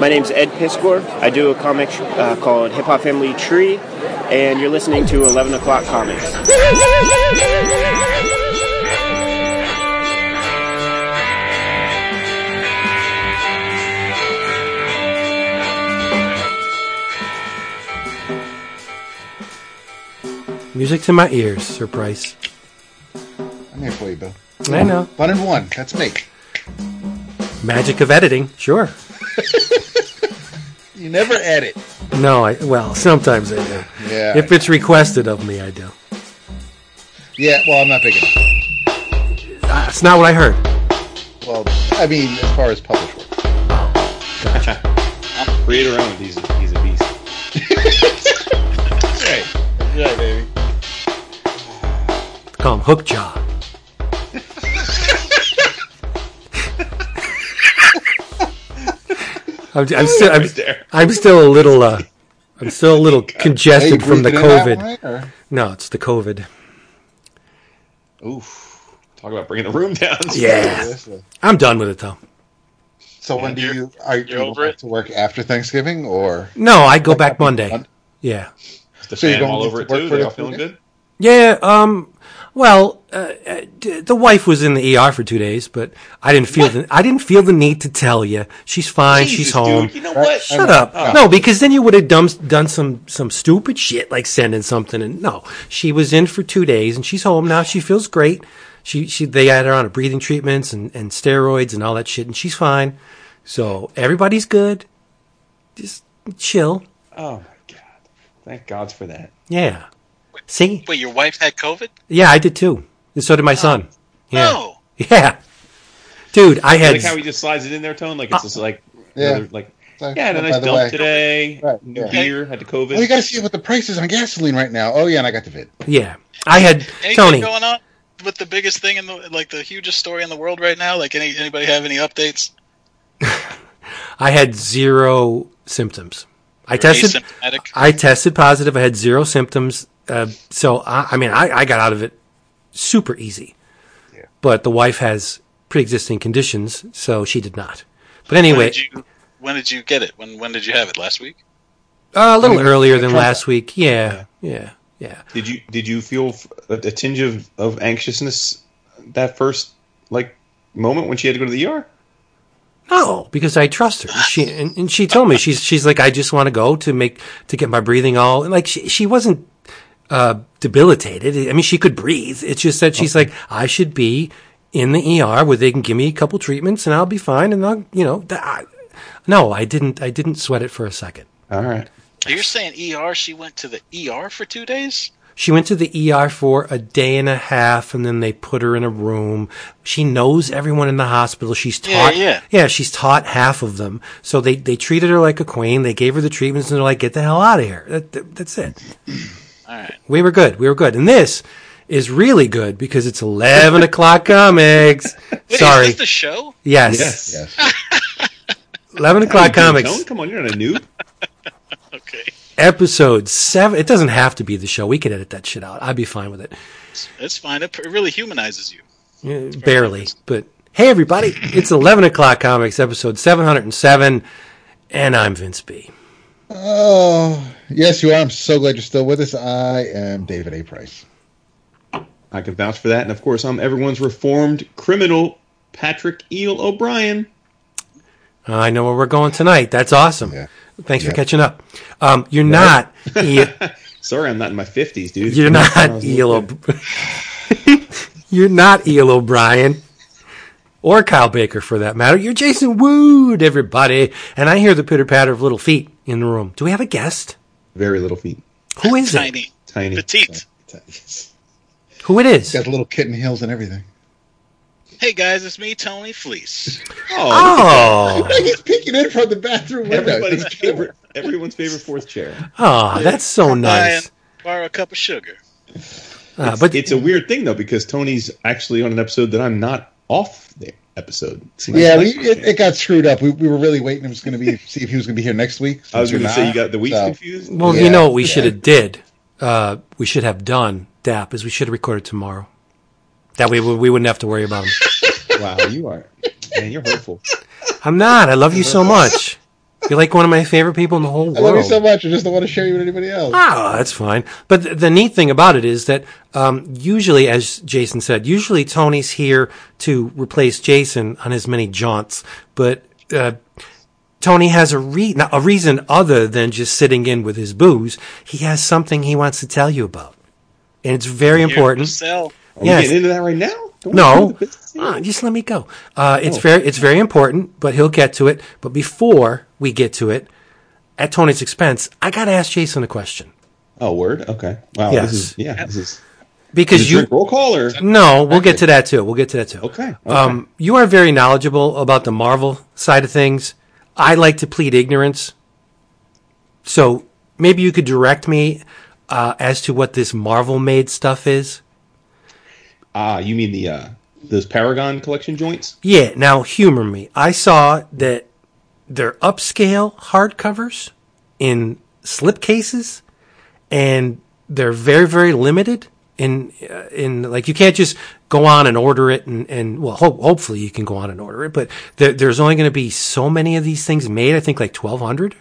My name's Ed Piskor. I do a comic uh, called Hip Hop Family Tree, and you're listening to 11 O'Clock Comics. Music to my ears, Sir Price. I'm here for you, Bill. I know. One and one. That's me. Magic of editing, sure. You never edit. No, I well, sometimes I do. Yeah. If it's requested of me, I do. Yeah, well, I'm not big enough. Uh, That's not what I heard. Well, I mean, as far as published work. Creator owned. He's a, he's a beast. Right. Yeah, baby. Call him Hook I'm, I'm still, I'm, I'm still a little, uh, I'm still a little congested Hey, from the breathing in that COVID. way, No, it's the COVID. Oof. Talk about bringing the room down. Yeah, I'm done with it though. So when do You're- you are you you're go over back it? to work after Thanksgiving or? No, I go Like back after Monday. Mon- Yeah, the So you're going all to over it work too? for They the all feeling good? yeah. Um, well, uh, uh, the wife was in the ER for two days, but I didn't feel the I didn't feel the need to tell you she's fine. she's home. Dude, you know what? Shut up. No, because then you would have done, done some, some stupid shit like sending something. And no, she was in for two days and she's home now. She feels great. She, she, they had her on a breathing treatments and, and steroids and all that shit and she's fine. So everybody's good. Just chill. Oh my god! Thank God for that. Yeah. See? Wait, your wife had COVID? Yeah, I did too. And so did my son. Yeah. No. Yeah. Dude, I I had. like how he just slides it in there, Tone. Like it's just uh, like Yeah. another- like Like, yeah, I had a oh, nice dump way- today. Right, New yeah. beer, had the COVID. Well, you got to see what the price is on gasoline right now. Oh yeah, and I got the vid. yeah. I had. Anything Tony. going on with the biggest thing in the like the hugest story in the world right now? Like any anybody have any updates? I had zero symptoms. I tested. I tested positive. I had zero symptoms. Uh, so I, I mean, I, I got out of it super easy. Yeah. But the wife has pre-existing conditions, so she did not. But When anyway, did you when did you get it? When when did you have it? Last week? uh, a little I mean, earlier than Trump- last week. Yeah, yeah, yeah. Did you did you feel a tinge of, of anxiousness that first like moment when she had to go to the ER? No, because I trust her. She and, and she told me she's she's like I just want to go to make to get my breathing all and like she she wasn't uh, debilitated. I mean, she could breathe. It's just that she's like I should be in the ER where they can give me a couple treatments and I'll be fine. And I'll you know I, no, I didn't I didn't sweat it for a second. All right. You're saying ER? She went to the ER for two days? She went to the ER for a day and a half, and then they put her in a room. She knows everyone in the hospital. She's Yeah, taught, yeah. she's taught half of them. So they, they treated her like a queen. They gave her the treatments, and they're like, "Get the hell out of here." That, that- that's it. All right. We were good. We were good. And this is really good because it's eleven o'clock comics. Wait, Sorry. Is this the show? yes. Yes. Yes. Eleven o'clock How you doing, comics. Tone? Come on, you're not a noob. Okay. Episode seven. It doesn't have to be the show. We could edit that shit out. I'd be fine with it. It's fine. It really humanizes you. Yeah, barely. But hey, everybody, it's 11 o'clock comics, episode 707, and I'm Vince B. Oh yes, you are. I'm so glad you're still with us. I am David A. Price. I can vouch for that, and of course, I'm everyone's reformed criminal, Patrick Eel O'Brien. I know where we're going tonight. That's awesome. Yeah. Thanks for catching up. Um, you're not, E- Sorry, I'm not in my 50s, dude. you're not Eel. little kid. O- you're not Eel O'Brien. Or Kyle Baker, for that matter. You're Jason Wood, everybody. And I hear the pitter patter of little feet in the room. Do we have a guest? Very little feet. Who is it? Tiny. Tiny. Petite. Who it is? Got little kitten heels and everything. Hey guys, it's me, Tony Fleece. Oh, Oh, He's peeking in from the bathroom window. everybody's favorite, everyone's favorite fourth chair. oh, that's so nice. Borrow a cup of sugar. Uh, but It's a weird thing though because Tony's actually on an episode that I'm not off the episode. It's a nice Yeah, we, it, it got screwed up. We, we were really waiting. It was going to be see if he was going to be here next week. I was going to say you got the weeks So, confused. Well, Yeah, you know what we yeah. should have did. Uh, we should have done DAP is we should have recorded tomorrow. That way we, we wouldn't have to worry about them. Wow, you are man, you're hurtful. I'm not. I love you so much. You're like one of my favorite people in the whole world. I love you so much. I just don't want to share you with anybody else. Oh, that's fine. But th- the neat thing about it is that um, usually, as Jason said, usually Tony's here to replace Jason on his many jaunts. But uh, Tony has a re- not a reason other than just sitting in with his booze. He has something he wants to tell you about, and it's very important. Sell. Are we Yes. getting into that right now? Don't No, do the business? Ah, just let me go. Uh, it's very, it's very important, but he'll get to it. But before we get to it, at Tony's expense, I got to ask Jason a question Oh, word. Okay. Wow. Yes. This is yeah. This is. because Is you. roll call or No, we'll get to that too. We'll get to that too. okay. okay. Um, you are very knowledgeable about the Marvel side of things. I like to plead ignorance. So maybe you could direct me uh, as to what this Marvel made stuff is. Ah, you mean the uh those Paragon collection joints? Yeah, now humor me. I saw that they're upscale hardcovers in slipcases, and they're very, very limited. In uh, in like you can't just go on and order it, and and well, ho- hopefully you can go on and order it, but there, there's only going to be so many of these things made. I think like twelve hundred.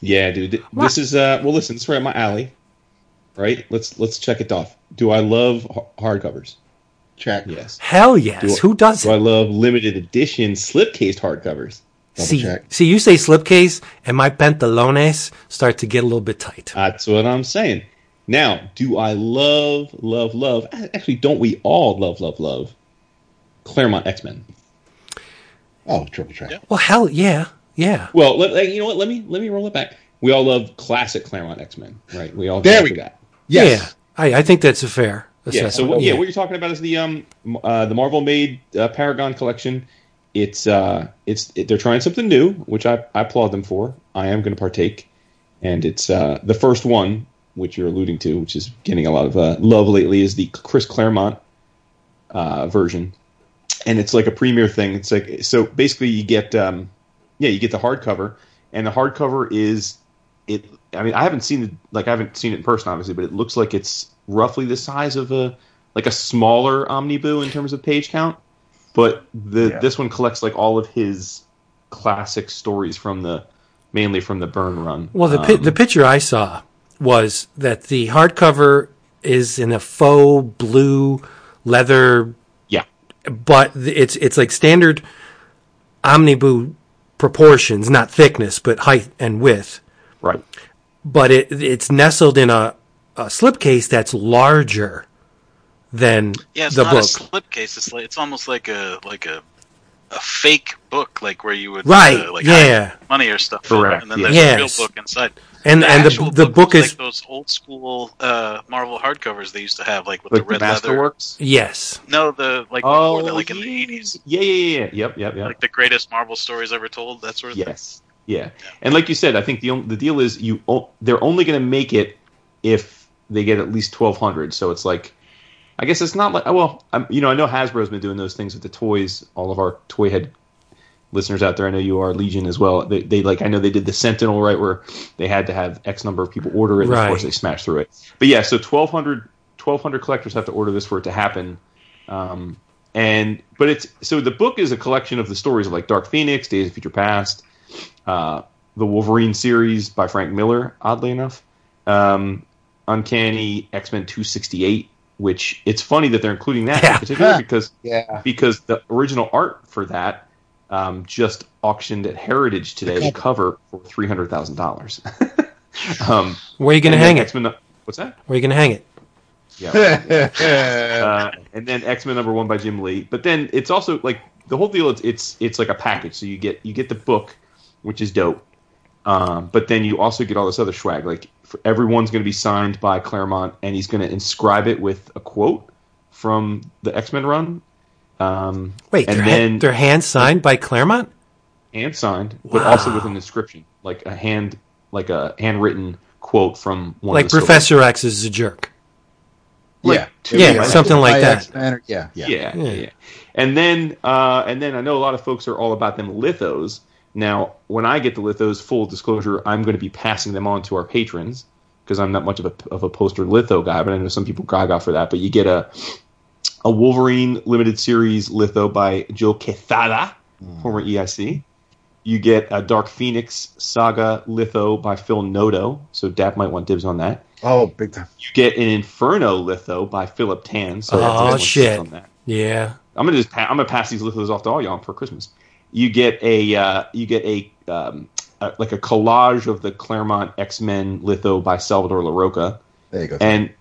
Yeah, dude. This is uh well listen, this is right up my alley. Right? Let's let's check it off. Do I love hardcovers? Check. Yes. Hell yes. Do I- Who does Do I love limited edition slipcased hardcovers? Double See, check. see, you say slipcase, and my pantalones start to get a little bit tight. That's what I'm saying. Now, do I love, love, love? Actually, don't we all love, love, love Claremont X Men? Oh, triple check. Yeah. Well, hell yeah, yeah. Well, let, you know what? Let me let me roll it back. We all love classic Claremont X Men, right? We all There we for go. that. Yes. Yeah, I, I think that's a fair Yeah. assessment. So what, yeah, what you're talking about is the um uh, the Marvel made uh, Paragon collection. It's uh it's it, they're trying something new, which I, I applaud them for. I am going to partake, and it's uh the first one, which you're alluding to, which is getting a lot of uh, love lately, is the Chris Claremont uh, version, and it's like a premiere thing. It's like so basically you get um yeah you get the hardcover, and the hardcover is it. I mean I haven't seen it like I haven't seen it in person obviously, but it looks like it's roughly the size of a like a smaller omniboo in terms of page count. But the this one collects like all of his classic stories from the mainly from the Byrne run. Well, the pi- Um, the picture I saw was that the hardcover is in a faux blue leather, yeah but it's it's like standard omnibus proportions, not thickness, but height and width. right But it it's nestled in a, a slipcase that's larger than Yeah, it's the not book. a slipcase. It's like it's almost like a like a a fake book, like where you would Right, uh, like yeah. money or stuff. in, Correct, And then there's Yes. a real book inside. and and actual the the book was is like those old school uh, Marvel hardcovers they used to have, like with like the red the leather. Masterworks. yes. No, the like Oh, before that, like in the eighties, Yeah, yeah, yeah, yeah. Yep, yep, yep. like the greatest Marvel stories ever told. That sort of thing. Yes. Yeah. And like you said, I think the the deal is you they're only going to make it if they get at least 1200. So it's like I guess it's not like well, I'm, you know, I know Hasbro's been doing those things with the toys. All of our toy head listeners out there, I know you are Legion as well. They, they like I know they did the Sentinel right where they had to have X number of people order it. And Of course, they smashed through it. But yeah, so 1200 1200 collectors have to order this for it to happen. Um, and but it's so the book is a collection of the stories of like Dark Phoenix, Days of Future Past, uh, the Wolverine series by Frank Miller, oddly enough, um, Uncanny X Men two sixty eight. Which it's funny that they're including that Yeah. in particular because Yeah. because the original art for that um, just auctioned at Heritage today. The cover for three hundred thousand dollars. um, Where are you going to hang it? X-Men, what's that? Where are you going to hang it? Yeah. uh, and then X Men number one by Jim Lee. But then it's also like the whole deal. It's it's it's like a package. So you get you get the book, which is dope. Um, but then you also get all this other swag. Like for, everyone's going to be signed by Claremont, and he's going to inscribe it with a quote from the X Men run. Um, Wait, and they're, then ha- they're hand signed by Claremont? hand signed, but also with an inscription, like a hand, like a handwritten quote from one Like of the stories. Professor X is a jerk. yeah. Yeah, something like that. Yeah. Yeah. Yeah, Yeah. yeah. And then uh, and then I know a lot of folks are all about them lithos. Now, when I get the lithos, full disclosure, I'm going to be passing them on to our patrons because I'm not much of a of a poster litho guy, but I know some people gaga for that. But you get a a Wolverine limited series litho by Joe Quesada, mm. former EIC. You get a Dark Phoenix Saga Litho by Phil Noto, so Dap might want dibs on that. Oh, big time. You get an Inferno Litho by Philip Tan, so Oh, Dap wants dibs shit. on that. Yeah. I'm gonna just pa- I'm gonna pass these lithos off to all y'all for Christmas. You get a uh, you get a, um, a like a collage of the Claremont X Men litho by Salvador Larroca, There you go. and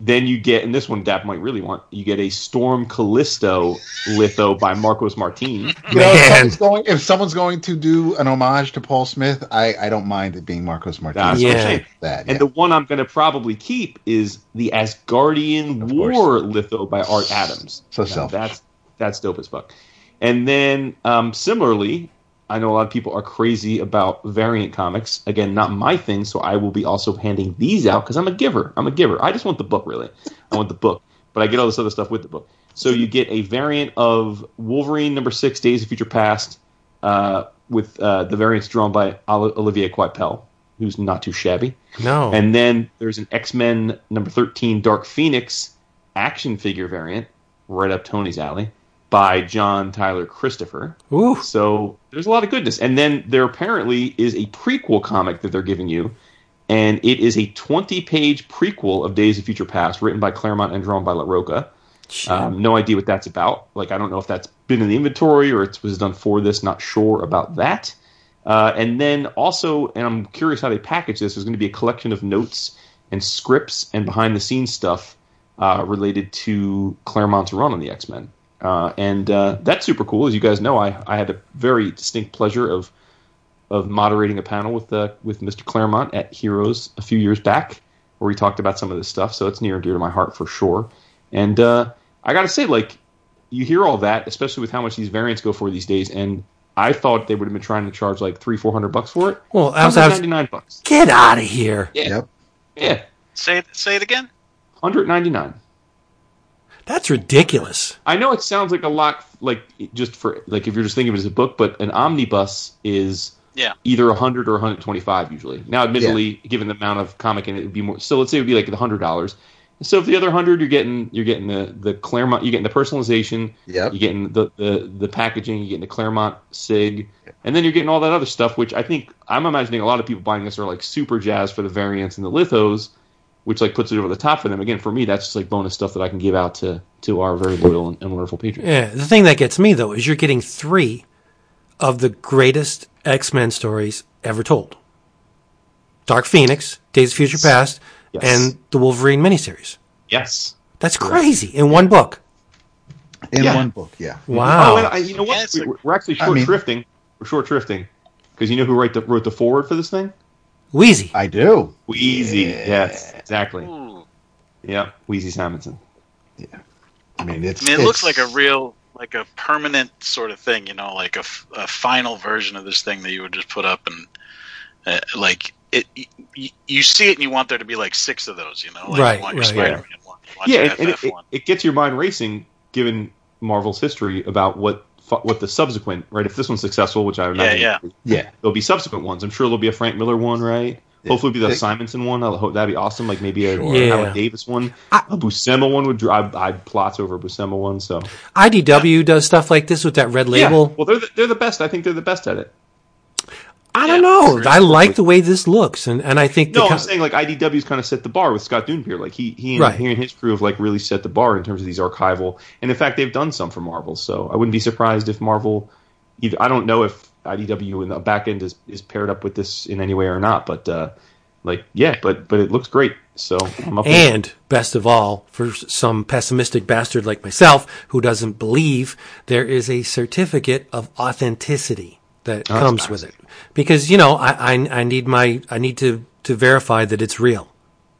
then you get and this one Dap might really want you get a Storm Callisto litho by Marcos Martin. You know, if someone's, going, if someone's going to do an homage to Paul Smith, I, I don't mind it being Marcos Martinez. That's what I'm Yeah. That, And the one I'm gonna probably keep is the Asgardian Of course. War litho by Art Adams. So Now, selfish. That's that's dope as fuck. And then um, similarly, I know a lot of people are crazy about variant comics. Again, not my thing, so I will be also handing these out because I'm a giver. I'm a giver. I just want the book, really. I want the book, but I get all this other stuff with the book. So you get a variant of Wolverine number six, Days of Future Past, uh, with uh, the variants drawn by Oli- Olivier Coipel, who's not too shabby. No. And then there's an X Men number 13 Dark Phoenix action figure variant, right up Tony's alley, by John Tyler Christopher. Ooh. So there's a lot of goodness. And then there apparently is a prequel comic that they're giving you, and it is a 20 page prequel of Days of Future Past, written by Claremont and drawn by Larroca. Shit. Um, no idea what that's about. Like, I don't know if that's been in the inventory or it was done for this. Not sure about that. Uh, and then also, and I'm curious how they package this. There's going to be a collection of notes and scripts and behind the scenes stuff uh, related to Claremont's run on the X Men. Uh, and uh, that's super cool. As you guys know, I, I had a very distinct pleasure of of moderating a panel with uh, with Mr. Claremont at Heroes a few years back, where we talked about some of this stuff. So it's near and dear to my heart for sure. And uh, I got to say, like, you hear all that, especially with how much these variants go for these days, and I thought they would have been trying to charge like three, four hundred bucks for it. Well, I was, I was ninety nine bucks. get out of here. Yeah, Yep. yeah, Say it, say it again. hundred ninety nine. That's ridiculous. I know it sounds like a lot, like just for like if you're just thinking of it as a book, but an omnibus is Yeah. either 100 or 125 usually. Now, admittedly, given the amount of comic in it, it'd be more. So let's say it would be like the hundred dollars. So if the other hundred, you're getting you're getting the the Claremont, you're getting the personalization, Yep. you're getting the, the the packaging, you're getting the Claremont Sig, and then you're getting all that other stuff. Which I think I'm imagining a lot of people buying this are like super jazzed for the variants and the lithos, which like puts it over the top for them. Again, for me, that's just like bonus stuff that I can give out to to our very loyal and, and wonderful patrons. Yeah. The thing that gets me though is you're getting three of the greatest X Men stories ever told: Dark Phoenix, Days of Future Past, Yes. and the Wolverine miniseries. Yes. That's crazy in one book. In Yeah. one book, yeah. Wow. Oh, I, you know what? it's We- like- we're actually I short mean- shrifting. We're short shrifting because you know who wrote the wrote the forward for this thing? Weezie. I do. Weezie. Yes, exactly. Ooh. Yeah, Weezie Simonson. Yeah. I mean, it's. I mean, it it's- looks like a real, like a permanent sort of thing. You know, like a final version of this thing that you would just put up and uh, like it. You, you see it and you want there to be like six of those. You know, like Right, you want your right. Spider-Man one, you want Yeah, your and, and it, it, it gets your mind racing, given Marvel's history about what fu- what the subsequent right. If this one's successful, which I imagine, yeah. Yeah. yeah, there'll be subsequent ones. I'm sure there'll be a Frank Miller one, right? Yeah. Hopefully, it'll be the Simonson one. I hope that'd be awesome. Like maybe a Sure. Yeah. Howard Davis one, I- a Buscema one would. drive. I'd plots over a Buscema one. So IDW does stuff like this with that red label. Yeah. Well, they're the, they're the best. I think they're the best at it. I don't Yeah. know. I like the way this looks, and, and I think the No, co- I'm saying like IDW's kind of set the bar with Scott Dunbier. Like he he and, Right. he and his crew have like really set the bar in terms of these archival. And in fact, they've done some for Marvel. So I wouldn't be surprised if Marvel. Either I don't know if IDW in the back end is, is paired up with this in any way or not, but uh, like yeah, but but it looks great. So I'm up. for it. And best of all, for some pessimistic bastard like myself who doesn't believe, there is a certificate of authenticity that that's comes nice. with it. Because you know, I, I I need my I need to to verify that it's real,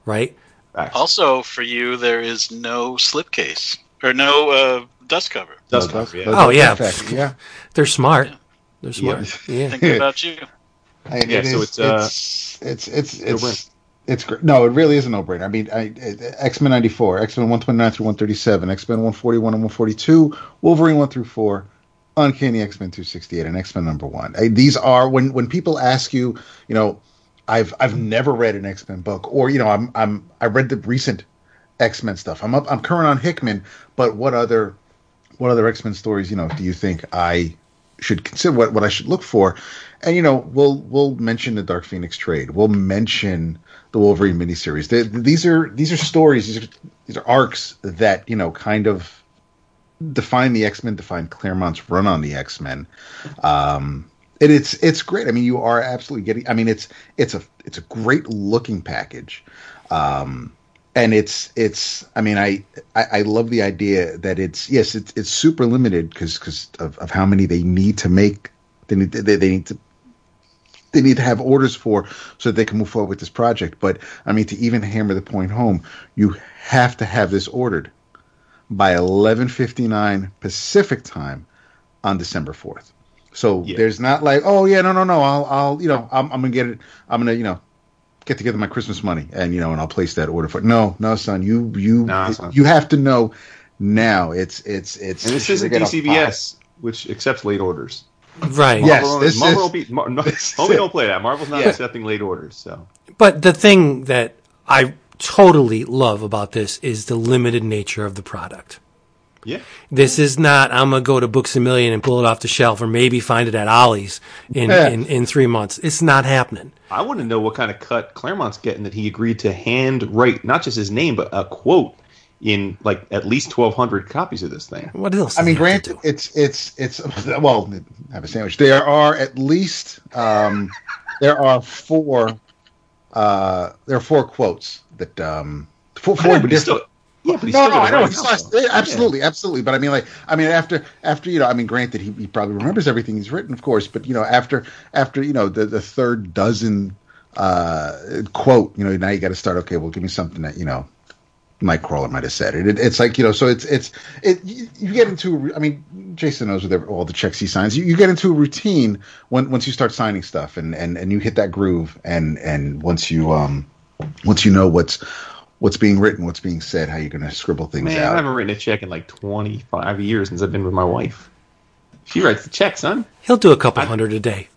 right? Facts. Also, for you, there is no slipcase or no uh, dust cover. Dust No, cover, yeah. Oh, yeah. that's- yeah. They're smart. They're smart. Yeah. Thinking about you. I mean, Yeah, it so is- it's, uh, it's it's it's no-brainer. it's it's great. No, it really is a no brainer. I mean, I, X Men ninety four, X Men one twenty nine through one thirty seven, X Men one forty one and one forty two, Wolverine one through four, Uncanny X Men two sixty eight, and X Men number one. These are when when people ask you, you know, I've I've never read an X Men book, or you know, I'm I'm I read the recent X Men stuff. I'm up I'm current on Hickman, but what other what other X Men stories, you know, do you think I should consider what, what I should look for. And you know, we'll we'll mention the Dark Phoenix trade. We'll mention the Wolverine miniseries. They, these are these are stories. These are these are arcs that you know kind of define the X Men, define Claremont's run on the X Men. Um, and it's it's great. I mean, you are absolutely getting. I mean, it's it's a it's a great looking package. Um, and it's it's i mean I, I i love the idea that it's yes it's it's super limited because because of, of how many they need to make they need they, they need to they need to have orders for so that they can move forward with this project but i mean to even hammer the point home you have to have this ordered by 11:59 pacific time on december 4th so Yeah. there's not like oh yeah no no no i'll i'll you know i'm, I'm gonna get it i'm gonna you know get together my Christmas money and you know and I'll place that order for no no son you you Nah, son. you have to know now it's it's it's And this isn't they DCBS, which accepts late orders. Right. Yes, Marvel, this Marvel is- don't be, Mar, no, this Homie is- don't play that. Marvel's not Yeah. accepting late orders. So But the thing that I totally love about this is the limited nature of the product. yeah, This is not, I'm going to go to Books a Million and pull it off the shelf or maybe find it at Ollie's in, Yeah. in, in three months. It's not happening. I want to know what kind of cut Claremont's getting that he agreed to hand write not just his name but a quote in like at least twelve hundred copies of this thing. What else? I mean he have to granted it's it's it's well have a sandwich there are at least um there are four uh there are four quotes that um four, four Yeah, but he's different- still, yeah, but he's no, no, I know. write He's now, not, though. yeah, absolutely, absolutely. But I mean, like, I mean, after, after you know, I mean, granted, he, he probably remembers everything he's written, of course. But you know, after, after you know, the the third dozen uh, quote, you know, now you got to start. Okay, well, give me something that you know, Nightcrawler might have said it. it. It's like you know, so it's it's it. You, you get into. I mean, Jason knows with all the checks he signs. You, you get into a routine when once you start signing stuff, and and and you hit that groove, and and once you um once you know what's what's being written, what's being said, how you're going to scribble things Man, I haven't written a check in like twenty five years since I've been with my wife. She writes the check, son. He'll do a couple hundred a day.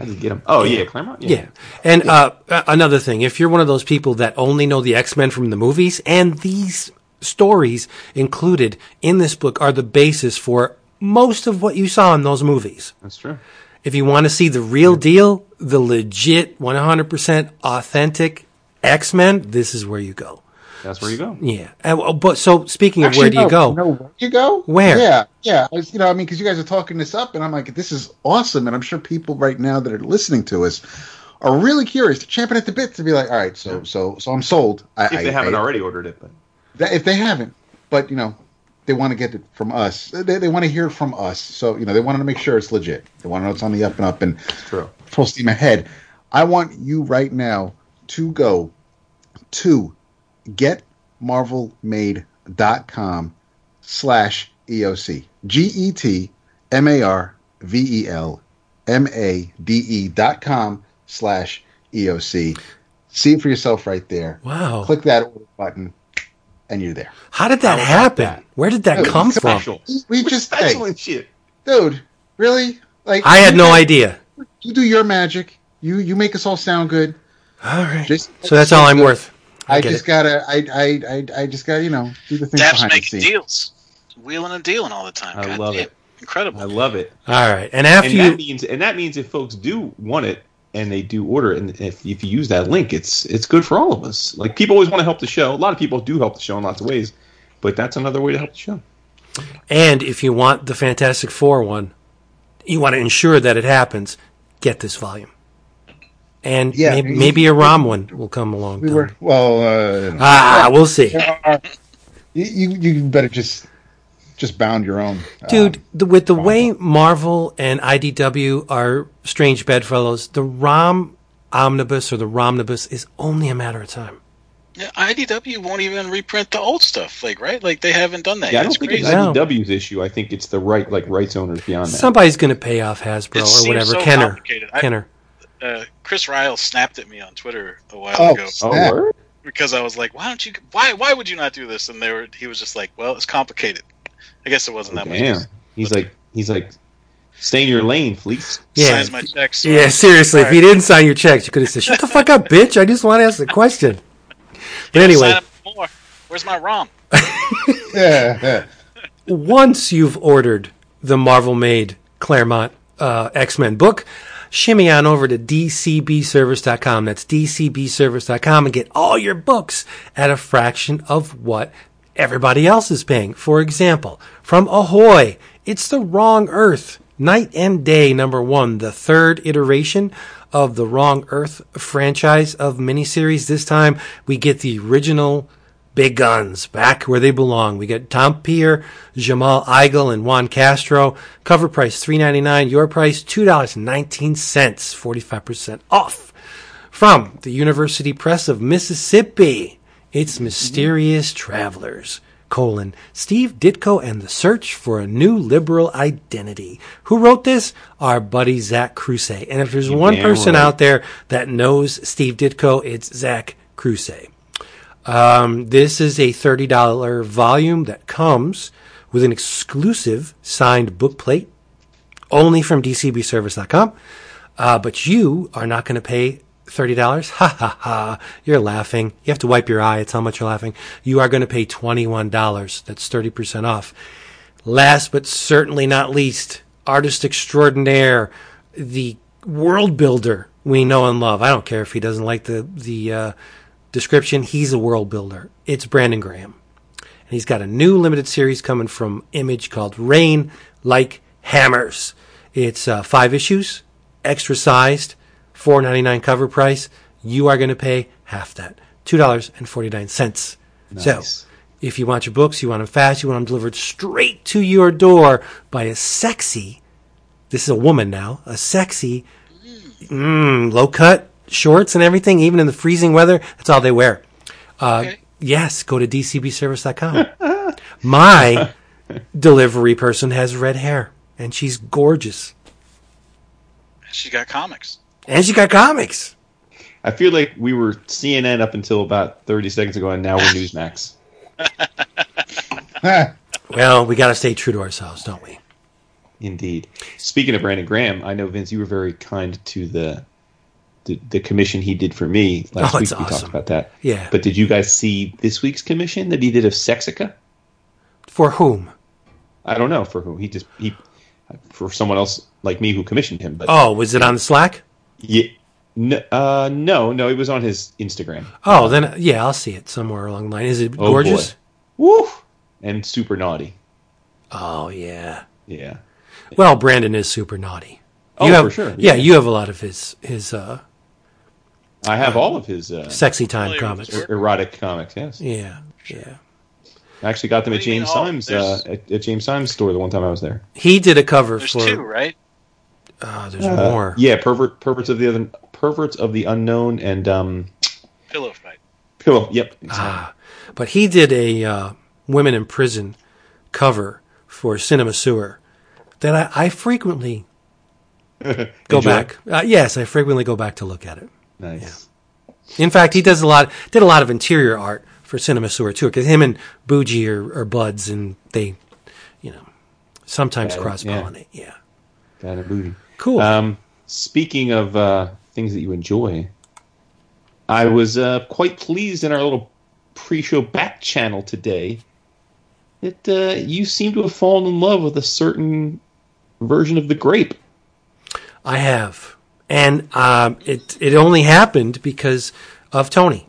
I just get them. Oh yeah, Claremont. Yeah. And uh, uh, another thing, if you're one of those people that only know the X Men from the movies, and these stories included in this book are the basis for most of what you saw in those movies. that's true. If you want to see the real deal, the legit, 100% authentic X Men, this is where you go. That's where you go. Yeah. And, well, but so speaking of Actually, where do you go? No, where do you go? Where? Yeah, yeah. I was, you know, I mean, because you guys are talking this up, and I'm like, this is awesome, and I'm sure people right now that are listening to us are really curious, champing at the bit to be like, all right, so, so, so I'm sold. I, If they I- haven't I- already ordered it, but that, if they haven't, but you know, they want to get it from us. They, they want to hear it from us. So you know, they want to make sure it's legit. They want to know it's on the up and up and true. full steam ahead. I want you right now to go to getmarvelmade.com slash EOC. G E T M A R V E L M A D E dot com slash EOC. See it for yourself right there. Wow. Click that order button and you're there. How did that How happen? that? Where did that Dude, come from? Special. We just hey, Excellent shit. dude, really? Like I had no guys- idea. You do your magic. You you make us all sound good. All right. Just- so that's all I'm good. worth. I, I just it. gotta I I I I just gotta you know do the things Dab's behind the scenes. deals, wheeling and dealing all the time. I God love damn. it. Incredible. I love it. All right. And after and you that means and that means if folks do want it and they do order it and if, if you use that link it's it's good for all of us like people always want to help the show a lot of people do help the show in lots of ways but that's another way to help the show And if you want the Fantastic Four one, you want to ensure that it happens, get this volume. And Yeah, maybe, maybe a ROM one will come along. We were well. Uh, ah, we'll see. are- you, you you better just just bound your own, Dude, um, the, with the way Marvel and IDW are strange bedfellows, the ROM omnibus or the ROMnibus is only a matter of time. Yeah, IDW won't even reprint the old stuff, like right? Like they haven't done that. yeah i don't It's think crazy. it's No. IDW's issue i think it's the right like rights owners beyond that Somebody's going to pay off Hasbro It or seems whatever. so Kenner. complicated. I- Kenner. Uh, Chris Ryall snapped at me on Twitter a while Oh, ago oh snap. word? because I was like, "Why don't you? Why? Why would you not do this?" And they were. He was just like, "Well, it's complicated." I guess it wasn't that damn much. he's like he's like stay in your lane please. Yeah. Signs my checks. so Yeah, I'm- seriously, if Alright. you didn't sign your checks, you could have said, shut the fuck up, bitch. I just want to ask a question. But anyway, Sign up more. Where's my ROM? yeah, yeah. once you've ordered the Marvel made Claremont uh, X Men book, shimmy on over to dcbservice.com. That's dcbservice.com and get all your books at a fraction of what everybody else is paying. For example, from Ahoy, it's The Wrong Earth, Night and Day number one, the third iteration of the Wrong Earth franchise of miniseries. This time we get the original big guns back where they belong. We get Tom Peyer, Jamal Igle, and Juan Castro. Cover price three ninety nine. Your price two dollars nineteen cents, forty five percent off. From the University Press of Mississippi, it's Mysterious Travelers. Colon Steve Ditko and the Search for a New Liberal Identity. Who wrote this? Our buddy Zach Crusay. And if there's one person right. out there that knows Steve Ditko, it's Zach Crusay. Um, this is a $30 volume that comes with an exclusive signed book plate only from dcbservice.com. Uh, but you are not going to pay $30. Ha ha ha. You're laughing. You have to wipe your eye. It's how much you're laughing. You are going to pay $21. That's 30% off. Last but certainly not least, artist extraordinaire, the world builder we know and love. I don't care if he doesn't like the, the, uh, description. He's a world builder. It's Brandon Graham. And he's got a new limited series coming from Image called Rain Like Hammers. It's uh, five issues, extra sized, four ninety nine cover price. You are going to pay half that, two dollars and forty nine cents. So, if you want your books, you want them fast, you want them delivered straight to your door by a sexy. This is a woman now, a sexy, mm, low cut shorts and everything, even in the freezing weather. That's all they wear. Uh, Okay. Yes, go to dcbservice.com. My delivery person has red hair, and she's gorgeous. She got comics. And she got comics. I feel like we were CNN up until about 30 seconds ago, and now we're Newsmax. Well, we got to stay true to ourselves, don't we? Indeed. Speaking of Brandon Graham, I know Vince, you were very kind to the the, the commission he did for me last Oh, week. it's We talked about that. Yeah. But did you guys see this week's commission that he did of Sexica? For whom? I don't know for who. He just he for someone else like me who commissioned him. But Oh, was it on Slack? yeah, no, uh, no, no, it was on his Instagram. Oh, then yeah, I'll see it somewhere along the line. Is it Oh, gorgeous? boy. Woo! And super naughty. Oh yeah. Yeah. Well, Brandon is super naughty. Oh, have, for sure. Yeah. Yeah. you have a lot of his his uh, I have all of his uh, sexy time comics. his work. erotic comics. Yes, Yeah, yeah. I actually got them at do you mean James all? Symes uh, at, at James Symes store the one time I was there. He did a cover There's for. two, right? Oh, there's Uh, more. Yeah, pervert, perverts of the other, perverts of the unknown, and um, Pillow fight. pillow. Yep, exactly. Ah, but he did a uh, women in prison cover for Cinema Sewer that I, I frequently go Enjoy? back. Uh, yes, I frequently go back to look at it. Nice. In fact, he does a lot. Did a lot of interior art for Cinema Sewer too, because him and Bougie are, are buds, and they, you know, sometimes cross pollinate. Yeah. Got a booty. cool. Um, speaking of uh, things that you enjoy, I was uh, quite pleased in our little pre-show back channel today that uh, you seem to have fallen in love with a certain version of the grape. I have, and um, it it only happened because of Tony.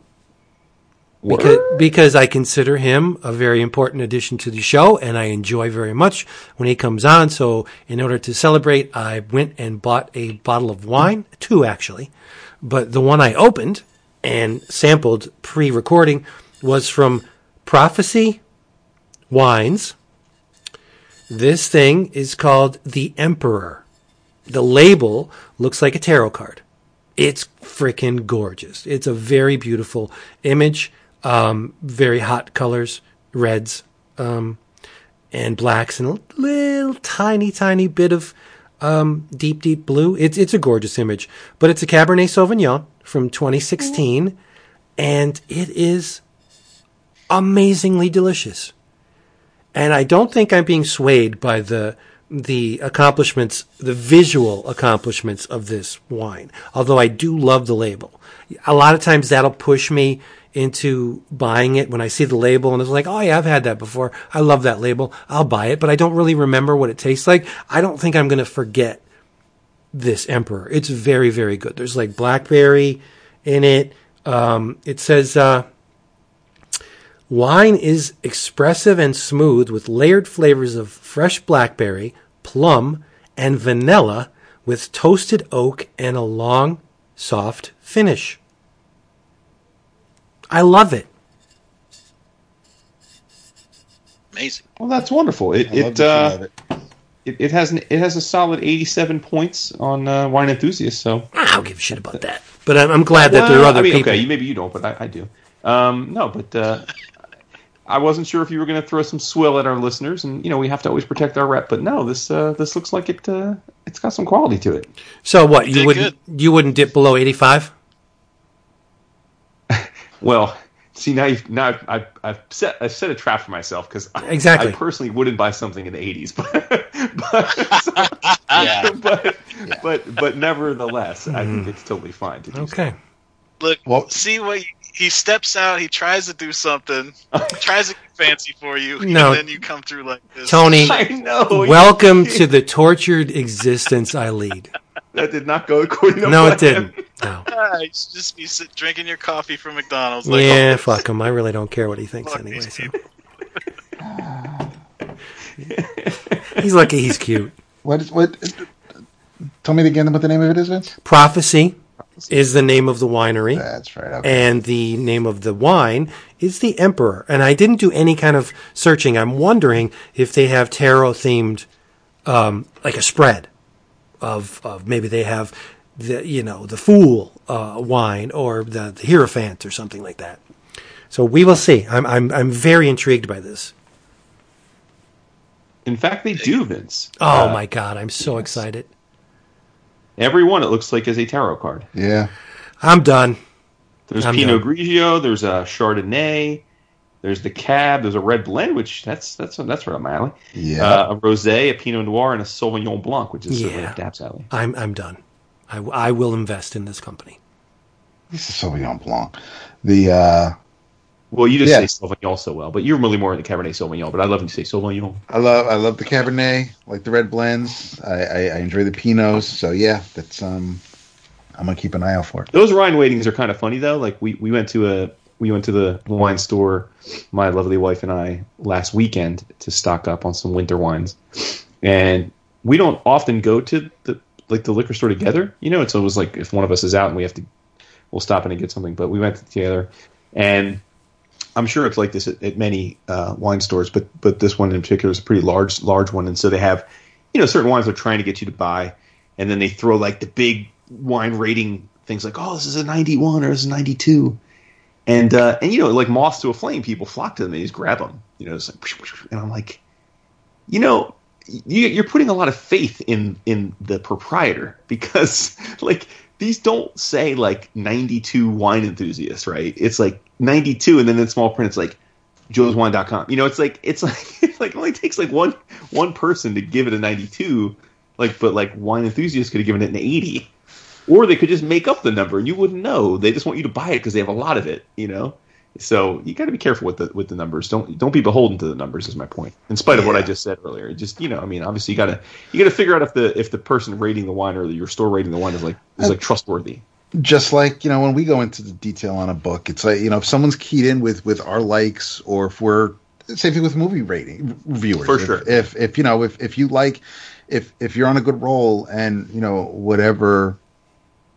Because, because I consider him a very important addition to the show, and I enjoy very much when he comes on. So, in order to celebrate, I went and bought a bottle of wine, two actually, but the one I opened and sampled pre-recording was from Prophecy Wines. This thing is called the Emperor. The label looks like a tarot card. It's freaking gorgeous. It's a very beautiful image. Um, very hot colors, reds, um, and blacks, and a little tiny, tiny bit of um, deep, deep blue. It's it's a gorgeous image, but it's a Cabernet Sauvignon from 2016, and it is amazingly delicious. And I don't think I'm being swayed by the the accomplishments, the visual accomplishments of this wine. Although I do love the label. A lot of times that'll push me into buying it when I see the label and it's like, oh yeah, I've had that before. I love that label. I'll buy it, but I don't really remember what it tastes like. I don't think I'm going to forget this Emperor. It's very, very good. There's like blackberry in it. Um, it says, uh, wine is expressive and smooth with layered flavors of fresh blackberry, plum, and vanilla with toasted oak and a long, soft finish. I love it. Amazing. Well, that's wonderful. It I it, that uh, it. it it has an, it has a solid 87 points on uh, Wine Enthusiast. So I don't give a shit about that. But I'm, I'm glad that there are other I mean, people. Okay, maybe you don't, but I, I do. Um, no, but uh, I wasn't sure if you were going to throw some swill at our listeners, and you know we have to always protect our rep. But no, this uh, this looks like it. Uh, it's got some quality to it. So what? You wouldn't you wouldn't dip below 85? Well, see now you've now I've, I've, I've set I've set a trap for myself because Exactly. I personally wouldn't buy something in the 80s, but but Yeah. but, but but nevertheless, I think it's totally fine to do. so. Mm-hmm. Okay. Look, Well- see what he, he steps out. He tries to do something. tries to get fancy for you. No. And then you come through like this. Tony, I know. welcome to the tortured existence I lead. that did not go according to the plan. No, it didn't. No. Ah, you should just be sit, drinking your coffee from McDonald's. Like, Yeah, oh, fuck him. I really don't care what he thinks anyway. So. He's lucky he's cute. What is what? Tell me again what the name of it is, Vince. Prophecy is the name of the winery. That's right. Okay. and the name of the wine is the Emperor. And I didn't do any kind of searching. I'm wondering if they have tarot themed, um, like a spread of, of maybe they have the you know the Fool uh, wine or the, the Hierophant or something like that. So we will see. I'm I'm I'm very intrigued by this. In fact, they do, Vince. Oh Uh, my god, I'm so excited. Every one it looks like is a tarot card. yeah. I'm done. There's I'm Pinot done. Grigio. There's a Chardonnay. There's the Cab. There's a red blend, which that's that's that's right up my alley. Yeah. Uh, a Rosé, a Pinot Noir, and a Sauvignon Blanc, which is Yeah. yeah. Dap's alley. I'm I'm done. I, I will invest in this company. This is Sauvignon Blanc. The uh, Well, you just Yeah. say Sauvignon so well, but you're really more into Cabernet Sauvignon. But I love when you say Sauvignon. I love I love the Cabernet, like the red blends. I, I, I enjoy the Pinots. So yeah, that's um, I'm gonna keep an eye out for it. Those Rhine waitings are kind of funny though. Like we, we went to a we went to the wine store, my lovely wife and I last weekend to stock up on some winter wines, and we don't often go to the like the liquor store together. You know, it's always like if one of us is out and we have to, we'll stop in and get something. But we went together, and I'm sure it's like this at, at many uh, wine stores, but but this one in particular is a pretty large large one, and so they have, you know, certain wines they're trying to get you to buy, and then they throw like the big wine rating things like, oh, this is a 91 or this is a 92, and uh, and you know, like moths to a flame, people flock to them and just grab them, you know, it's like, and I'm like, you know. You, you're putting a lot of faith in in the proprietor because like these don't say like 92 wine enthusiasts, right? It's like 92, and then in small print, it's like joeswine.com. You know, it's like it's like it's like it only takes like one one person to give it a 92, like but like wine enthusiasts could have given it an 80, or they could just make up the number and you wouldn't know. They just want you to buy it because they have a lot of it. You know. So you got to be careful with the with the numbers. Don't don't be beholden to the numbers. Is my point. In spite of what I just said earlier, just you know, I mean, obviously you got to you got to figure out if the if the person rating the wine or your store rating the wine is like is uh, like trustworthy. Just like you know when we go into the detail on a book it's like you know if someone's keyed in with with our likes or if we're same thing with movie rating viewers For sure. if if you know if if you like if if you're on a good roll and you know whatever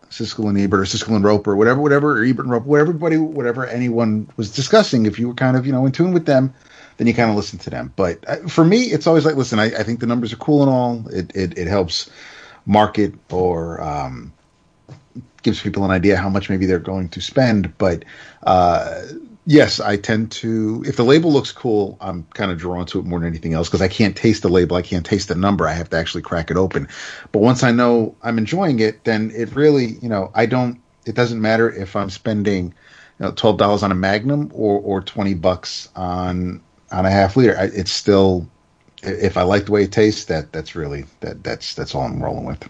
Siskel and Ebert or Siskel and Roeper whatever whatever or Ebert and Roeper whatever everybody whatever anyone was discussing if you were kind of you know in tune with them then you kind of listen to them but uh, for me it's always like listen I, I think the numbers are cool and all it it, it helps market or um gives people an idea how much maybe they're going to spend. But uh, yes, I tend to if the label looks cool, I'm kind of drawn to it more than anything else because I can't taste the label, I can't taste the number, I have to actually crack it open. But once I know I'm enjoying it, then it really, you know, I don't. It doesn't matter if I'm spending, you know, twelve dollars on a Magnum or or twenty bucks on on a half liter. It's still if I like the way it tastes, that that's really that that's that's all I'm rolling with.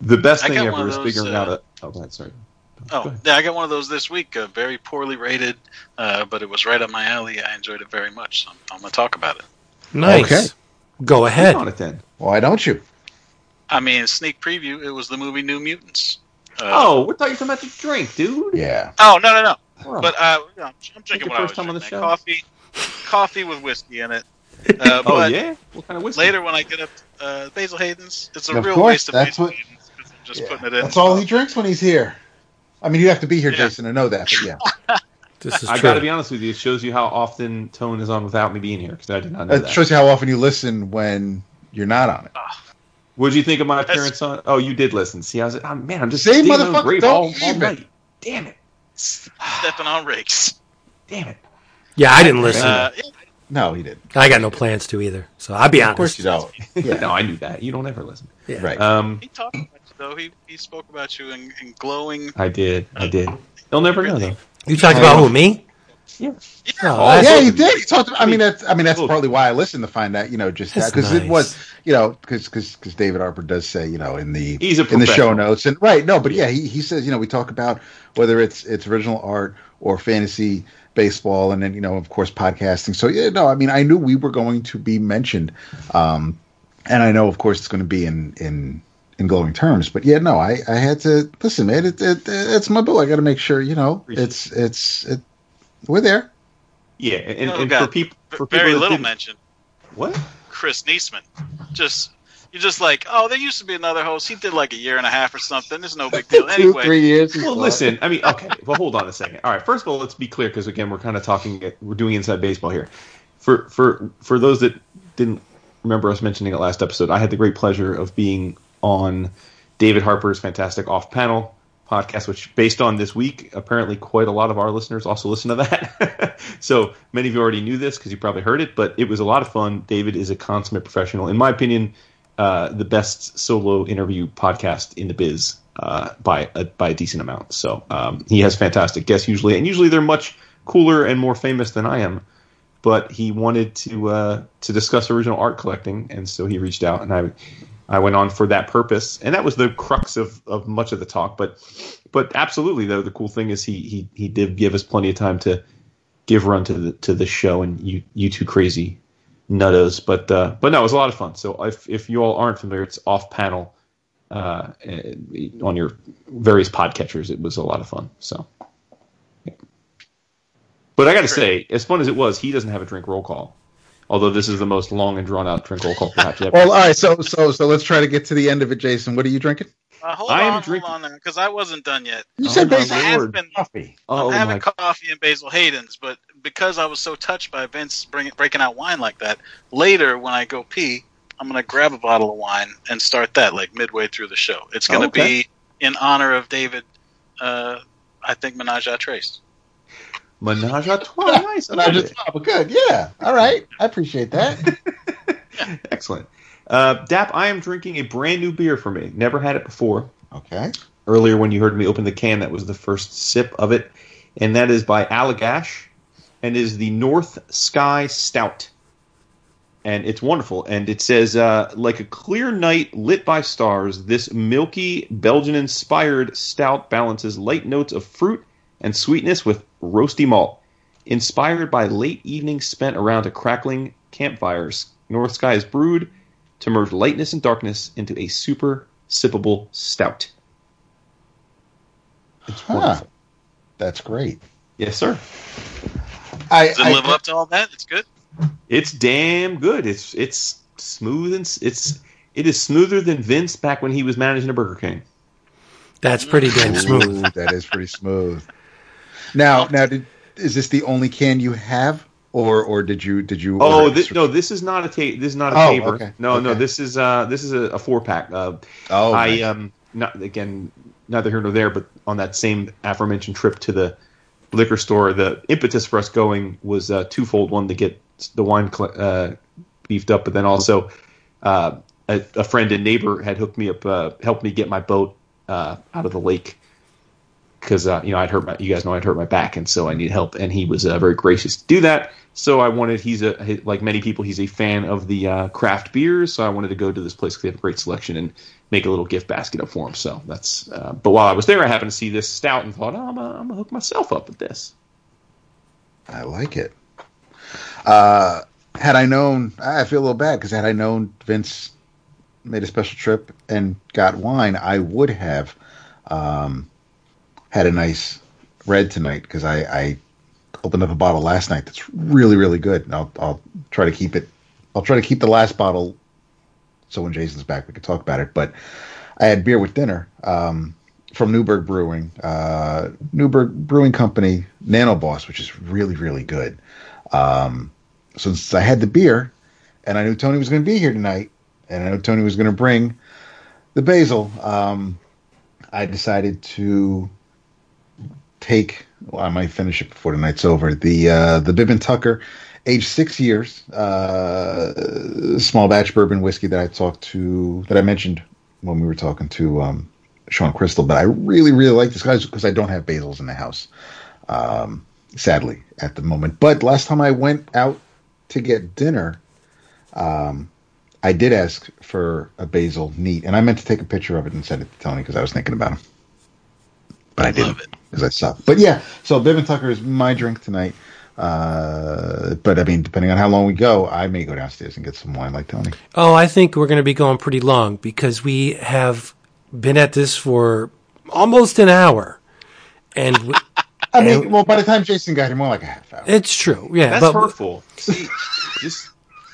The best I thing ever one is figuring uh, out a. Oh, go ahead, sorry. Oh, yeah, I got one of those this week. Uh, very poorly rated, uh, but it was right up my alley. I enjoyed it very much. So I'm going to talk about it. Nice. Okay. Go ahead. on it then. Why don't you? I mean, sneak preview. It was the movie New Mutants. Uh, Oh, we thought you were talking about the drink, dude. Yeah. Oh no no no! Wow. But uh, I'm, I'm drinking your what I first was time on the show? Coffee, coffee with whiskey in it. Uh, oh but yeah. What kind of whiskey? later when I get up, uh, Basil Hayden's. It's a Of real course, waste of that's Basil what- Hayden's 'cause I'm just Yeah. putting it in. That's all he drinks when he's here. I mean, you have to be here, Yeah. Jason, to know that. But yeah, This is I got to be honest with you. It shows you how often Tone is on without me being here because I did not know that that. shows you how often you listen when you're not on it. What did you think of my That's- appearance on? Oh, you did listen. See, I was oh, man. I'm just See, stealing motherfucker, grapes don't all, all even. night. Damn it. stepping on rakes. Damn it. yeah, I didn't listen. Uh, yeah, No, he didn't. I got no plans to either. So I'll be Of course honest. you don't. Yeah. No, I knew that. You don't ever listen. Yeah. Right. Um, he talked about you though. He he spoke about you in, in glowing. I did. I did. They'll never know though. You talked about who, me? Yeah. No, Oh, yeah, both you of you. did. You talked. About, I mean, that's. I mean, that's partly why I listened to find out. You know, just because nice. it was. You know, because because David Harper does say, you know, in the He's a in the show notes and right. No, but yeah, he he says, you know, we talk about whether it's it's original art or fantasy baseball, and then you know, of course, podcasting. So yeah, no, I mean, I knew we were going to be mentioned, um, and I know, of course, it's going to be in in in glowing terms. But yeah, no, I I had to listen, man. It, it, it's my boo. I got to make sure, you know, it's it's it. We're there. Yeah, and, and for people, for people very that little didn't- mention. What? Chris Neseman. Just you're just like, oh, there used to be another host. He did like a year and a half or something. It's no big deal. Two, Anyway, three years. Well, listen. I mean, okay. Well, hold on a second. All right. First of all, let's be clear because again, we're kind of talking. We're doing inside baseball here. For for for those that didn't remember us mentioning it last episode, I had the great pleasure of being on David Harper's fantastic off panel podcast, which based on this week, apparently quite a lot of our listeners also listen to that. so many of you already knew this because you probably heard it, but it was a lot of fun. David is a consummate professional, in my opinion, uh, the best solo interview podcast in the biz uh, by a, by a decent amount. So um, he has fantastic guests usually, and usually they're much cooler and more famous than I am. But he wanted to uh, to discuss original art collecting, and so he reached out, and I I went on for that purpose, and that was the crux of, of much of the talk. But but absolutely, though, the cool thing is he he he did give us plenty of time to give run to the to the show, and you you two crazy nuttos. But uh, but no, it was a lot of fun. So if if you all aren't familiar, it's off panel uh, on your various podcatchers. It was a lot of fun. So. yeah. But I got to say, as fun as it was, he doesn't have a drink roll call. Although this is the most long and drawn out drink roll call perhaps ever. Well, all right. So so so let's try to get to the end of it, Jason. What are you drinking? uh, hold I am on, drinking- hold on, because I wasn't done yet. You Oh said my Basil I been coffee. oh I'm having my! coffee and Basil Hayden's, but because I was so touched by Vince bring, breaking out wine like that, later when I go pee, I'm gonna grab a bottle of wine and start that like midway through the show. It's gonna Oh, okay. be in honor of David. Uh, I think Menage a Trace. Menage a trois. Nice. I And I love just it. oh, good. Yeah. All right. I appreciate that. Excellent. Uh, Dap, I am drinking a brand new beer for me. Never had it before. Okay. Earlier, when you heard me open the can, that was the first sip of it, and that is by Allagash, and is the North Sky Stout. And it's wonderful. And it says, uh, like a clear night lit by stars, this milky Belgian-inspired stout balances light notes of fruit and sweetness with roasty malt. Inspired by late evenings spent around a crackling campfires, North Sky is brewed to merge lightness and darkness into a super sippable stout. It's Huh. wonderful. That's great. Yes, sir. I, Does it I- live up to all that? It's good. It's damn good. It's it's smooth and it's it is smoother than Vince back when he was managing a Burger King. That's pretty damn smooth. Ooh, that is pretty smooth. Now, now, did, is this the only can you have, or or did you did you? Oh order thi- extra- no, this is not a ta- this is not a Oh, taper. okay, No, no, this is uh this is a, a four pack. Uh, Oh, I nice. um not again neither here nor there, but on that same aforementioned trip to the liquor store, the impetus for us going was uh, twofold: one to get the wine cl- uh, beefed up, but then also uh, a, a friend and neighbor had hooked me up, uh, helped me get my boat uh, out of the lake. Because uh, you know I'd hurt my you guys know I'd hurt my back and so I need help and he was uh, very gracious to do that. So I wanted he's a like many people he's a fan of the uh, craft beers. So I wanted to go to this place because they have a great selection and make a little gift basket up for him. So that's. Uh, but while I was there, I happened to see this stout and thought, oh, I'm gonna, I'm gonna hook myself up with this. I like it. Uh, had I known, I feel a little bad because had I known Vince made a special trip and got wine, I would have um, had a nice red tonight because I, I opened up a bottle last night that's really really good. And I'll I'll try to keep it. I'll try to keep the last bottle so when Jason's back we can talk about it. But I had beer with dinner um, from Newburgh Brewing, uh, Newburgh Brewing Company, Nano Boss, which is really really good. Um, so since I had the beer, and I knew Tony was going to be here tonight, and I knew Tony was going to bring the basil, um, I decided to take. Well, I might finish it before the night's over. The uh, the Bibb and Tucker, age six years, uh, small batch bourbon whiskey that I talked to that I mentioned when we were talking to um, Sean Crystal. But I really really like this guy because I don't have basils in the house, um, sadly at the moment. But last time I went out to get dinner, um, I did ask for a basil neat, and I meant to take a picture of it and send it to Tony because I was thinking about him, but I, didn't love it. Because I suck. But yeah, so Bibb and Tucker is my drink tonight. Uh, but I mean, depending on how long we go, I may go downstairs and get some wine like Tony. Oh, I think we're going to be going pretty long because we have been at this for almost an hour, and we, I mean, well, by the time Jason got here, more like a half hour. it's true. Yeah, That's but hurtful. See, just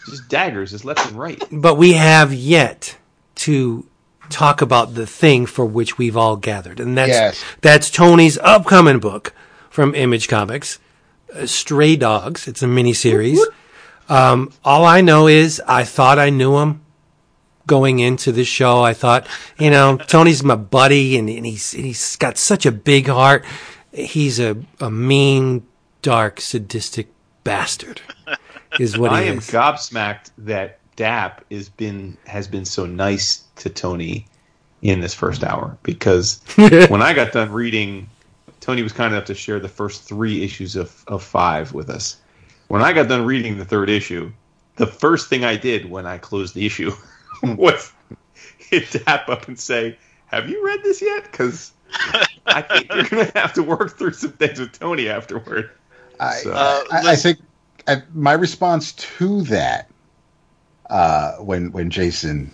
just daggers, just left and right. but we have yet to talk about the thing for which we've all gathered, and that's Yes. that's Tony's upcoming book from Image Comics, uh, Stray Dogs. It's a miniseries. Um, all I know is I thought I knew him going into this show. I thought, you know, Tony's my buddy, and, and he's and he's got such a big heart. He's a a mean, dark, sadistic bastard. Is what he I am is. gobsmacked that Dap is been has been so nice to Tony in this first hour because when I got done reading, Tony was kind enough to share the first three issues of, of five with us. When I got done reading the third issue, the first thing I did when I closed the issue was hit Dap up and say, "Have you read this yet?" Because I think you're going to have to work through some things with Tony afterward. I, So- Uh, I, I think I, my response to that uh, when when Jason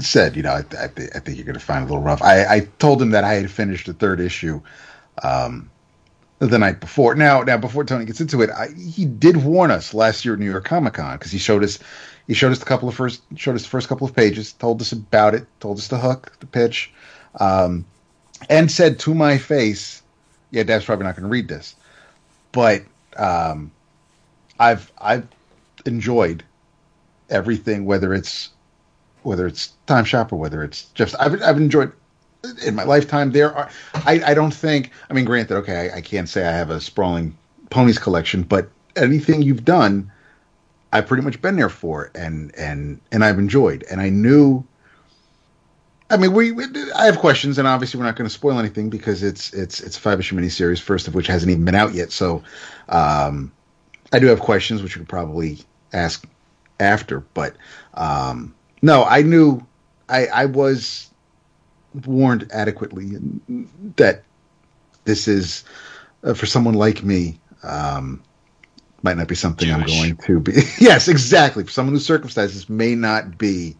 said, you know, I, I, thi- I think you're going to find it a little rough. I, I told him that I had finished the third issue um, the night before. Now, now before Tony gets into it, I, he did warn us last year at New York Comic Con because he showed us he showed us a couple of first showed us the first couple of pages, told us about it, told us the hook, the pitch, um, and said to my face, "Yeah, Dad's probably not going to read this," but um, I've I've enjoyed everything, whether it's whether it's Time Shop or whether it's just I've I've enjoyed in my lifetime. There are I I don't think I mean granted okay I, I can't say I have a sprawling ponies collection, but anything you've done, I've pretty much been there for and and and I've enjoyed and I knew. I mean, we, we. I have questions, and obviously, we're not going to spoil anything because it's it's it's a five issue miniseries, first of which hasn't even been out yet. So, um, I do have questions, which you could probably ask after. But um, no, I knew I, I was warned adequately that this is uh, for someone like me. Um, might not be something I'm going to be. yes, exactly. For someone whose circumstances may not be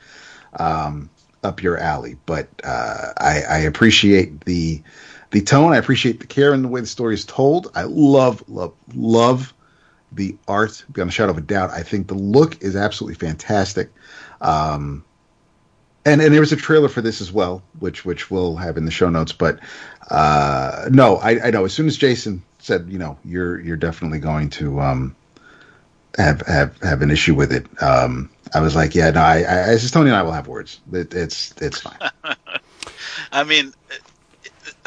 um, up your alley, but uh, I, I appreciate the the tone. I appreciate the care and the way the story is told. I love, love, love the art beyond a shadow of a doubt. I think the look is absolutely fantastic. Um, and and there was a trailer for this as well, which which we'll have in the show notes. But uh, no, I, I know as soon as Jason said, you know, you're you're definitely going to um, have have have an issue with it. Um, I was like, yeah, no, I, I, I just Tony and I will have words. It, it's it's fine. I mean,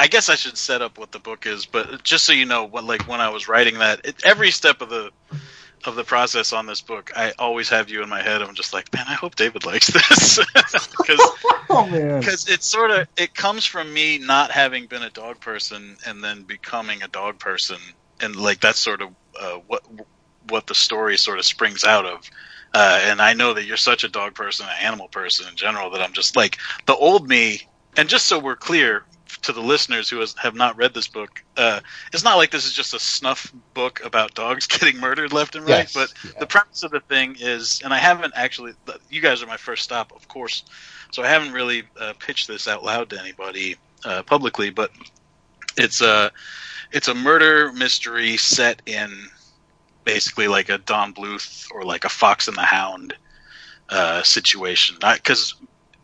I guess I should set up what the book is, but just so you know, what like when I was writing that, it, every step of the of the process on this book, I always have you in my head. I'm just like, man, I hope David likes this because Oh because it's sort of it comes from me not having been a dog person and then becoming a dog person, and like that's sort of uh, what what the story sort of springs out of. Uh, and I know that you're such a dog person, an animal person in general, that I'm just like the old me. And just so we're clear to the listeners who has, have not read this book, uh, it's not like this is just a snuff book about dogs getting murdered left and right. Yes, But yeah. the premise of the thing is, and I haven't actually. You guys are my first stop, of course, so I haven't really uh, pitched this out loud to anybody uh, publicly. But it's a it's a murder mystery set in basically like a Don Bluth or like a Fox and the Hound uh, situation. Because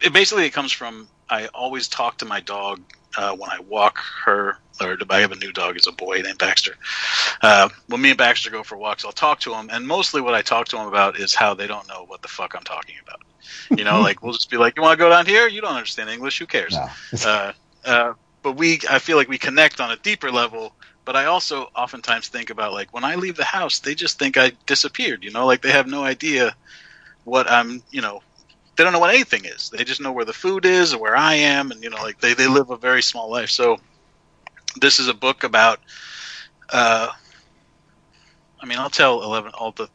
it basically it comes from I always talk to my dog uh, when I walk her. Or I have a new dog. It's a boy named Baxter. Uh, when me and Baxter go for walks, I'll talk to him, and mostly what I talk to him about is how they don't know what the fuck I'm talking about. You know, like we'll just be like, "You want to go down here? You don't understand English. Who cares?" No. uh, uh, but we I feel like we connect on a deeper level. But I also oftentimes think about like when I leave the house, they just think I disappeared. You know, like they have no idea what I'm. You know, they don't know what anything is. They just know where the food is or where I am, and you know, like they they live a very small life. So this is a book about. Uh, I mean, I'll tell eleven all the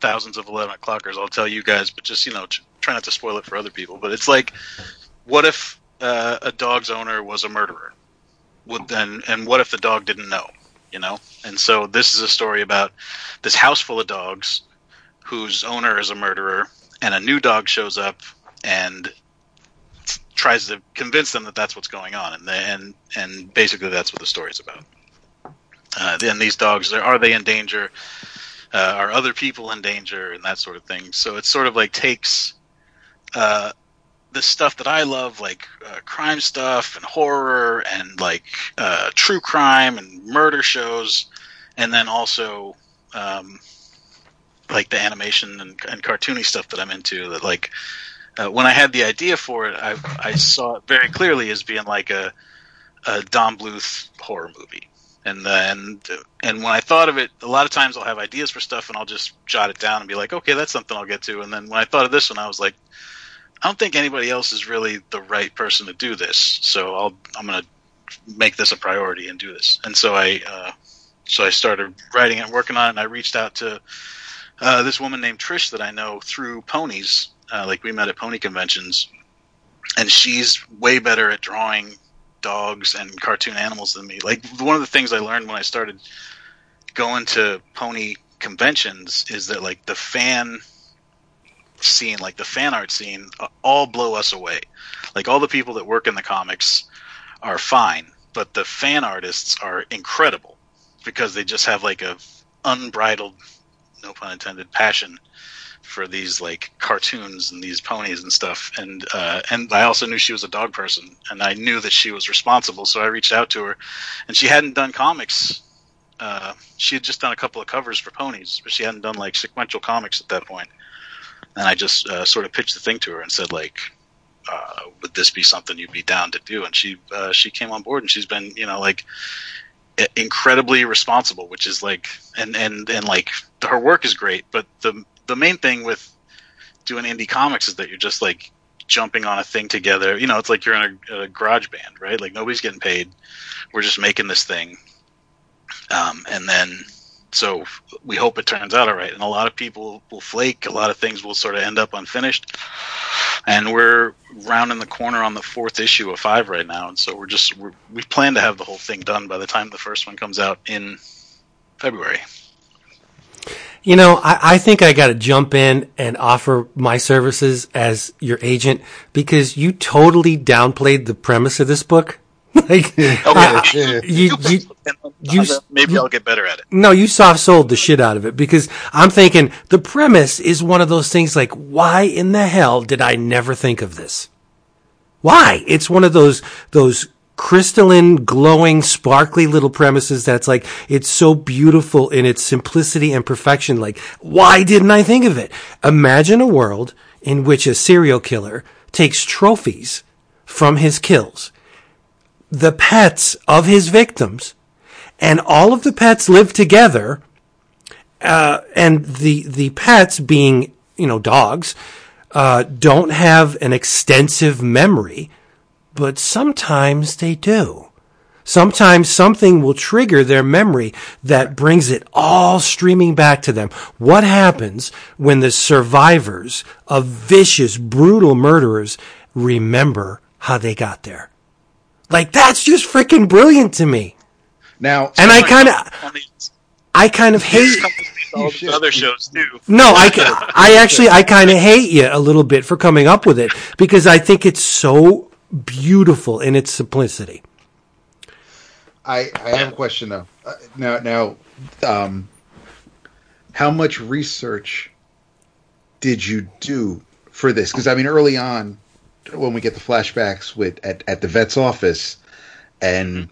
thousands of eleven o'clockers. I'll tell you guys, but just you know, try not to spoil it for other people. But it's like, what if uh, a dog's owner was a murderer? Would then, and what if the dog didn't know? You know, and so this is a story about this house full of dogs whose owner is a murderer, and a new dog shows up and tries to convince them that that's what's going on, and and and basically that's what the story's about. Uh, then these dogs, are they in danger? Uh, are other people in danger, and that sort of thing. So it sort of like takes uh, the stuff that I love, like uh, crime stuff and horror and like uh, true crime and murder shows, and then also um, like the animation and, and cartoony stuff that I'm into. That like uh, when I had the idea for it, I I saw it very clearly as being like a a Don Bluth horror movie. And then, and when I thought of it, a lot of times I'll have ideas for stuff and I'll just jot it down and be like, okay, that's something I'll get to. And then when I thought of this one, I was like, I don't think anybody else is really the right person to do this. So I'll, I'm going to make this a priority and do this. And so I, uh, so I started writing it and working on it. And I reached out to uh, this woman named Trish that I know through ponies. Uh, like we met at pony conventions, and she's way better at drawing dogs and cartoon animals than me. Like one of the things I learned when I started going to pony conventions is that like the fan scene, like the fan art scene, uh, all blow us away. Like all the people that work in the comics are fine, but the fan artists are incredible because they just have like a unbridled, no pun intended, passion for these like cartoons and these ponies and stuff. And uh, and I also knew she was a dog person, and I knew that she was responsible. So I reached out to her, and she hadn't done comics. Uh, she had just done a couple of covers for ponies, but she hadn't done like sequential comics at that point. And I just uh, sort of pitched the thing to her and said like, uh, "Would this be something you'd be down to do?" And she uh, she came on board, and she's been you know like incredibly responsible, which is like and and and like her work is great, but the the main thing with doing indie comics is that you're just like jumping on a thing together. You know, it's like you're in a, a garage band, right? Like nobody's getting paid. We're just making this thing, um, and then so we hope it turns out all right. And a lot of people will flake. A lot of things will sort of end up unfinished. And we're rounding the corner on the fourth issue of five right now, and so we're just we're, we plan to have the whole thing done by the time the first one comes out in February. You know, I, I think I got to jump in and offer my services as your agent because you totally downplayed the premise of this book. like, I- Yeah. Uh, uh, you, you, you- maybe I'll get better at it. no, you soft sold the shit out of it because I'm thinking the premise is one of those things like, why in the hell did I never think of this? Why? It's one of those, those crystalline, glowing, sparkly little premises that's like, it's so beautiful in its simplicity and perfection. Like, why didn't I think of it? Imagine a world in which a serial killer takes trophies from his kills, the pets of his victims, and all of the pets live together uh, and the the pets being you know dogs uh, don't have an extensive memory, but sometimes they do. Sometimes something will trigger their memory that brings it all streaming back to them. What happens when the survivors of vicious, brutal murderers remember how they got there? Like that's just freaking brilliant to me. Now, And I kind of, I kind of hate. all should. other shows too. No, I, I actually, I kind of hate you a little bit for coming up with it because I think it's so beautiful in its simplicity. I, I have a question though. Uh, now, now, um, how much research did you do for this? Because I mean, early on, when we get the flashbacks with at, at the vet's office, and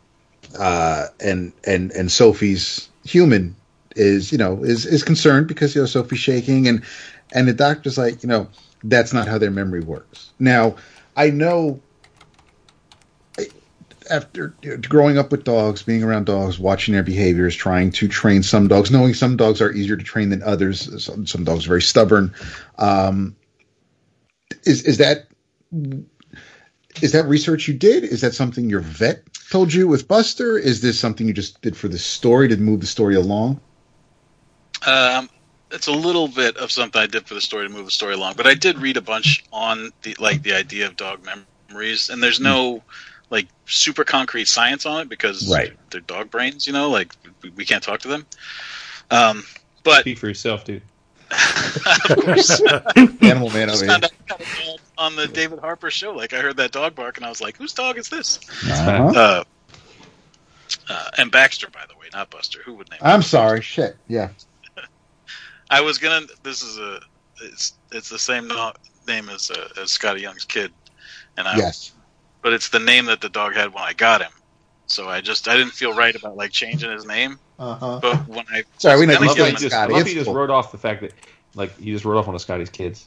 uh, and and and Sophie's human is you know is is concerned because you know Sophie's shaking, and and the doctor's like, you know, that's not how their memory works. Now, I know after growing up with dogs, being around dogs, watching their behaviors, trying to train some dogs, knowing some dogs are easier to train than others. Some, some dogs are very stubborn. Um, is is that is that research you did? Is that something your vet told you with Buster? Is this something you just did for the story to move the story along? Um, it's a little bit of something I did for the story to move the story along, but I did read a bunch on the like the idea of dog memories, and there's no like super concrete science on it because Right. they're dog brains, you know, like we, we can't talk to them. Um, but Speak for yourself, dude. of course, Animal Man over here. Found out kind of on the David Harper show. Like I heard that dog bark, and I was like, "Whose dog is this?" Uh-huh. Uh, uh, and Baxter, by the way, not Buster. Who would name? I'm sorry. Shit. Yeah. I was gonna. This is a. It's it's the same no, name as uh, as Skottie Young's kid, and I. Yes. But it's the name that the dog had when I got him. So I just I didn't feel right about like changing his name. Uh huh. But when I Sorry, we know At we least get Love it how it, was he just, Skottie. love how It's he just cool. wrote off the fact that, like, he just wrote off one of Skottie's kids.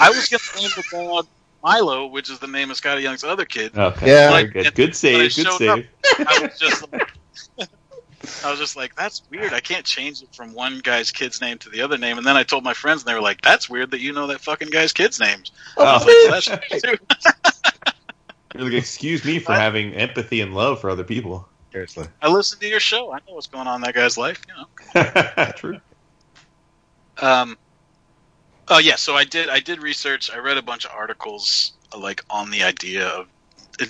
I was gonna name the dog Milo, which is the name of Skottie Young's other kid. Okay, Yeah. Like, good. Good save. Good save. up, I was just like, I was just like, that's weird. I can't change it from one guy's kid's name to the other name. And then I told my friends, and they were like, "That's weird that you know that fucking guy's kid's names." I was like, Oh. "Well, that's weird too." You're like, excuse me for having empathy and love for other people. Seriously. I listened to your show. I know what's going on in that guy's life. You know. True. Um, oh yeah, so I did. I did research. I read a bunch of articles uh, like on the idea of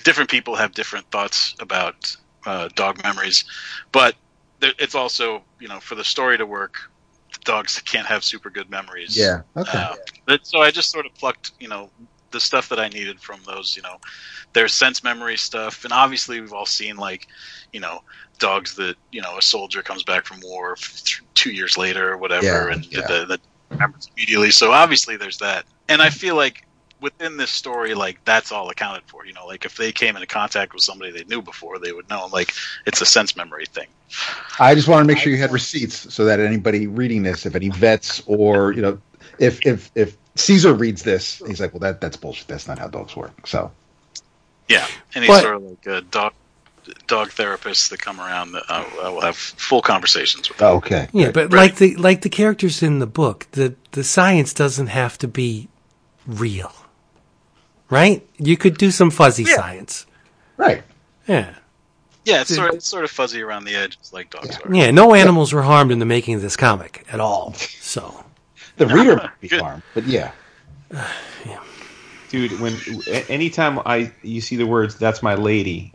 different people have different thoughts about uh, dog memories, but there, it's also you know for the story to work, dogs can't have super good memories. Yeah. Okay. Uh, but, so I just sort of plucked, you know, the stuff that I needed from those, you know, their sense memory stuff, and obviously we've all seen like, you know, dogs that you know a soldier comes back from war f- two years later or whatever, Yeah, and yeah. the, the remembers immediately. So obviously there's that, and I feel like within this story, like that's all accounted for. You know, like if they came into contact with somebody they knew before, they would know. Like it's a sense memory thing. I just want to make sure you had receipts so that anybody reading this, if any vets or you know, if if if Caesar reads this, he's like, well, that that's bullshit. That's not how dogs work. So Yeah, any But- sort of like uh, a dog dog therapists that come around, that uh, I will have full conversations with. Them. okay, Yeah, but Right. like the like the characters in the book, the the science doesn't have to be real, right? You could do some fuzzy Yeah. science. right. Yeah, Yeah, it's sort of, it's sort of fuzzy around the edges, like dogs are. yeah. No animals were harmed in the making of this comic at all. So The reader might be Good. harmed, but yeah, yeah. dude when anytime i you see the words that's my lady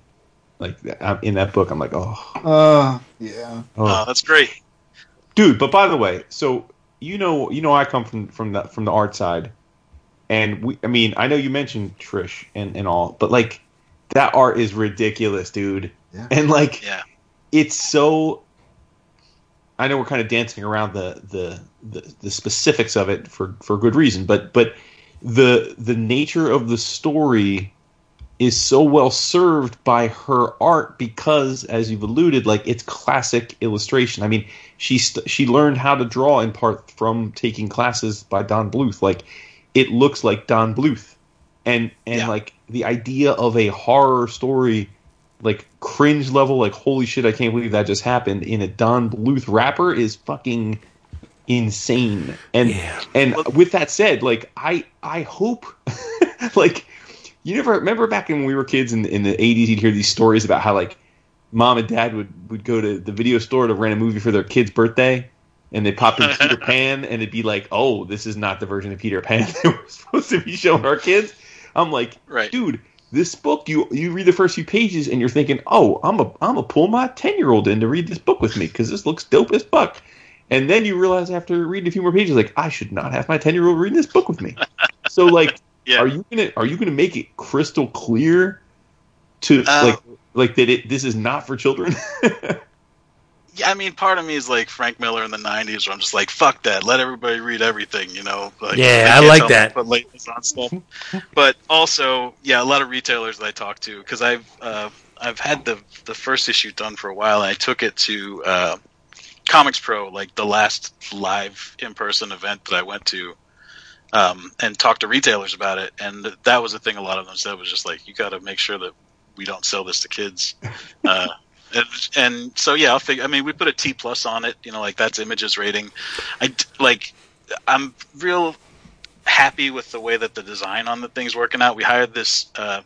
like I'm in that book i'm like oh, uh, yeah, oh. Oh, that's great. dude but by the way so you know you know i come from from the from the art side and we i mean i know you mentioned trish and and all but like that art is ridiculous dude Yeah. and like Yeah, it's so I know we're kind of dancing around the, the the the specifics of it for for good reason, but but the the nature of the story is so well served by her art because as you've alluded like it's classic illustration. I mean, she st- she learned how to draw in part from taking classes by Don Bluth. Like it looks like Don Bluth. And and Yeah. like the idea of a horror story like cringe level, like holy shit, I can't believe that just happened in a Don Bluth wrapper is fucking insane. And Yeah. and with that said, like I I hope like you never remember back when we were kids in, in the 80s you'd hear these stories about how like mom and dad would would go to the video store to rent a movie for their kid's birthday and they pop in Peter Pan and it'd be like, "Oh, this is not the version of Peter Pan they were supposed to be showing our kids." I'm like, Right. dude, this book you you read the first few pages and you're thinking, "Oh, I'm a I'm a pull my 10-year-old in to read this book with me cuz this looks dope as fuck." And then you realize after reading a few more pages like, "I should not have my 10-year-old reading this book with me." so like Yeah. are you going to are you going to make it crystal clear to Uh, like like that it this is not for children? Yeah, I mean, part of me is like Frank Miller in the '90s, where I'm just like, "Fuck that! Let everybody read everything," you know? Like, Yeah, they I like tell me to that. Put labels on stuff, but also, yeah, a lot of retailers that I talk to because I've uh, I've had the the first issue done for a while, and I took it to uh, Comics Pro, like the last live in person event that I went to. Um, and talk to retailers about it, and that was the thing. A lot of them said was just like, "You got to make sure that we don't sell this to kids." Uh, and, and so yeah, I'll figure. I mean, we put a T plus on it. You know, like that's images rating. I like. I'm real happy with the way that the design on the thing's working out. We hired this uh,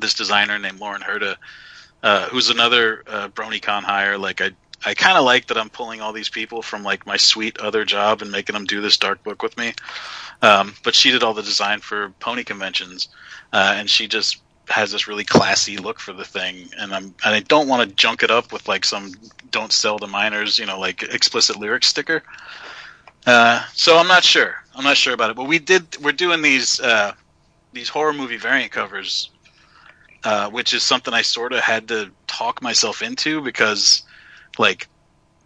this designer named Lauren Herda, uh, who's another uh, BronyCon hire. Like I. I kind of like that I'm pulling all these people from like my sweet other job and making them do this dark book with me. Um, but she did all the design for pony conventions, uh, and she just has this really classy look for the thing. And I'm and I don't want to junk it up with like some "don't sell to minors," you know, like explicit lyrics sticker. Uh, so I'm not sure. I'm not sure about it. But we did. We're doing these uh, these horror movie variant covers, uh, which is something I sort of had to talk myself into because, like,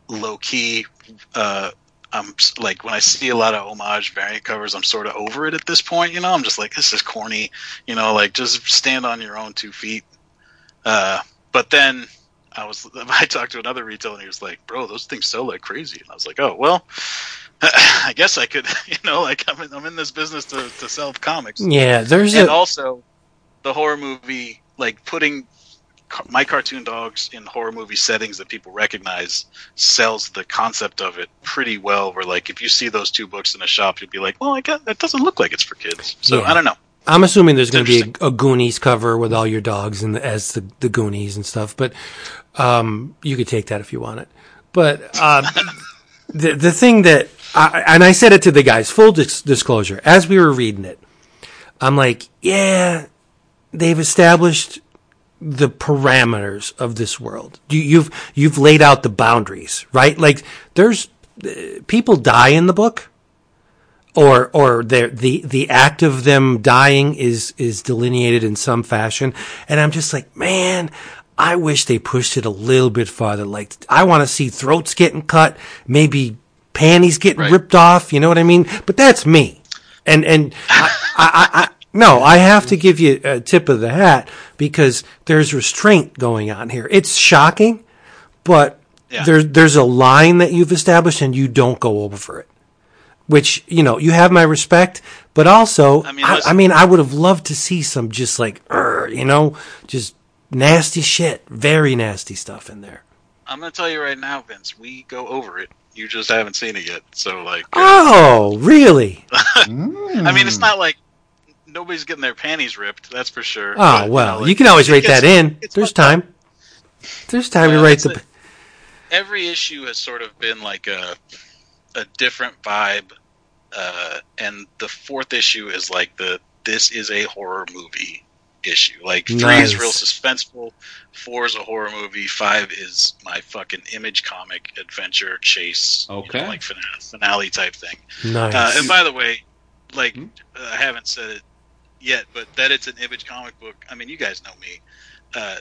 low key. Uh, I'm like when I see a lot of homage variant covers, I'm sort of over it at this point. You know, I'm just like, this is corny. You know, like just stand on your own two feet. Uh, but then I was, I talked to another retailer and he was like, bro, those things sell like crazy. And I was like, oh well, I guess I could. You know, like I'm in, I'm in this business to to sell comics Yeah, there's and a also the horror movie like putting my cartoon dogs in horror movie settings that people recognize sells the concept of it pretty well where like if you see those two books in a shop you'd be like well i got that doesn't look like it's for kids so Yeah. i don't know I'm assuming there's going to be a, a Goonies cover with all your dogs and the, as the, the Goonies and stuff, but um, you could take that if you want it. But uh, the the thing that I, and I said it to the guys, full dis- disclosure, as we were reading it, I'm like, yeah, they've established the parameters of this world. You, you've you've laid out the boundaries, right? Like there's uh, people die in the book or or the the act of them dying is is delineated in some fashion and i'm just like man i wish they pushed it a little bit farther like i want to see throats getting cut maybe panties getting Right. ripped off you know what i mean but that's me and and I, I no i have to give you a tip of the hat because there's restraint going on here. It's shocking but Yeah. there's there's a line that you've established and you don't go over it which you know you have my respect but also i mean I, I mean I would have loved to see some just like you know just nasty shit very nasty stuff in there. I'm gonna tell you right now vince we go over it. You just haven't seen it yet so like uh, oh really? I mean it's not like nobody's getting their panties ripped that's for sure oh But, you well know, you, can always write that in there's fucked up. time there's time to Well, rate that's the it. every issue has sort of been like a a different vibe, uh, and the fourth issue is like the this is a horror movie issue. Like three Nice. is real suspenseful, four is a horror movie, five is my fucking image comic adventure chase, you know, Okay. like finale, finale type thing. nice Uh, and by the way, like Hmm? uh, I haven't said it yet, but that it's an image comic book. I mean, you guys know me. Uh,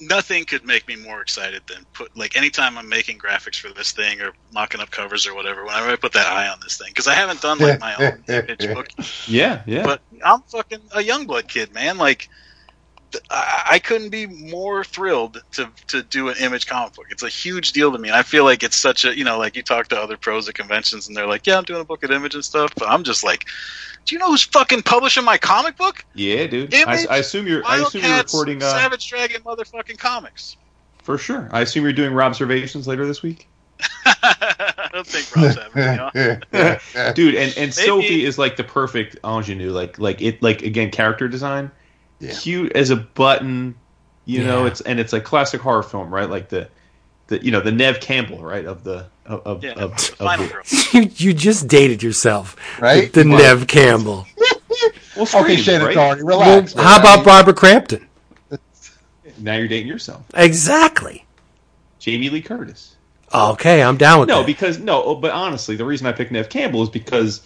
nothing could make me more excited than put like anytime I'm making graphics for this thing or mocking up covers or whatever. Whenever I put that eye on this thing, because I haven't done like my own image book Yeah, yeah. but I'm fucking a youngblood kid, man. Like I, I couldn't be more thrilled to to do an image comic book. It's a huge deal to me. And I feel like it's such a you know like you talk to other pros at conventions and they're like, yeah, I'm doing a book at Image and stuff, but I'm just like, do you know who's fucking publishing my comic book? Yeah, dude. I, Image, I assume you're. I assume you're Wildcats, recording. Uh, Savage Dragon, motherfucking comics. for sure. I assume you're doing observations later this week, I don't think Rob's having me on. dude. And and Maybe. Sophie is like the perfect ingenue. Like like it like again character design, Yeah. cute as a button. You know, it's and it's like classic horror film, right? Like the. The, you know the Neve Campbell right of the of of, Yeah, of, the of final girl. You you just dated yourself, Right? The Well- Neve Campbell. well, Okay, Scream, Shannon right? Doherty, Well, relax. how man. about Barbara Crampton? now you're dating yourself Exactly. Jamie Lee Curtis Okay, I'm down with No, that. because no, oh, but honestly, the reason I picked Neve Campbell is because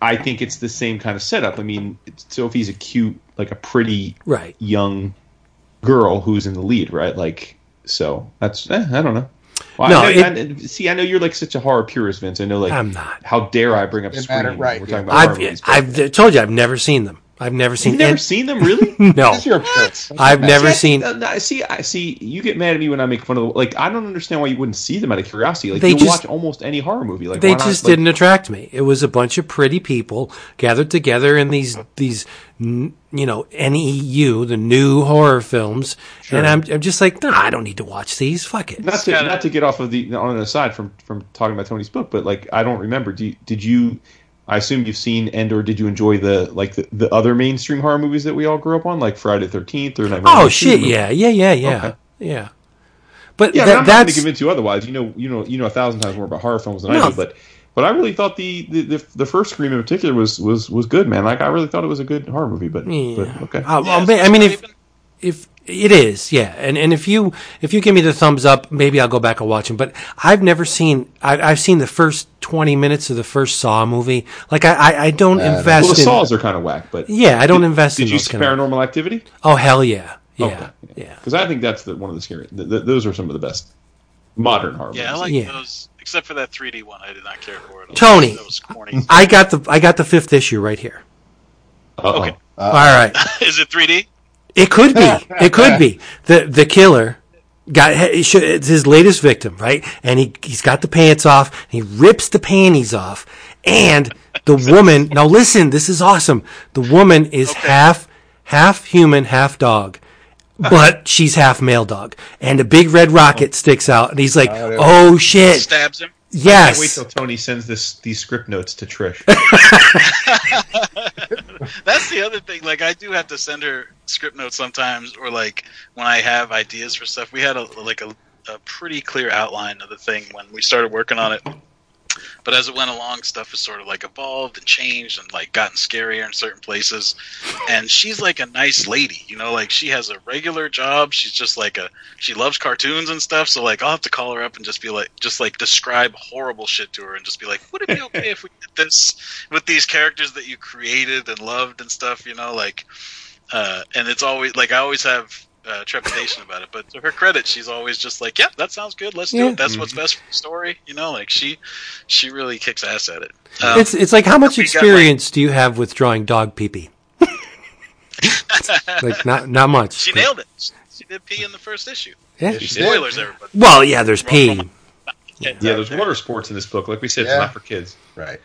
I think it's the same kind of setup. I mean, Sophie's a cute, like a pretty right. young girl who's in the lead, right? Like, so that's eh, I don't know. Well, No, I know, it- I- see, I know you're like such a horror purist, Vince. I know, like, I'm not. how dare I bring up Didn't Scream? matter, right, We're yeah. talking about horror I've movies, I've told you I've never seen them. I've never seen. You've never and- seen them, really? No, That's your choice. I've never See, I- seen. uh, no, see, I see. You get mad at me when I make fun of the like. I don't understand why you wouldn't see them out of curiosity. Like They you just- watch almost any horror movie. Like They why not, just like- didn't attract me. It was a bunch of pretty people gathered together in these these n- you know NEU, the new horror films, and I'm I'm just like, nah, I don't need to watch these. Fuck it. not to kinda- not to get off of the on an aside from from talking about Tony's book, but like I don't remember. Do you, did you? I assume you've seen and or did you enjoy the like the, the other mainstream horror movies that we all grew up on, like Friday the Thirteenth or Nightmare? Oh shit! Street? Yeah, yeah, yeah, yeah, Okay. yeah. But yeah. but that, I'm not going to convince you otherwise. You know, you know, you know a thousand times more about horror films than I do. But but I really thought the, the the the first Scream in particular was was was good, man. Like I really thought it was a good horror movie. But, yeah. but okay. Uh, Yeah, well, I mean, if if it is, yeah, and and if you if you give me the thumbs up, maybe I'll go back and watch them. But I've never seen. I, I've seen the first twenty minutes of the first Saw movie. Like I, I, I don't Uh, invest well, the in. saws are kind of whack, but yeah, I don't invest did in you see kind of. Paranormal Activity? Oh hell yeah, yeah, Okay. yeah. Because I think that's the, one of the scary. Th- th- those are some of the best modern horror Yeah, I like Yeah. those. Except for that 3D one, I did not care for it. Tony. that was corny. I got the I got the fifth issue right here. Uh-oh. Okay. All right. Is it 3D? It could be. It could be. The the killer got it's his latest victim, right? And he he's got the pants off. And he rips the panties off, and the woman. Now listen, this is awesome. The woman is Okay. half half human, half dog. But she's half male dog, and a big red rocket oh. sticks out, and he's like, yeah. "Oh, oh shit, Stabs him. Can't yes!" wait till Tony sends this these script notes to Trish. That's the other thing. Like, I do have to send her script notes sometimes, or like when I have ideas for stuff. We had a like a, a pretty clear outline of the thing when we started working on it. But as it went along, stuff has sort of like evolved and changed and like gotten scarier in certain places. And she's like a nice lady, you know, like she has a regular job. She's just like a she loves cartoons and stuff. So like I'll have to call her up and just be like, just like describe horrible shit to her and just be like, would it be okay if we did this with these characters that you created and loved and stuff, you know, like, uh, and it's always like I always have uh, trepidation about it, but to her credit, she's always just like, "Yeah, that sounds good. Let's do Yeah. it. That's what's best for the story." You know, like she, she really kicks ass at it. Um, It's it's like how much we got, like- experience do you have with drawing dog pee pee? like not not much. she but- nailed it. She did pee in the first issue. Yeah. She did. Spoilers, everybody. Well, yeah, there's pee. yeah, there's water sports in this book. Like we said, Yeah. it's not for kids. Right.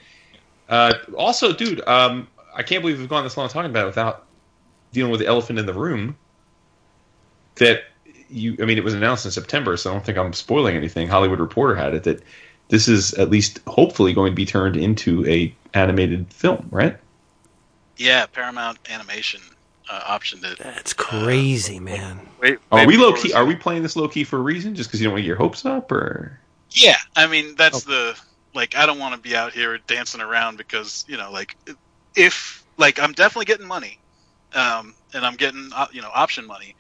Uh, also, dude, um, I can't believe we've gone this long talking about it without dealing with the elephant in the room. That you, I mean, it was announced in September, so I don't think I'm spoiling anything. Hollywood Reporter had it that this is at least hopefully going to be turned into a animated film, right? Yeah, Paramount Animation uh, optioned it. That's crazy, man. Wait, Are we low key? Are we playing this low key for a reason? Just because you don't want your hopes up, or Yeah, I mean that's the like I don't want to be out here dancing around because you know like if like I'm definitely getting money, um, and I'm getting uh, you know option money,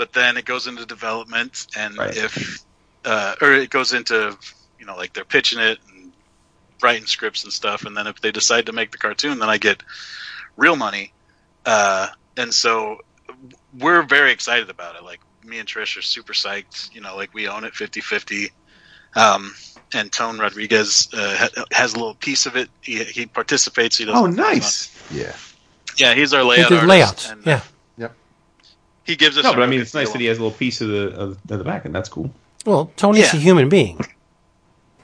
but then it goes into development and Right. if uh, or it goes into you know like they're pitching it and writing scripts and stuff, and then if they decide to make the cartoon, then I get real money, uh, and so we're very excited about it. Like me and Trish are super psyched. You know, like we own it 50-50. Um, and Tone Rodriguez uh, ha- has a little piece of it. He, he participates. He doesn't. oh, nice. Yeah. Yeah, he's our layout artist. layouts. and, Yeah. He gives us. No, a but I mean, it's nice that he has a little piece of the of, of the back, and that's cool. Well, Tony's Yeah. a human being.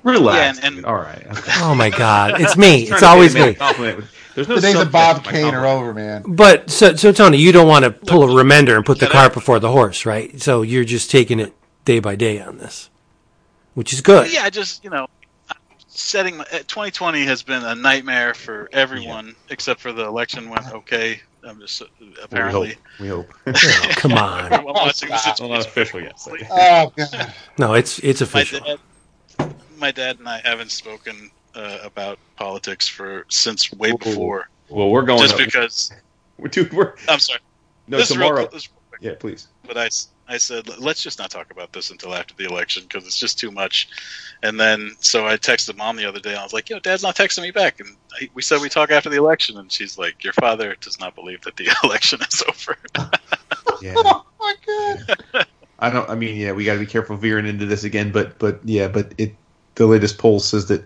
Relax. Yeah, and- and- all right. Okay. Oh my God, it's me. It's always pay a man a me. compliment. There's no The days of Bob Kane are over, man. But so, so Tony, you don't want to pull a remender and put the cart before the horse, right? So you're just taking it day by day on this, which is good. yeah, I just you know, setting my, uh, 2020 has been a nightmare for everyone except for the election went okay. I'm just uh, apparently. We hope. Oh, come on. I'm watching this. It's not official yet. so- Oh god. No, it's it's my official. dad, my dad and I haven't spoken uh, about politics for since way Ooh. before. Well, we're going. Just up. because Dude, we're I'm sorry. no this tomorrow. is real, this is real quick. Yeah, please. but I, s- I said let's just not talk about this until after the election because it's just too much. And then so I texted mom the other day. and I was like, "Yo, Dad's not texting me back." And I, we said we talk after the election, and she's like, "Your father does not believe that the election is over." Yeah. Oh my god. I don't. I mean, yeah, we got to be careful veering into this again. But but yeah, but it. The latest poll says that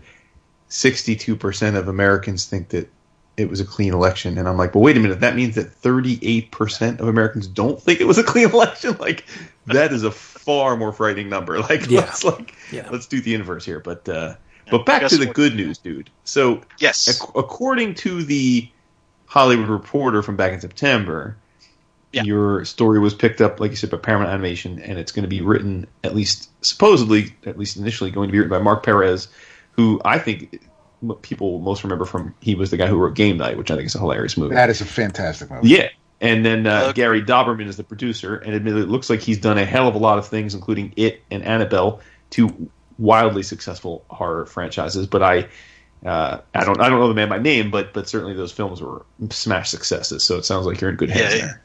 sixty-two percent of Americans think that it was a clean election, and I'm like, but wait a minute, that means that thirty-eight percent of Americans don't think it was a clean election. Like that is a far more frightening number. Like Yeah. let's like Yeah. let's do the inverse here. But uh, but back to the good news, dude. So yes, Ac- according to the Hollywood Reporter from back in September, Yeah. your story was picked up, like you said, by Paramount Animation, and it's going to be written, at least supposedly, at least initially, going to be written by Mark Perez, who I think m- people most remember from he was the guy who wrote Game Night, which I think is a hilarious movie. That is a fantastic movie. Yeah. And then uh, Okay. Gary Dauberman is the producer, and admittedly, it looks like he's done a hell of a lot of things, including It and Annabelle, two wildly successful horror franchises. But I, uh, I don't, I don't know the man by name, but but certainly those films were smash successes. So it sounds like you're in good hands Yeah, there.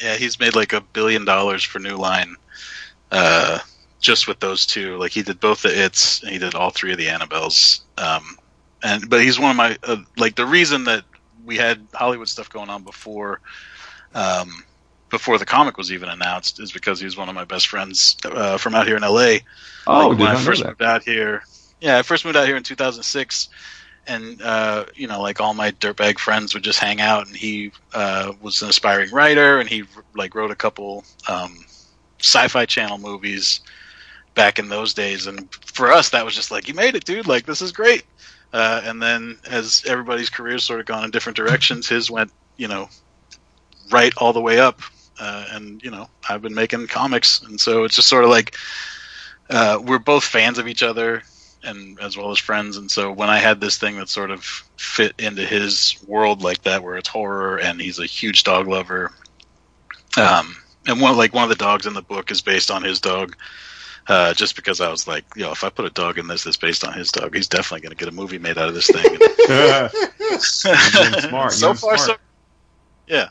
yeah, he's made like a billion dollars for New Line, uh, just with those two. Like he did both the It's, and he did all three of the Annabelles. Um, and but he's one of my uh, like the reason that we had Hollywood stuff going on before, um, before the comic was even announced is because he was one of my best friends uh, from out here in LA. Oh, like when I first that. moved out here. Yeah, I first moved out here in 2006, and uh, you know, like all my dirtbag friends would just hang out, and he uh, was an aspiring writer, and he like wrote a couple um, sci-fi channel movies back in those days, and for us, that was just like, you made it, dude! Like this is great. Uh, and then as everybody's careers sort of gone in different directions, his went, you know, right all the way up. Uh, and you know, I've been making comics, and so it's just sort of like uh, we're both fans of each other and as well as friends and so when i had this thing that sort of fit into his world like that where it's horror and he's a huge dog lover um, and one like one of the dogs in the book is based on his dog uh, just because i was like yo if i put a dog in this that's based on his dog he's definitely going to get a movie made out of this thing. Smart. so You're far so yeah.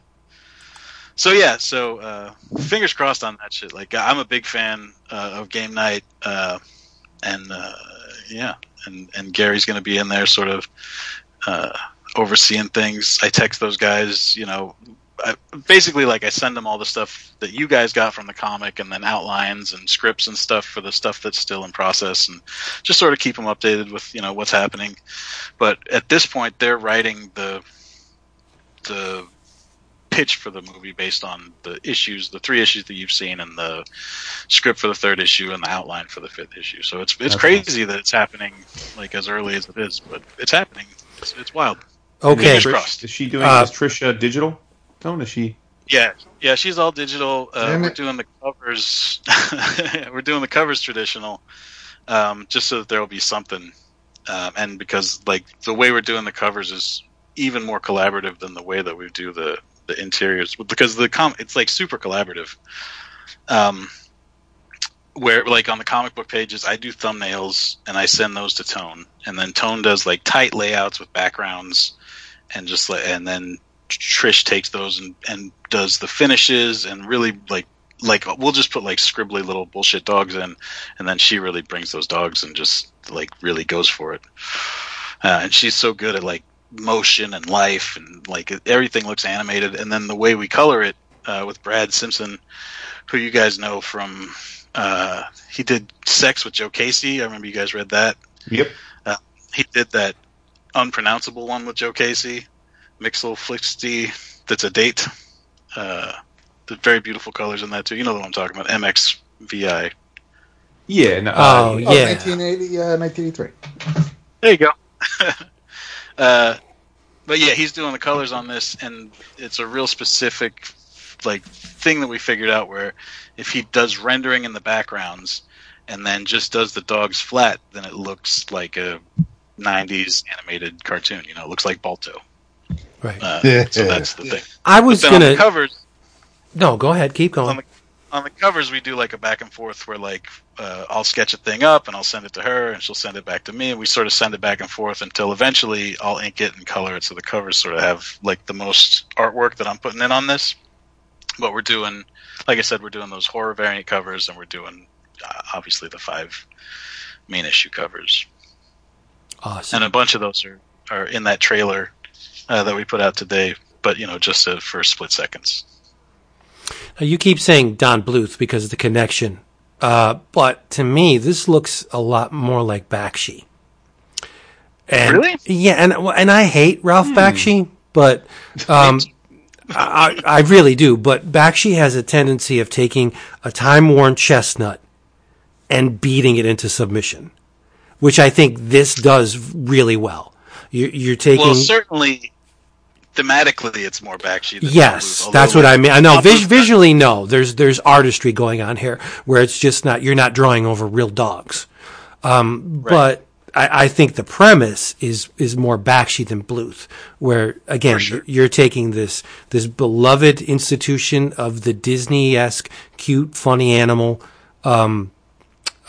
So yeah so uh, fingers crossed on that shit. Like i'm a big fan uh, of game night uh, and uh, yeah and and gary's going to be in there sort of uh, overseeing things. I text those guys you know I, basically like i send them all the stuff that you guys got from the comic and then outlines and scripts and stuff for the stuff that's still in process and just sort of keep them updated with you know what's happening but at this point they're writing the the pitch for the movie based on the issues, the three issues that you've seen, and the script for the third issue and the outline for the fifth issue. So it's it's That's crazy that it's happening like as early as it is, but it's happening. It's, it's wild. Okay. Trish- Is she doing? Uh, is Trisha digital? Tone? Is she? Yeah, yeah, she's all digital. Uh, we're it. doing the covers. we're doing the covers traditional, um, just so that there will be something. Um, and because like the way we're doing the covers is even more collaborative than the way that we do the the interiors because the com it's like super collaborative. Um, where like on the comic book pages, I do thumbnails and I send those to Tone, and then Tone does like tight layouts with backgrounds, and just like and then Trish takes those and, and does the finishes and really like like we'll just put like scribbly little bullshit dogs in, and then she really brings those dogs and just like really goes for it. Uh, and she's so good at like motion and life and like everything looks animated. And then the way we color it uh, with Brad Simpson, who you guys know from uh, he did Sex with Joe Casey. I remember you guys read that. Yep. He did that unpronounceable one with Joe Casey, Mixel Flixty. That's a date. Uh, the very beautiful colors in that too. You know what I'm talking about? MXVI. Yeah. No, Oh, uh, yeah. Oh, 1980, uh, 1983. There you go. uh, but yeah, he's doing the colors on this, and it's a real specific like thing that we figured out where if he does rendering in the backgrounds and then just does the dogs flat, then it looks like a '90s animated cartoon. You know, it looks like Balto. Right. Uh, Yeah. So that's the thing. I was gonna. the covers, no, go ahead. Keep on going. the on the covers we do like a back and forth where like uh, I'll sketch a thing up and I'll send it to her and she'll send it back to me and we sort of send it back and forth until eventually I'll ink it and color it so the covers sort of have like the most artwork that I'm putting in on this. But we're doing, like I said, we're doing those horror variant covers and we're doing uh, obviously the five main issue covers Awesome. and a bunch of those are are in that trailer uh, that we put out today. But you know, just uh, for split seconds. Now, you keep saying Don Bluth because of the connection, uh, but to me, this looks a lot more like Bakshi. And, Really? Yeah, and and I hate Ralph Bakshi, but um, I, I really do. But Bakshi has a tendency of taking a time-worn chestnut and beating it into submission, which I think this does really well. You, you're taking Well, certainly thematically, it's more Bakshi. Than Yes, that's what I mean. I know vis- visually, no. There's there's artistry going on here where it's just not you're not drawing over real dogs. Um, But I, I think the premise is is more Bakshi than Bluth, where again sure. you're, you're taking this this beloved institution of the Disney esque cute funny animal. Um,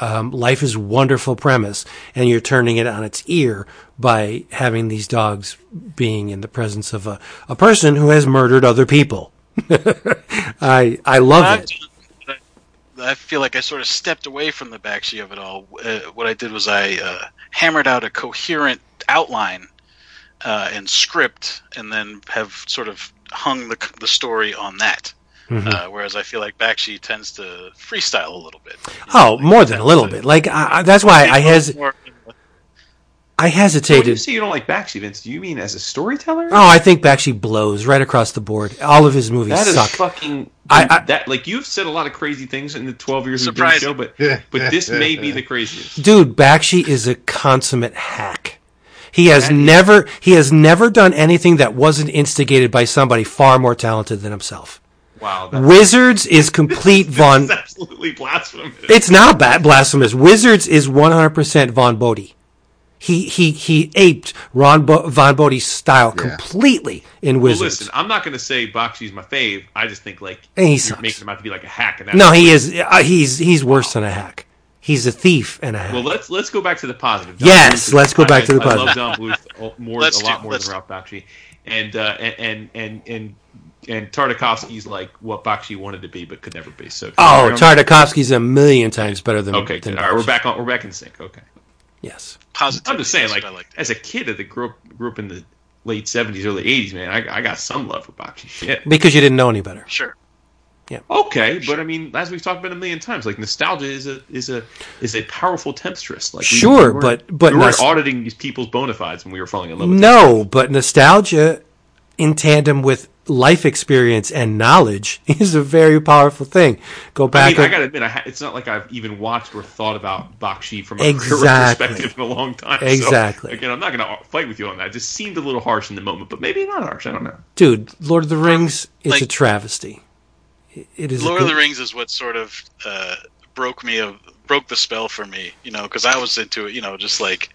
um, life is wonderful premise, and you're turning it on its ear by having these dogs being in the presence of a, a person who has murdered other people. I I love I've it. I feel like I sort of stepped away from the Bakshi of it all. Uh, what I did was I uh, hammered out a coherent outline uh, and script, and then have sort of hung the the story on that. Mm-hmm. Uh, whereas I feel like Bakshi tends to freestyle a little bit. Oh, more than a little bit. Like I, I, that's why I hes More- I So when you hesitated. say you don't like Bakshi, Vince, do you mean as a storyteller? Oh, I think Bakshi blows right across the board. All of his movies That is suck. fucking. I- I- that like you've said a lot of crazy things in the twelve years we've the show, but but this may be the craziest. Dude, Bakshi is a consummate hack. He has That is- never he has never done anything that wasn't instigated by somebody far more talented than himself. Wow, Wizards is complete Vaughn. that's absolutely blasphemous. It's not bad blasphemous. Wizards is 100% Vaughn Bodē. He he he aped Ron Bo- Vaughn Bodē's style Yeah. completely in well, Wizards. listen, I'm not going to say Bakshi's my fave. I just think like And he you're making him out to be like a hack. And that's no, he is uh, he's he's worse than a hack. He's a thief and a hack. Well, let's let's go back to the positive. Don Yes, Bluth let's go back I- to the I love positive. Don Bluth more, Let's a lot do- more than Ralph Bakshi, and uh, and and and and Tartakovsky's like what Bakshi wanted to be but could never be. So oh, Tartakovsky's a million times better than Okay, than all right, we're back on. We're back in sync. Okay, Yes. positivity I'm just saying, like like. as a kid that grew up grew up in the late '70s, early '80s, man, I, I got some love for Bakshi. Shit. Because you didn't know any better. Sure. Yeah. Okay, but I mean, as we've talked about a million times, like nostalgia is a is a is a powerful temptress. Like we- Sure, we but- but we weren't nos- auditing these people's bona fides when we were falling in love. with them. No, but nostalgia in tandem with life experience and knowledge is a very powerful thing. Go I back. mean, I a- gotta admit, I ha- it's not like I've even watched or thought about Bakshi from a Exactly. career perspective in a long time. So, Exactly. again, I'm not gonna fight with you on that. It just seemed a little harsh in the moment, but maybe not harsh. I don't know. Dude, Lord of the Rings is like- a travesty. It- It is. a Lord of the Rings is what sort of uh, broke me of broke the spell for me, you know, because I was into it, you know, just like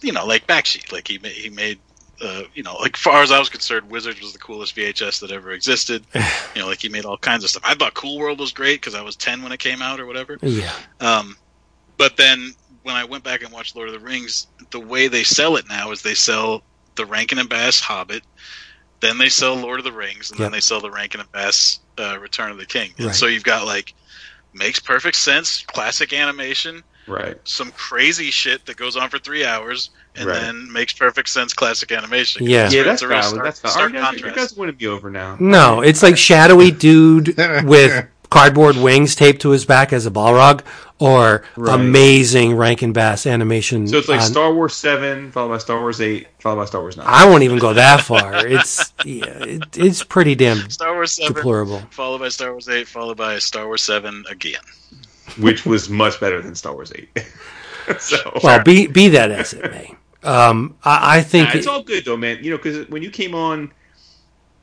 you know, like Bakshi, like he made he made. Uh, you know, like far as I was concerned, Wizards was the coolest VHS that ever existed. you know, like he made all kinds of stuff. I thought Cool World was great because I was ten when it came out or whatever. Yeah. Um, but then when I went back and watched Lord of the Rings, the way they sell it now is they sell the Rankin and Bass Hobbit, then they sell Lord of the Rings, and Yep. then they sell the Rankin and Bass uh, Return of the King. And Right. so you've got like makes perfect sense, classic animation, Right. some crazy shit that goes on for three hours, and Right. then makes perfect sense, classic animation. Yeah. Yeah, that's a real valid. stark, that's valid. stark you, guys, you contrast. guys winning me over now. No, it's like shadowy dude with cardboard wings taped to his back as a Balrog, or Right. amazing Rankin Bass animation. So it's like on- Star Wars Seven, followed by Star Wars Eight, followed by Star Wars Nine. I won't even go that far. It's yeah, it, it's pretty damn Star Wars Seven, deplorable. followed by Star Wars Eight, followed by Star Wars Seven again. Which was much better than Star Wars Eight. so Well, be be that as it may, um, I, I think Nah, it's all good though, man. You know, because when you came on,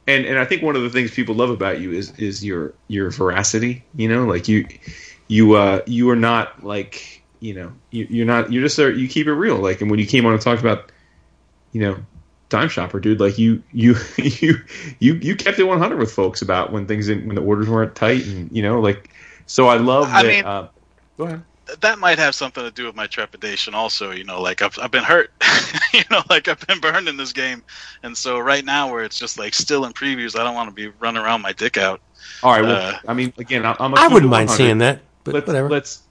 and and I think one of the things people love about you is is your your veracity. You know, like you you uh you are not like you know you, you're not you're just a, you keep it real. Like, and when you came on and talked about, you know. Time shopper, dude. Like you, you, you, you, you kept it 100 with folks about when things didn't, when the orders weren't tight, and you know, like. So I love I that. mean- uh, go ahead. that might have something to do with my trepidation also you know like i've, I've been hurt you know like i've been burned in this game and so right now where it's just like still in previews i don't want to be running around my dick out All right. Well, Uh, I mean, again, I- I'm. A I wouldn't mind seeing that, but let's, whatever. Let's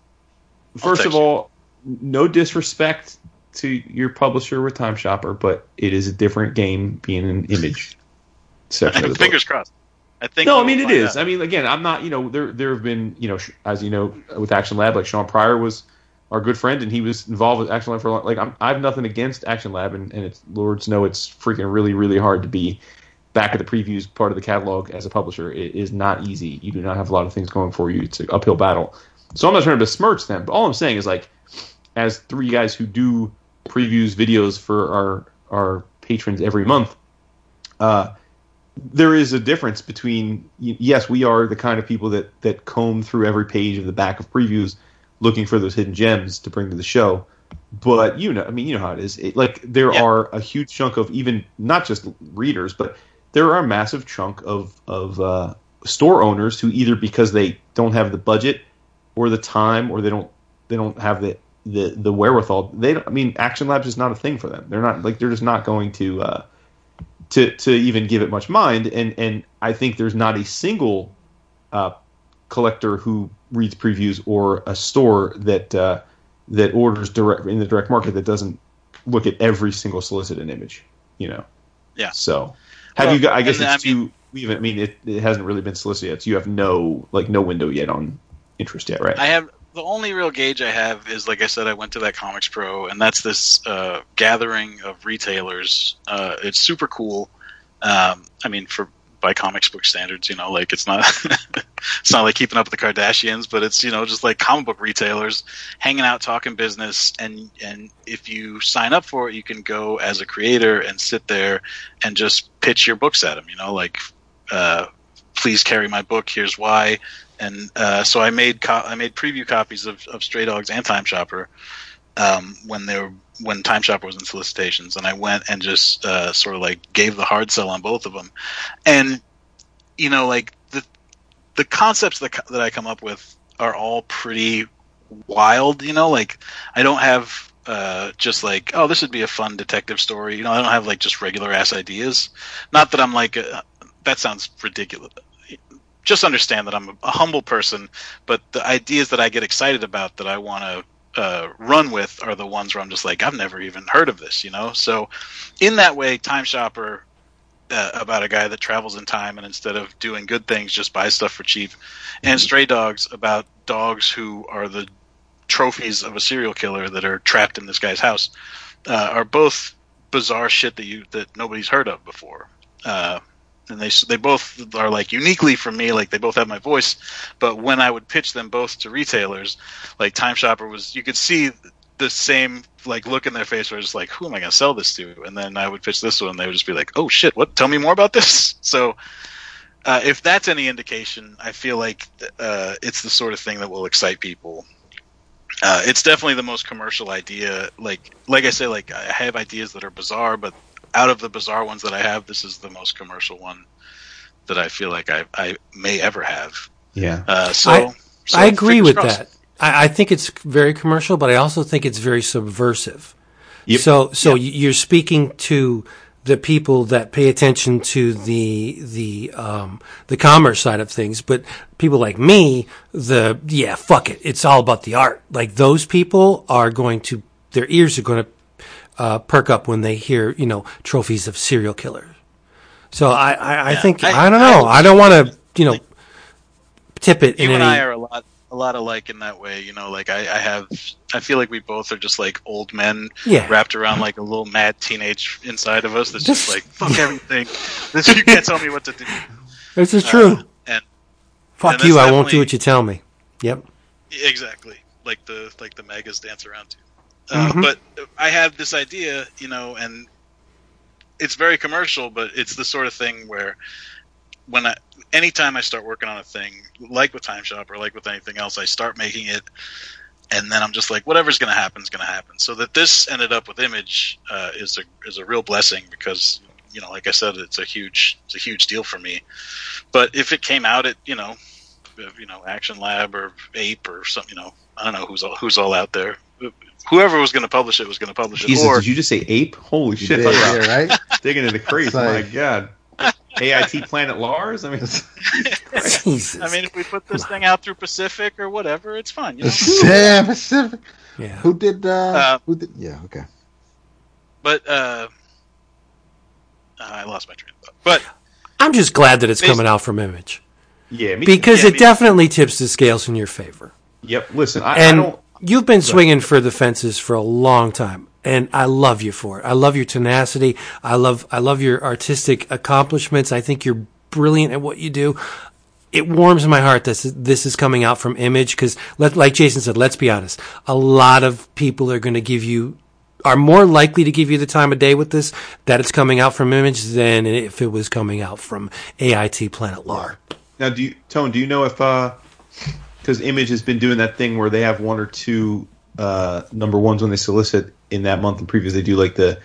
first of text you. all, no disrespect to your publisher with Time Shopper, but it is a different game being an image section of the book. fingers crossed i think No, I mean it is. out. I mean, again, I'm not. You know, there there have been you know, as you know, with Action Lab, like Shawn Pryor was our good friend, and he was involved with Action Lab for a long. Like, I'm, I have nothing against Action Lab, and, and it's Lords know it's freaking really really hard to be back at the previews part of the catalog as a publisher. It is not easy. You do not have a lot of things going for you. It's an uphill battle. So I'm not trying to besmirch them, but all I'm saying is like, as three guys who do previews videos for our our patrons every month, uh, there is a difference between yes, we are the kind of people that that comb through every page of the back of previews looking for those hidden gems to bring to the show. But you know, I mean, you know how it is. It, like there Yeah. are a huge chunk of even not just readers, but there are a massive chunk of of uh, store owners who either because they don't have the budget or the time or they don't they don't have the the, the wherewithal. They don't, I mean, Action Labs is not a thing for them. They're not like they're just not going to. Uh, to to even give it much mind. And and I think there's not a single uh, collector who reads previews or a store that uh, that orders direct in the direct market that doesn't look at every single solicited image. You know. Yeah. So have Well, you got? I guess and I it's too. We haven't. I mean, it, it hasn't really been solicited yet. So you have no like no window yet on interest yet, right? I have the only real gauge I have is like I said, I went to that ComicsPRO, and that's this uh, gathering of retailers. Uh, it's super cool. Um, I mean, for by comics book standards, you know, like it's not it's not like keeping up with the Kardashians, but it's you know just like comic book retailers hanging out, talking business, and and if you sign up for it, you can go as a creator and sit there and just pitch your books at them. You know, like. Uh, please carry my book. Here's why and uh, so I made co- I made preview copies of, of Stray Dogs and Time Shopper um, when they were when Time Shopper was in solicitations, and I went and just uh, sort of like gave the hard sell on both of them, and you know like the the concepts that that I come up with are all pretty wild. You know, like I don't have. Uh, just like oh, this would be a fun detective story. You know, I don't have like just regular ass ideas. Not that I'm like uh that sounds ridiculous just understand that I'm a, a humble person, but the ideas that I get excited about that I want to uh, run with are the ones where I'm just like, I've never even heard of this, you know? So, in that way, Time Shopper, uh, about a guy that travels in time and instead of doing good things, just buys stuff for cheap, and Stray Dogs, about dogs who are the trophies of a serial killer that are trapped in this guy's house, uh, are both bizarre shit that you that nobody's heard of before. And they they both are like uniquely for me like they both have my voice but when i would pitch them both to retailers like time shopper was you could see the same like look in their face where it's like who am i going to sell this to? And then i would pitch this one and they would just be like oh shit what tell me more about this? So uh, if that's any indication i feel like uh, it's the sort of thing that will excite people. Uh, it's definitely the most commercial idea like like i say like i have ideas that are bizarre but out of the bizarre ones that I have, this is the most commercial one that I feel like I, I may ever have. yeah. Uh, so, I- so I agree with crossed. that. I, I think it's very commercial, but I also think it's very subversive. Yep. So, so you're speaking to the people that pay attention to the the um, the commerce side of things, but people like me, the yeah, fuck it, it's all about the art. Like those people are going to their ears are going to uh, perk up when they hear you know trophies of serial killers. So I I, I think I- I, don't know. I- I, don't want to you know tip it You in and any. I are a lot a lot alike in that way. You know, like I, I have, I feel like we both are just like old men Yeah. wrapped around like a little mad teenage inside of us that's just like fuck everything. This you can't tell me what to do. This is true. Uh, and Fuck and you. I won't do what you tell me. Yep. Exactly, like the like the megas dance around to. Uh, Mhm. But I had this idea, you know, and it's very commercial, but it's the sort of thing where when I anytime I start working on a thing, like with Time Shop or like with anything else, I start making it, and then I'm just like, whatever's going to happen is going to happen. So that this ended up with Image uh, is a is a real blessing because you know, like I said, it's a huge it's a huge deal for me. But if it came out at you know you know Action Lab or Ape or something. You know, I don't know who's all who's all out there. Whoever was going to publish it was going to publish it. Jesus, or did you just say ape? Holy shit! did, yeah, right? digging into the crates. It's like- My God. AIT Planet Lars. I mean, Jesus. I mean, if we put this thing out through Pacific or whatever, it's fine. You know? Sam Pacific. yeah. Who did? Uh, Uh, who did? Yeah. Okay. But uh, I lost my train of thought. But I'm just glad that it's coming out from Image yeah, me because Yeah, it me- definitely tips the scales in your favor. Yep. Listen, I, I And don't. You've been swinging for the fences for a long time, and I love you for it. I love your tenacity. I love I love your artistic accomplishments. I think you're brilliant at what you do. It warms my heart that this is coming out from Image because, like Jason said, let's be honest. A lot of people are going to give you are more likely to give you the time of day with this that it's coming out from Image than if it was coming out from AIT Planet Lar. Now, do you, Tone? Do you know if uh, because Image has been doing that thing where they have one or two uh, number ones when they solicit in that month and previous they do like the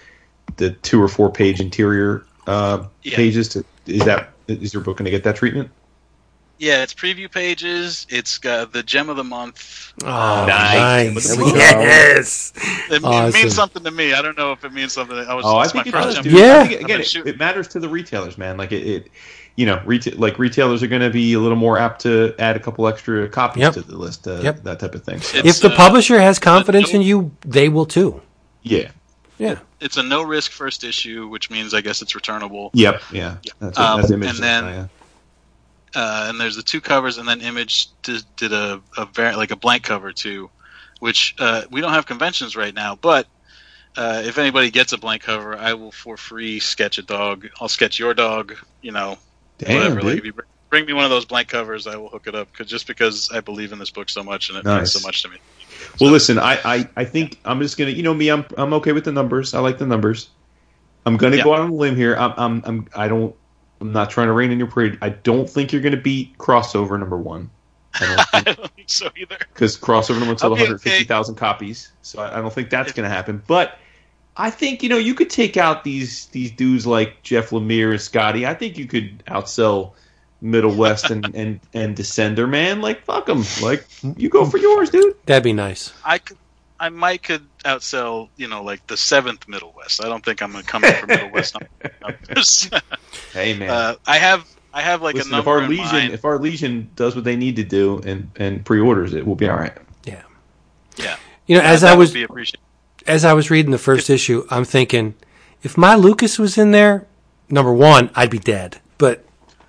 the two or four page interior uh, Yeah. pages. To, is that is your book going to get that treatment? yeah, it's preview pages. It's got the gem of the month. Oh, nice. nice. There we go. Yes. It, it means something to me. I don't know if it means something. I was. Oh, I it's my think it first does, dude. Yeah. I think, again, it, it matters to the retailers, man. Like it, it you know, retail like retailers are going to be a little more apt to add a couple extra copies Yep. to the list, uh, Yep. that type of thing. So, It's, if the uh, publisher has confidence in you, they will too. yeah. Yeah. It's a no risk first issue, which means I guess it's returnable. Yep. Yeah. That's, Um, that's image. and then- yeah. uh, and there's the two covers, and then Image did, did a, a very like a blank cover too, which uh, we don't have conventions right now. But uh, if anybody gets a blank cover, I will for free sketch a dog. I'll sketch your dog. You know, Damn, whatever. Like if you bring, bring me one of those blank covers, I will hook it up. Cause just because I believe in this book so much and it Nice. means so much to me. Well, listen, I, I, I think I'm just gonna, you know me, I'm, I'm okay with the numbers. I like the numbers. I'm gonna Yeah. go out on a limb here. I'm, I'm, I'm, I don't, I'm not trying to rain in your parade. I don't think you're gonna beat crossover number one. I don't I think don't think so either. because crossover number one sold Okay, 150,000 copies, so I, I don't think that's gonna happen. But I think you know you could take out these these dudes like Jeff Lemire and Skottie. I think you could outsell Middle West and and and Descender, man. Like fuck them. Like you go for yours, dude. That'd be nice. I could. I might could outsell, you know, like the seventh Middle West. I don't think I'm gonna come in for Middle West numbers. Hey man. uh, I have, I have like Listen, a if our in legion mind. if our legion does what they need to do and and pre-orders it, we'll be all right. Yeah. yeah, You know, as that I would was be appreciated. As I was reading the first issue, I'm thinking, if my Lucas was in there, number one, I'd be dead. But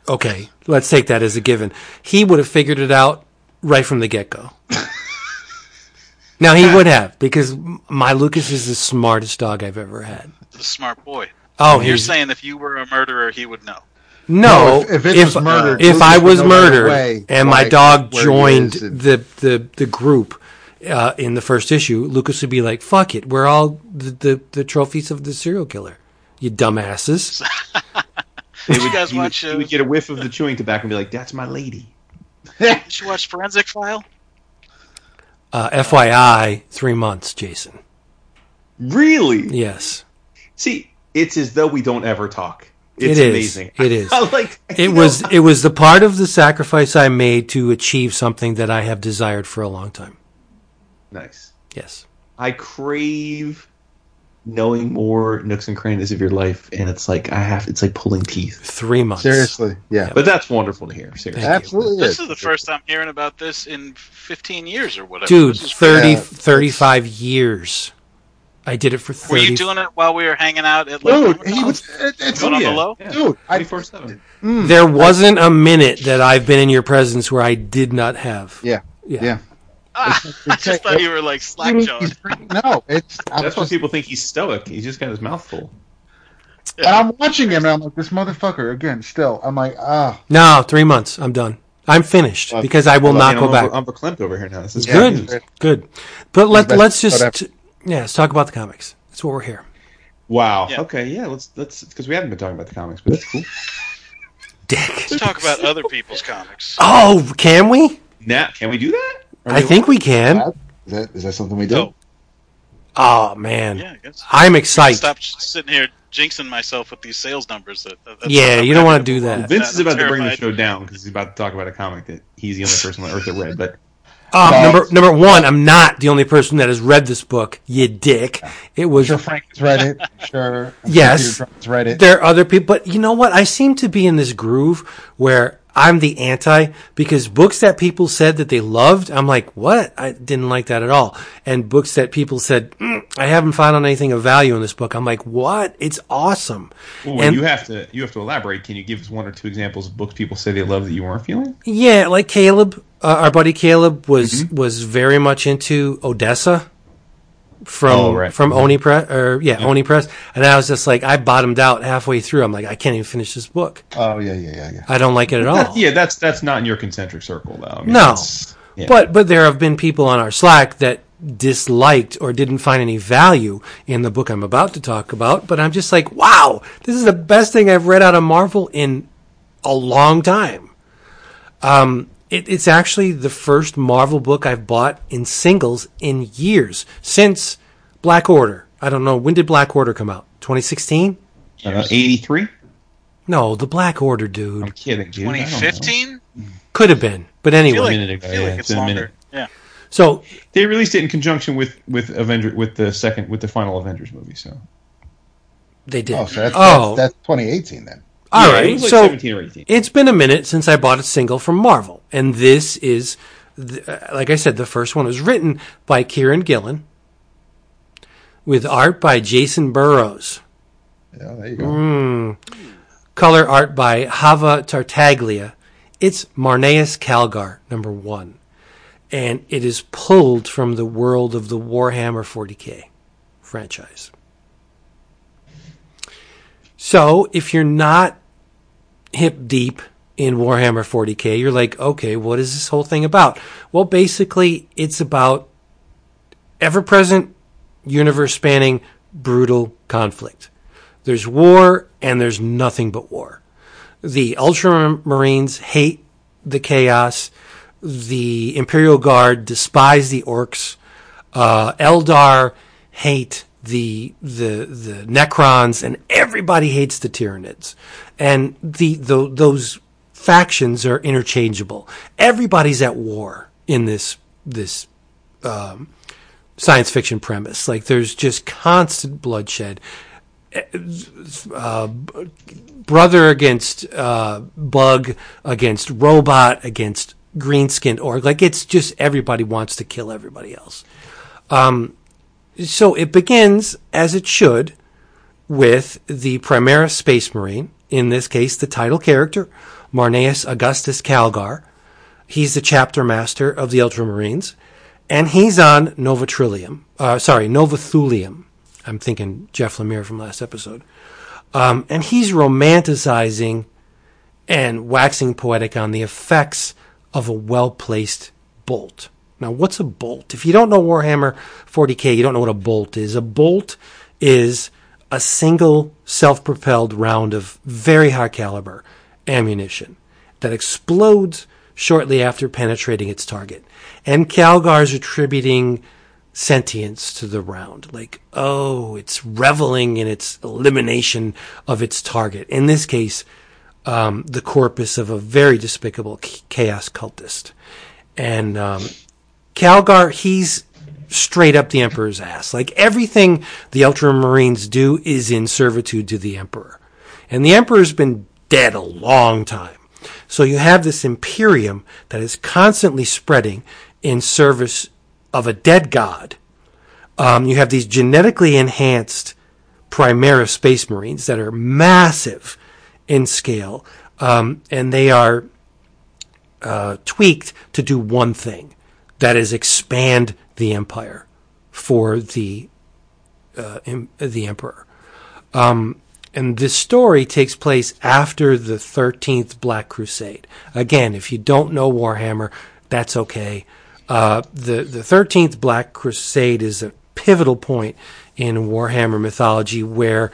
okay, let's take that as a given. He would have figured it out right from the get go. now he would have because my Lucas is the smartest dog I've ever had. The smart boy. Oh, You're saying if you were a murderer, he would know. no. if, if it was murdered, if I was murdered away, and my dog joined the, the, the group uh, in the first issue, Lucas would be like, fuck it. We're all the, the, the trophies of the serial killer. You dumbasses. Did you guys He would, watch? he Uh, would get a whiff of the chewing tobacco and be like, "That's my lady." did you watch Forensic File? Uh, FYI, three months, Jason. Really? Yes. See, it's as though we don't ever talk. It it is. amazing. It is. I like It know, was it was the part of the sacrifice I made to achieve something that I have desired for a long time. Nice. Yes. I crave knowing more nooks and crannies of your life, and it's like I have. It's like pulling teeth. Three months. Seriously, yeah, But that's wonderful to hear. Seriously. Thank absolutely. This is the first time hearing about this in 15 years or whatever. Dude, This 30, Yeah. 35 years. I did it for 30. Were you doing it while we were hanging out at like Dude, he was. It, it's Going on the low? Yeah. dude. I, 24/7. Mm. There wasn't a minute that I've been in your presence where I did not have. yeah, Yeah. Yeah. Ah, I it's- just thought you were like slack jawed. no, it's. I'm That's why people think he's stoic. He's just got his mouth full. and I'm watching him, and I'm like, this motherfucker again. Still, I'm like, ah, No, three months. I'm done. I'm finished Uh, because I will Well, not you go know, back. I'm, I'm verklempt over here now. This is Yeah, good, he's- good. But let best- let's just whatever. yeah, let's talk about the comics. That's what we're here. Wow. Yeah. Okay. Yeah. Let's let's because we haven't been talking about the comics, but that's cool. Dick. Let's talk about other people's comics. Oh, can we? Now, can we do that? Are I think we can. is that is that something we do? Oh, Oh man, yeah, I guess. I'm excited. Stop sitting here jinxing myself with these sales numbers. That, that- that's Yeah, you don't wanna do that. Vince is I'm about to bring the show down because he's about to talk about a comic that he's the only person on earth that read. But Um, No. number number one, I'm not the only person that has read this book. You dick. It was Sure, Frank has read it. Sure. I'm Yes. Peter read it. there are other people, but you know what? I seem to be in this groove where I'm the anti because books that people said that they loved, I'm like, what? I didn't like that at all. And books that people said, mm, I haven't found anything of value in this book, I'm like, what? It's awesome. Ooh, And- you have to you have to elaborate. Can you give us one or two examples of books people say they love that you weren't feeling? Yeah, like Caleb, uh, our buddy Caleb was Mm-hmm. was very much into Odessa from Oh, right. from Oni Press or yeah, Oni Press, and I was just like I bottomed out halfway through. I'm like I can't even finish this book. Oh yeah, yeah, yeah, yeah. I don't like it at all. That- yeah, that's that's not in your concentric circle though. I mean, No. yeah. But but there have been people on our Slack that disliked or didn't find any value in the book I'm about to talk about. But I'm just like, wow, this is the best thing I've read out of Marvel in a long time. Um, it, it's actually the first Marvel book I've bought in singles in years since Black Order. I don't know when did Black Order come out? 2016? Uh, 83? No, the Black Order, dude. I'm kidding, dude. I don't know. 2015? Could have been, but I anyway. feel like, minute ago, I feel yeah, like it's it's a longer. minute. Yeah. so They released it in conjunction with with Avenger with the second with the final Avengers movie. So they did. Oh, so that's, oh, that's, that's 2018 then. All Yeah, right. it was like so 17 or 18. It's been a minute since I bought a single from Marvel, and this is, th- uh, like I said, the first one was written by Kieron Gillen, with art by Jacen Burrows, Yeah, there you go. Mm. color art by Java Tartaglia. It's Marneus Calgar, number one, and it is pulled from the world of the Warhammer 40k franchise. So, if you're not hip deep in Warhammer 40k, you're like, okay, what is this whole thing about? Well, basically, it's about ever present, universe spanning, brutal conflict. There's war, and there's nothing but war. The Ultramarines hate the chaos. The Imperial Guard despise the orcs. Uh, Eldar hate the the the Necrons, and everybody hates the Tyranids. And the, the those factions are interchangeable. Everybody's at war in this this um, science fiction premise. Like there's just constant bloodshed. Uh, brother against uh, bug, against robot, against green skinned orc. Like it's just everybody wants to kill everybody else. Um, so it begins as it should with the Primaris Space Marine, in this case, the title character, Marneus Augustus Calgar. He's the chapter master of the Ultramarines, and he's on Nova Trillium. Uh, sorry, Nova Thulium. I'm thinking Jeff Lemire from last episode. Um, and he's romanticizing and waxing poetic on the effects of a well placed bolt. Now, what's a bolt? If you don't know Warhammer 40k, you don't know what a bolt is. A bolt is a single self propelled round of very high caliber ammunition that explodes shortly after penetrating its target. And Calgar's attributing sentience to the round. Like, oh, it's reveling in its elimination of its target. In this case, um, the corpus of a very despicable chaos cultist. And um, Calgar, he's straight up the Emperor's ass. Like everything the Ultramarines do is in servitude to the Emperor. And the Emperor's been dead a long time. So you have this Imperium that is constantly spreading in service of a dead god. Um, you have these genetically enhanced Primaris Space Marines that are massive in scale, um, and they are uh, tweaked to do one thing. That is expand the empire for the uh, the emperor. Um, and this story takes place after the 13th Black Crusade. Again, if you don't know Warhammer, that's okay. Uh, the the 13th Black Crusade is a pivotal point in Warhammer mythology where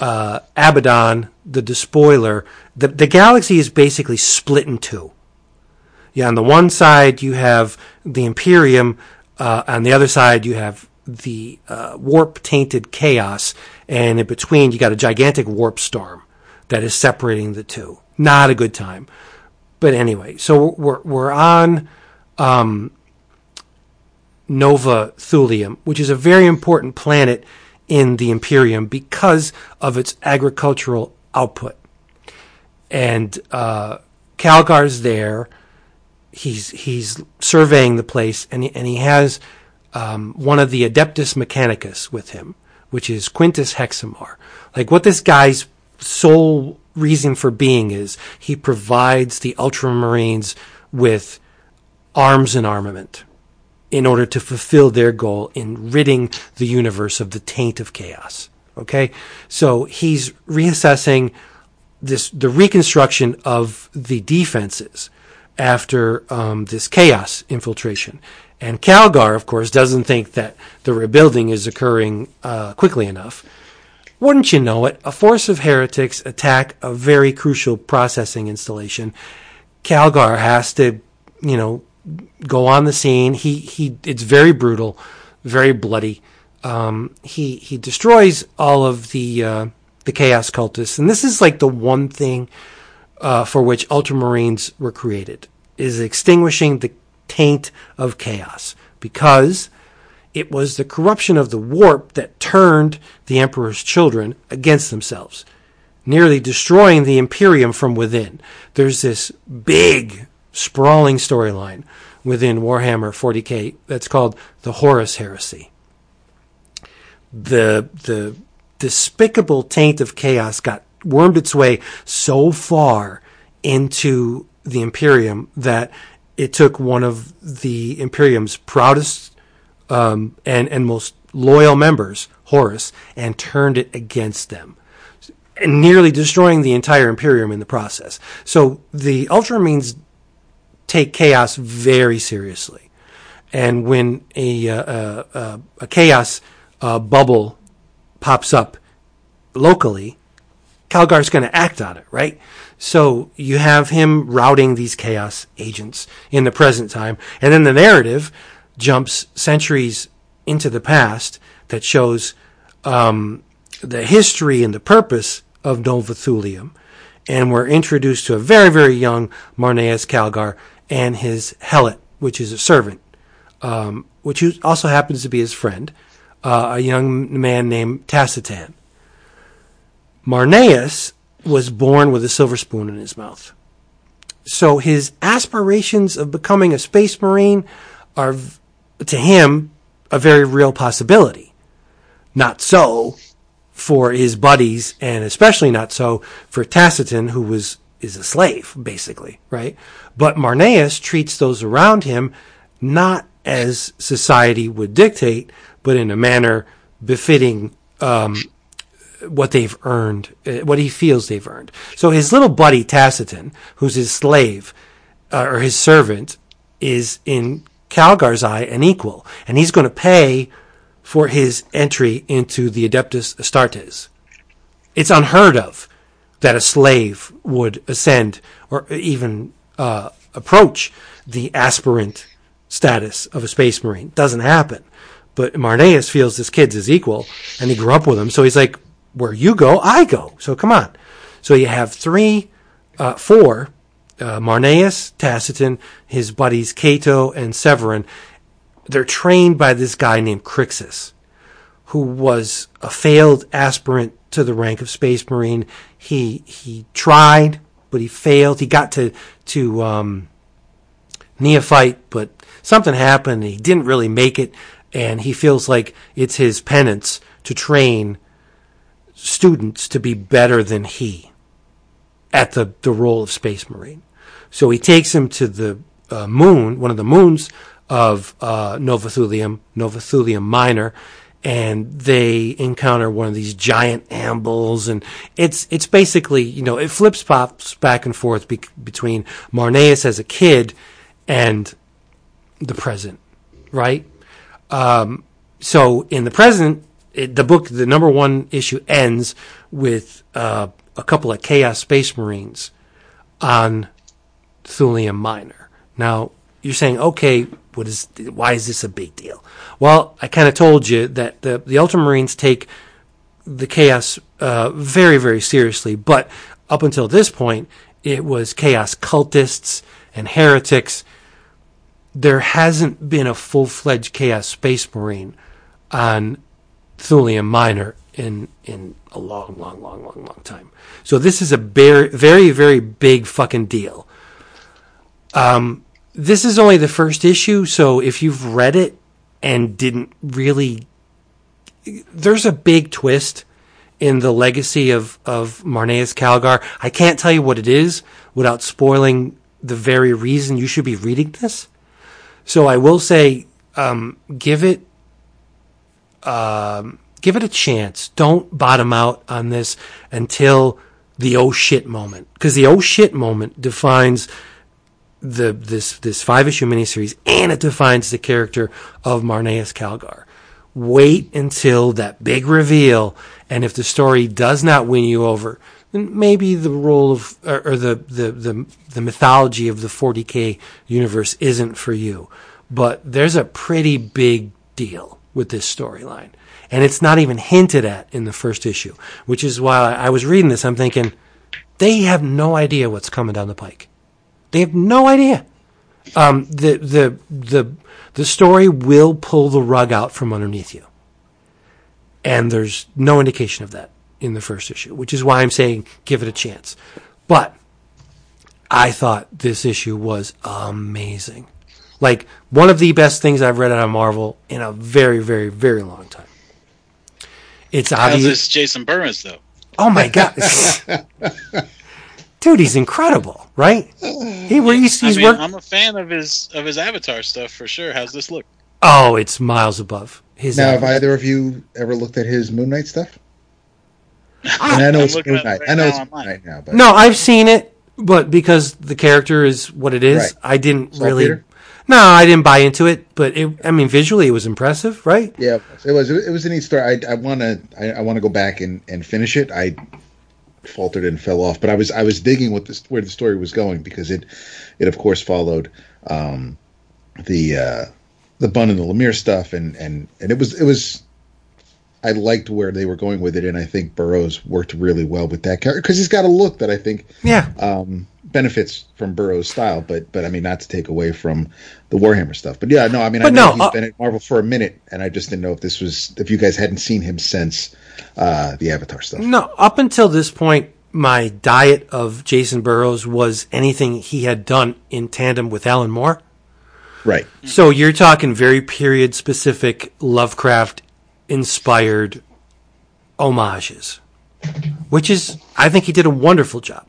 uh, Abaddon, the despoiler, the, the galaxy is basically split in two. Yeah, on the one side you have the Imperium, uh, on the other side you have the uh, warp tainted chaos, and in between you got a gigantic warp storm that is separating the two. Not a good time. But anyway, so we're we're on um, Nova Thulium, which is a very important planet in the Imperium because of its agricultural output. And uh, Calgar's there. He's he's surveying the place, and he, and he has um, one of the Adeptus Mechanicus with him, which is Quintus Hexamar. Like what this guy's sole reason for being is he provides the Ultramarines with arms and armament in order to fulfill their goal in ridding the universe of the taint of chaos. Okay? So he's reassessing this, the reconstruction of the defenses after um, this chaos infiltration. And Calgar, of course, doesn't think that the rebuilding is occurring uh, quickly enough. Wouldn't you know it, a force of heretics attack a very crucial processing installation. Calgar has to, you know, go on the scene. He he it's very brutal, very bloody. Um, he he destroys all of the uh, the chaos cultists, and this is like the one thing uh, for which Ultramarines were created is extinguishing the taint of chaos because it was the corruption of the warp that turned the emperor's children against themselves, nearly destroying the imperium from within. There's this big sprawling storyline within Warhammer 40k that's called the Horus Heresy. The the despicable taint of chaos got wormed its way so far into the Imperium that it took one of the Imperium's proudest um, and and most loyal members, Horus, and turned it against them, and nearly destroying the entire Imperium in the process. So the Ultramarines take chaos very seriously. And when a, uh, uh, a chaos uh, bubble pops up locally, Calgar's going to act on it, right? So you have him routing these chaos agents in the present time. And then the narrative jumps centuries into the past that shows um, the history and the purpose of Nova Thulium. And we're introduced to a very, very young Marneus Calgar and his Helot, which is a servant, um, which also happens to be his friend, uh, a young man named Tacitan. Marneus was born with a silver spoon in his mouth. So his aspirations of becoming a space marine are, to him, a very real possibility. Not so for his buddies, and especially not so for Tacitan, who was is a slave, basically, right? But Marneus treats those around him not as society would dictate, but in a manner befitting um, what they've earned, uh, what he feels they've earned. So his little buddy Tacitan, who's his slave uh, or his servant, is in Calgar's eye an equal, and he's going to pay for his entry into the Adeptus Astartes. It's unheard of that a slave would ascend or even uh, approach the aspirant status of a space marine. Doesn't happen. But Marneus feels this kid's his equal, and he grew up with him, so he's like, "Where you go, I go." So come on. So you have three, uh, four: uh, Marneus, Tacitan, his buddies Cato and Severin. They're trained by this guy named Crixus, who was a failed aspirant to the rank of space marine. He he tried, but he failed. He got to to um, neophyte, but something happened. he didn't really make it, and he feels like it's his penance to train students to be better than he at the the role of space marine. So he takes him to the uh, moon, one of the moons of uh, Nova Thulium, Nova Thulium Minor, and they encounter one of these giant Ambulls, and it's it's basically you know it flips pops back and forth be- between Marneus as a kid and the present, right? Um, so in the present, it, the book, the number one issue ends with uh, a couple of Chaos Space Marines on Thulium Minor. Now you're saying, okay, what is? Why is this a big deal? Well, I kind of told you that the the Ultramarines take the Chaos uh, very very seriously, but up until this point, it was Chaos cultists and heretics. There hasn't been a full fledged Chaos Space Marine on Thulium Minor in in a long, long, long, long, long time. So this is a very, very, very big fucking deal. Um, this is only the first issue, so if you've read it and didn't really, there's a big twist in the legacy of of Marneus Calgar. I can't tell you what it is without spoiling the very reason you should be reading this. So I will say, um, give it um, give it a chance. Don't bottom out on this until the oh shit moment, because the oh shit moment defines the this this five issue miniseries, and it defines the character of Marneus Calgar. Wait until that big reveal, and if the story does not win you over, then maybe the role of or, or the, the the the mythology of the 40k universe isn't for you. But there's a pretty big deal with this storyline. And it's not even hinted at in the first issue, which is why I was reading this. I'm thinking, they have no idea what's coming down the pike. They have no idea. Um, the, the, the, the story will pull the rug out from underneath you. And there's no indication of that in the first issue, which is why I'm saying give it a chance. But I thought this issue was amazing. Like one of the best things I've read out of Marvel in a very, very, very long time. It's obvious. How's obvious. this Jacen Burrows though? Oh my god, dude, he's incredible, right? He where he's, I mean, worked... I'm a fan of his of his Avatar stuff for sure. How's this look? Oh, it's miles above his. Now, have either of you ever looked at his Moon Knight stuff? Ah. And I know I'm it's Moon Knight. right I know now it's Moon. Knight now, but No, I've seen it, but because the character is what it is, Right. I didn't really. Saltpeter? No, I didn't buy into it. But it, I mean, visually, it was impressive, right? yeah, it was. It was a neat story. I, I want to. I, I want to go back and, and finish it. I faltered and fell off, but I was I was digging what this where the story was going because it it of course followed um, the uh, the Bunn and the Lemire stuff, and and and it was it was. I liked where they were going with it, and I think Burrows worked really well with that character because he's got a look that I think Yeah. um, benefits from Burrows' style, but but I mean not to take away from the Warhammer stuff. But yeah, no, I mean I But know no, he's uh, been at Marvel for a minute, and I just didn't know if this was if you guys hadn't seen him since uh, the Avatar stuff. No, up until this point, my diet of Jacen Burrows was anything he had done in tandem with Alan Moore. Right. So you're talking very period specific Lovecraft inspired homages, which is, I think he did a wonderful job.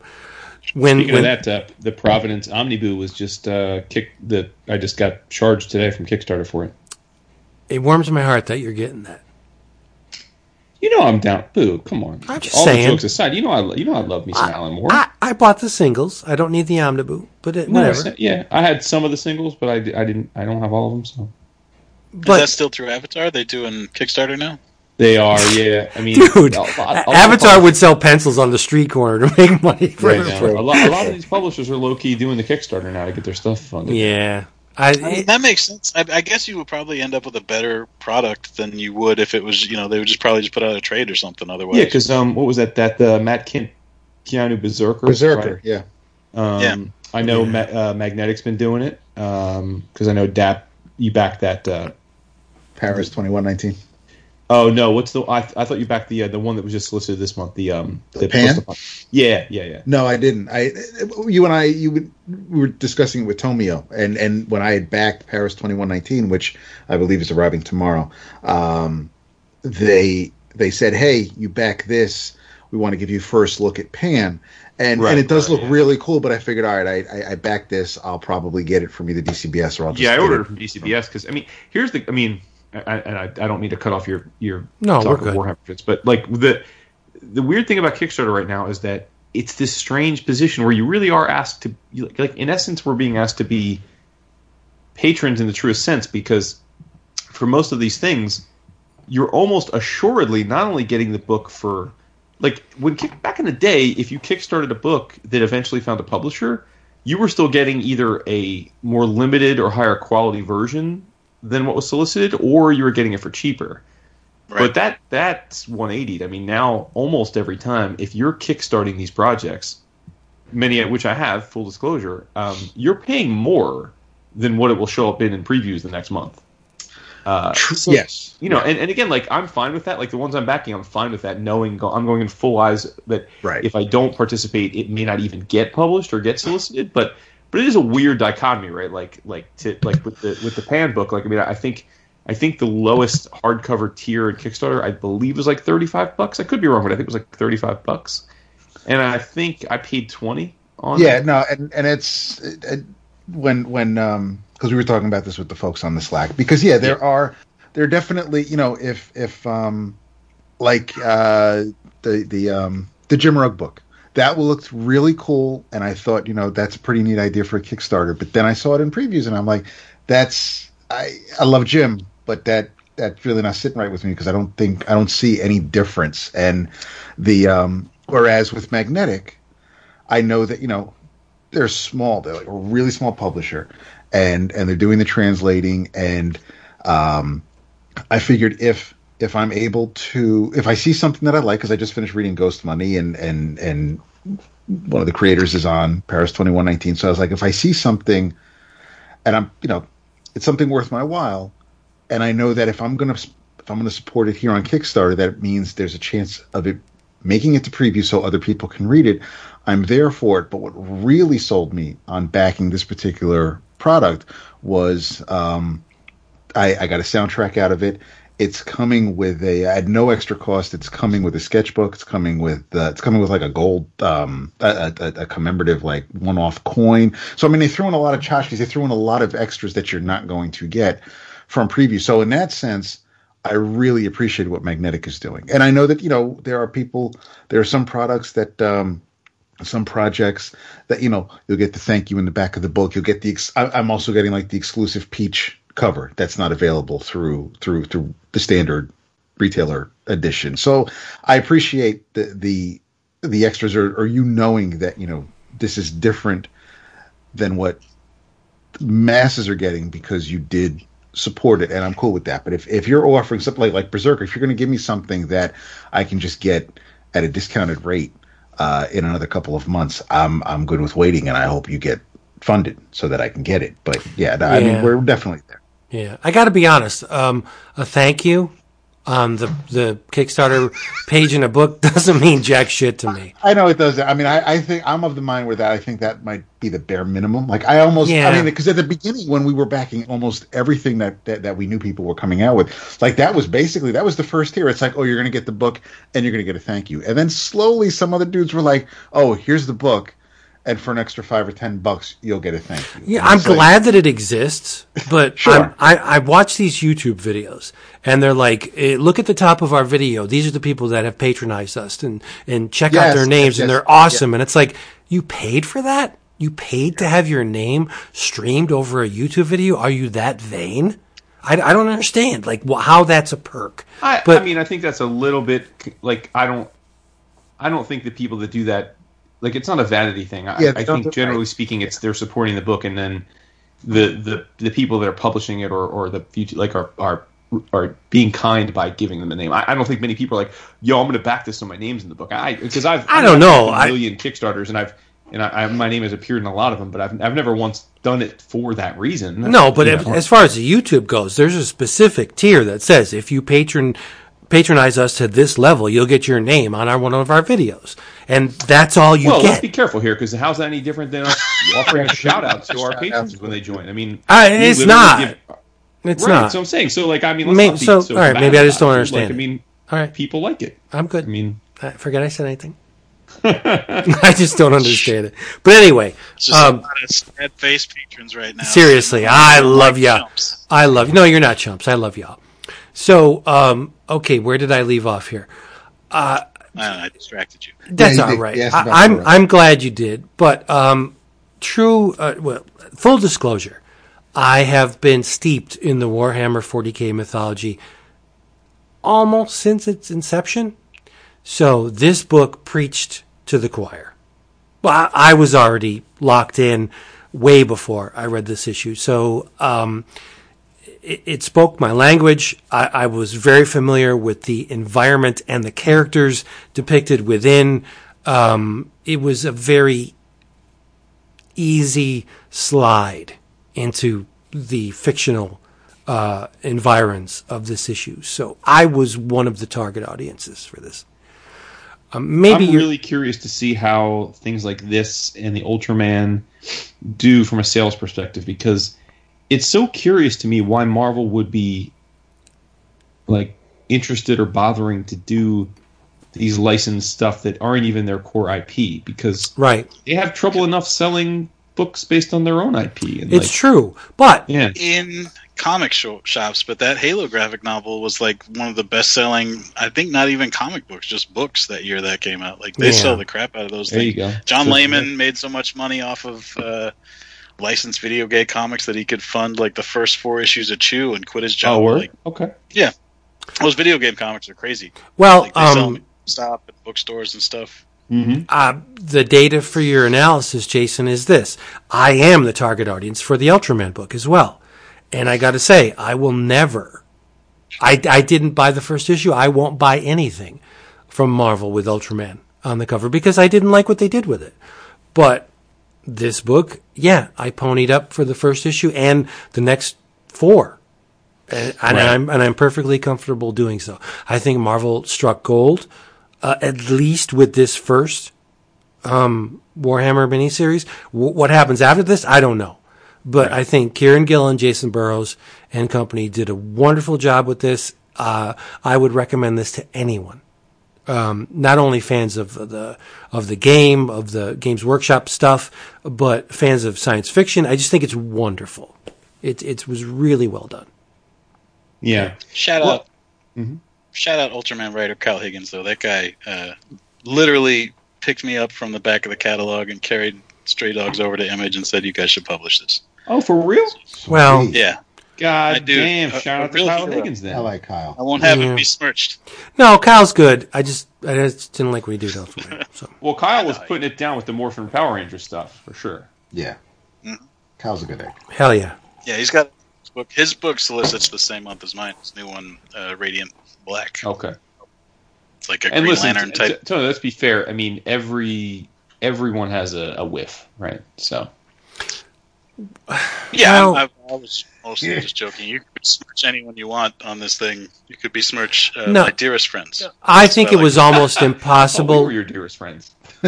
When, Speaking when of that, uh, the Providence Omniboo was just uh, kick the. I just got charged today from Kickstarter for it. it warms my heart that you're getting that. You know I'm down. Boo! Come on. I'm just All saying. the jokes aside, you know I you know I love me some Alan Moore. I, I bought the singles. I don't need the omnibus, but it, No, whatever. yeah, I had some of the singles, but I, I didn't. I don't have all of them. So Is that still through Avatar? They doing Kickstarter now? They are. Yeah, I mean, dude, a lot- a lot Avatar would sell pencils on the street corner to make money. For Right now. A lot, a lot of these publishers are low key doing the Kickstarter now to get their stuff funded. Yeah, I, I mean, that makes sense. I, I guess you would probably end up with a better product than you would if it was, you know, they would just probably just put out a trade or something. Otherwise, Yeah, because um, what was that? That uh, Matt Kindt, Keanu Berserker. Berserker. right? Yeah. Um, Yeah. I know Yeah. Ma- uh, Magnetic's been doing it because I know Dap. You backed that. Uh, Paris twenty one nineteen. Oh no, what's the? I, I thought you backed the uh, the one that was just solicited this month. The um The Pan? Yeah, yeah, yeah. No, I didn't. I you and I you we were discussing it with Tomio, and and when I had backed Paris twenty one nineteen, which I believe is arriving tomorrow, um, they they said, "Hey, you back this. we want to give you first look at Pan, and Right, and it does right, look yeah. really cool. But I figured, all right, I, I I back this. I'll probably get it from either DCBS or I'll just yeah, I ordered it it from DCBS because I mean, here's the I mean, I, I, and I, I don't mean to cut off your your No, talk of. Warhammer fits, but like the the weird thing about Kickstarter right now is that it's this strange position where you really are asked to like in essence we're being asked to be patrons in the truest sense because for most of these things you're almost assuredly not only getting the book for like when kick, back in the day if you kickstarted a book that eventually found a publisher you were still getting either a more limited or higher quality version than what was solicited or you were getting it for cheaper Right. but that that's 180 i mean now almost every time if you're kickstarting these projects many of which i have full disclosure um, you're paying more than what it will show up in in previews the next month uh, so- yes, you know, and, and again, like I'm fine with that. Like the ones I'm backing, I'm fine with that, knowing go, I'm going in full eyes that Right. if I don't participate, it may not even get published or get solicited. But but it is a weird dichotomy, right? Like like to like with the with the Pan book. Like I mean, I think I think the lowest hardcover tier in Kickstarter, I believe, was like 35 bucks. I could be wrong, but I think it was like 35 bucks. And I think I paid 20 on. yeah, it. no, and and it's it, it- when when um because we were talking about this with the folks on the Slack because yeah, there are there are definitely you know if if um like uh the the um the Jim Rugg book that looked really cool and I thought you know that's a pretty neat idea for a Kickstarter but then I saw it in previews and I'm like that's I I love Jim but that that's really not sitting right with me because I don't think I don't see any difference and the um whereas with Magnetic I know that you know they're small. They're like a really small publisher, and and they're doing the translating. And um, I figured if if I'm able to, if I see something that I like, because I just finished reading Ghost Money, and and and one of the creators is on Paris twenty one nineteen. So I was like, if I see something, and I'm you know, it's something worth my while, and I know that if I'm gonna if I'm gonna support it here on Kickstarter, that means there's a chance of it making it to preview so other people can read it. I'm there for it. But what really sold me on backing this particular product was um, I, I got a soundtrack out of it. It's coming with a at no extra cost. It's coming with a sketchbook. It's coming with uh, it's coming with like a gold um, a, a, a commemorative like one off coin. So I mean they threw in a lot of tchotchkes. They threw in a lot of extras that you're not going to get from preview. So in that sense, I really appreciate what Magnetic is doing. And I know that, you know, there are people, there are some products that, um, some projects that, you know, you'll get the thank you in the back of the book. You'll get the, ex- I, I'm also getting like the exclusive peach cover that's not available through, through, through the standard retailer edition. So I appreciate the, the, the extras or, or you knowing that, you know, this is different than what masses are getting because you did support it and I'm cool with that. But if, if you're offering something like, like Berserker, if you're going to give me something that I can just get at a discounted rate uh, in another couple of months, I'm I'm good with waiting and I hope you get funded so that I can get it. But yeah, I mean we're definitely there. Yeah, I got to be honest. Um, a thank you on the the Kickstarter page in a book doesn't mean jack shit to me. I know it does. I mean, I, I think I'm of the mind where that I think that might be the bare minimum. Like I almost, Yeah. I mean, because at the beginning when we were backing almost everything that, that that we knew people were coming out with, like that was basically that was the first tier. It's like, oh, you're going to get the book and you're going to get a thank you, and then slowly some other dudes were like, oh, here's the book, and for an extra five or ten bucks, you'll get a thank you. Yeah, I'm like- glad that it exists, but Sure. I'm, I I watch these YouTube videos and they're like, eh, look at the top of our video. These are the people that have patronized us and and check out their names yes, and they're awesome. And it's like you paid for that. You paid to have your name streamed over a YouTube video. Are you that vain? I, I don't understand like wh- how that's a perk. I, But- I mean, I think that's a little bit like I don't, I don't think the people that do that, like it's not a vanity thing. I, Yeah, I think do- generally speaking, it's they're supporting the book, and then the the the people that are publishing it or or the future like are are are being kind by giving them a name. I, I don't think many people are like, yo, I'm going to back this so my name's in the book. I because I've I don't done know. a I- million Kickstarters, and I've and I, I, my name has appeared in a lot of them, but I've I've never once done it for that reason. No, but if, as far as the YouTube goes, there's a specific tier that says if you patron patronize us to this level, you'll get your name on our one of our videos, and that's all you well, let's get. be careful here because how's that any different than us offering a shout out to our patrons when they join? I mean, Uh, it's not. give- it's right, not. so I'm saying. So, like, I mean, let's May- not be so, so. all right, maybe I just don't understand Like, I mean, all right, people like it. I'm good. I mean, I forget I said anything. I just don't understand it. But anyway, just um, a lot of sad face patrons right now. Seriously, I love like ya. chumps. I love you. No, you're not chumps. I love y'all. So, um, okay, where did I leave off here? I, don't know, I distracted you. That's you all did. right. You I, I'm Corona. I'm glad you did. But um, true. Uh, well, full disclosure, I have been steeped in the Warhammer 40k mythology almost since its inception. So this book preached to the choir. Well, I, I was already locked in way before I read this issue. So um, it, it spoke my language. I, I was very familiar with the environment and the characters depicted within. Um, it was a very easy slide into the fictional uh, environs of this issue. So I was one of the target audiences for this. Um, maybe I'm really curious to see how things like this and the Ultraman do from a sales perspective because it's so curious to me why Marvel would be like interested or bothering to do these licensed stuff that aren't even their core IP because right. they have trouble enough selling books based on their own IP. And It's like, true, but yeah, in comic sho- shops, but that Halo graphic novel was like one of the best selling. I think not even comic books, just books that year that came out. Like they Yeah. sell the crap out of those there things. you go. John So- Layman made so much money off of uh, licensed video game comics that he could fund like the first four issues of Chew and quit his job. Oh, word? Like okay. Yeah, those video game comics are crazy. well, Like they sell um, them at stop at bookstores and stuff. Mm-hmm. uh, the data for your analysis, Jason, is this. I am the target audience for the Ultraman book as well. And I got to say, I will never, I, I didn't buy the first issue. I won't buy anything from Marvel with Ultraman on the cover because I didn't like what they did with it. But this book, yeah, I ponied up for the first issue and the next four. And, and Right. I'm and I'm perfectly comfortable doing so. I think Marvel struck gold, uh, at least with this first um, Warhammer miniseries. W- what happens after this, I don't know. But I think Kieron Gillen, Jacen Burrows, and company did a wonderful job with this. Uh, I would recommend this to anyone. Um, not only fans of the of the game, of the Games Workshop stuff, but fans of science fiction. I just think it's wonderful. It it was really well done. Yeah. Shout Well- out, shout out Ultraman writer Kyle Higgins though. That guy uh, literally picked me up from the back of the catalog and carried Stray Dogs over to Image and said, "You guys should publish this." Oh, for real? Well, Sweet. Yeah, God I do. damn! A- Shout a out to real Kyle hero. Higgins then. I like Kyle. I won't have Yeah. it besmirched. No, Kyle's good. I just I just didn't like what he did to Ultraman. So Well, Kyle was putting it down with the Morphin Power Ranger stuff for sure. Yeah. Mhm. Kyle's a good actor. hell yeah. Yeah, he's got his book. His book solicits the same month as mine. His new one, uh, Radiant Black. Okay. It's like a And Green listen, Lantern t- type. t- Tony, let's be fair. I mean, every everyone has a, a whiff, right? So yeah, Well- I, I was mostly Yeah. just joking. You could smirch anyone you want on this thing. You could besmirch uh, No. my dearest friends. I think it I was like. almost oh, we impossible. were your dearest friends.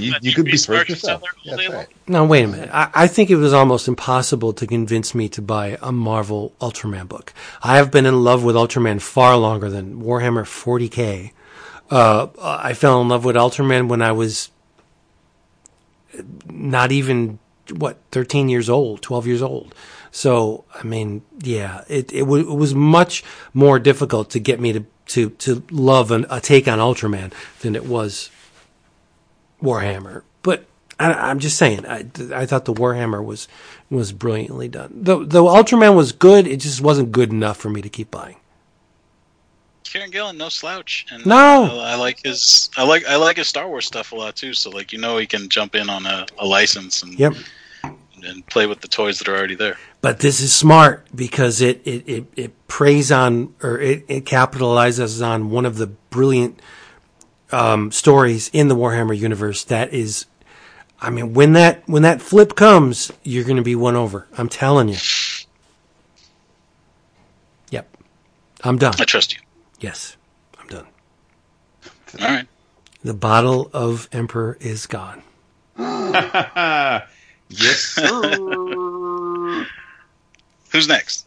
you, you could be besmirch yourself. other all That's day right. No, wait a minute. I, I think it was almost impossible to convince me to buy a Marvel Ultraman book. I have been in love with Ultraman far longer than Warhammer 40k. Uh, I fell in love with Ultraman when I was not even what 13 years old, 12 years old. So, I mean, yeah, it it, w- it was much more difficult to get me to to to love an, a take on Ultraman than it was Warhammer. But I, I'm just saying, I, I thought the Warhammer was was brilliantly done. though the Ultraman was good. It just wasn't good enough for me to keep buying. Kieron Gillen, no slouch. And No. uh, I like his. I like I like his Star Wars stuff a lot too. So like you know he can jump in on a, a license and Yep. and play with the toys that are already there. But this is smart because it it it, it preys on or it, it capitalizes on one of the brilliant um, stories in the Warhammer universe. That is, I mean, when that when that flip comes, you're going to be won over. I'm telling you. Yep, I'm done. I trust you. Yes, I'm done. All right. The bottle of Emperor is gone. yes, sir. Who's next?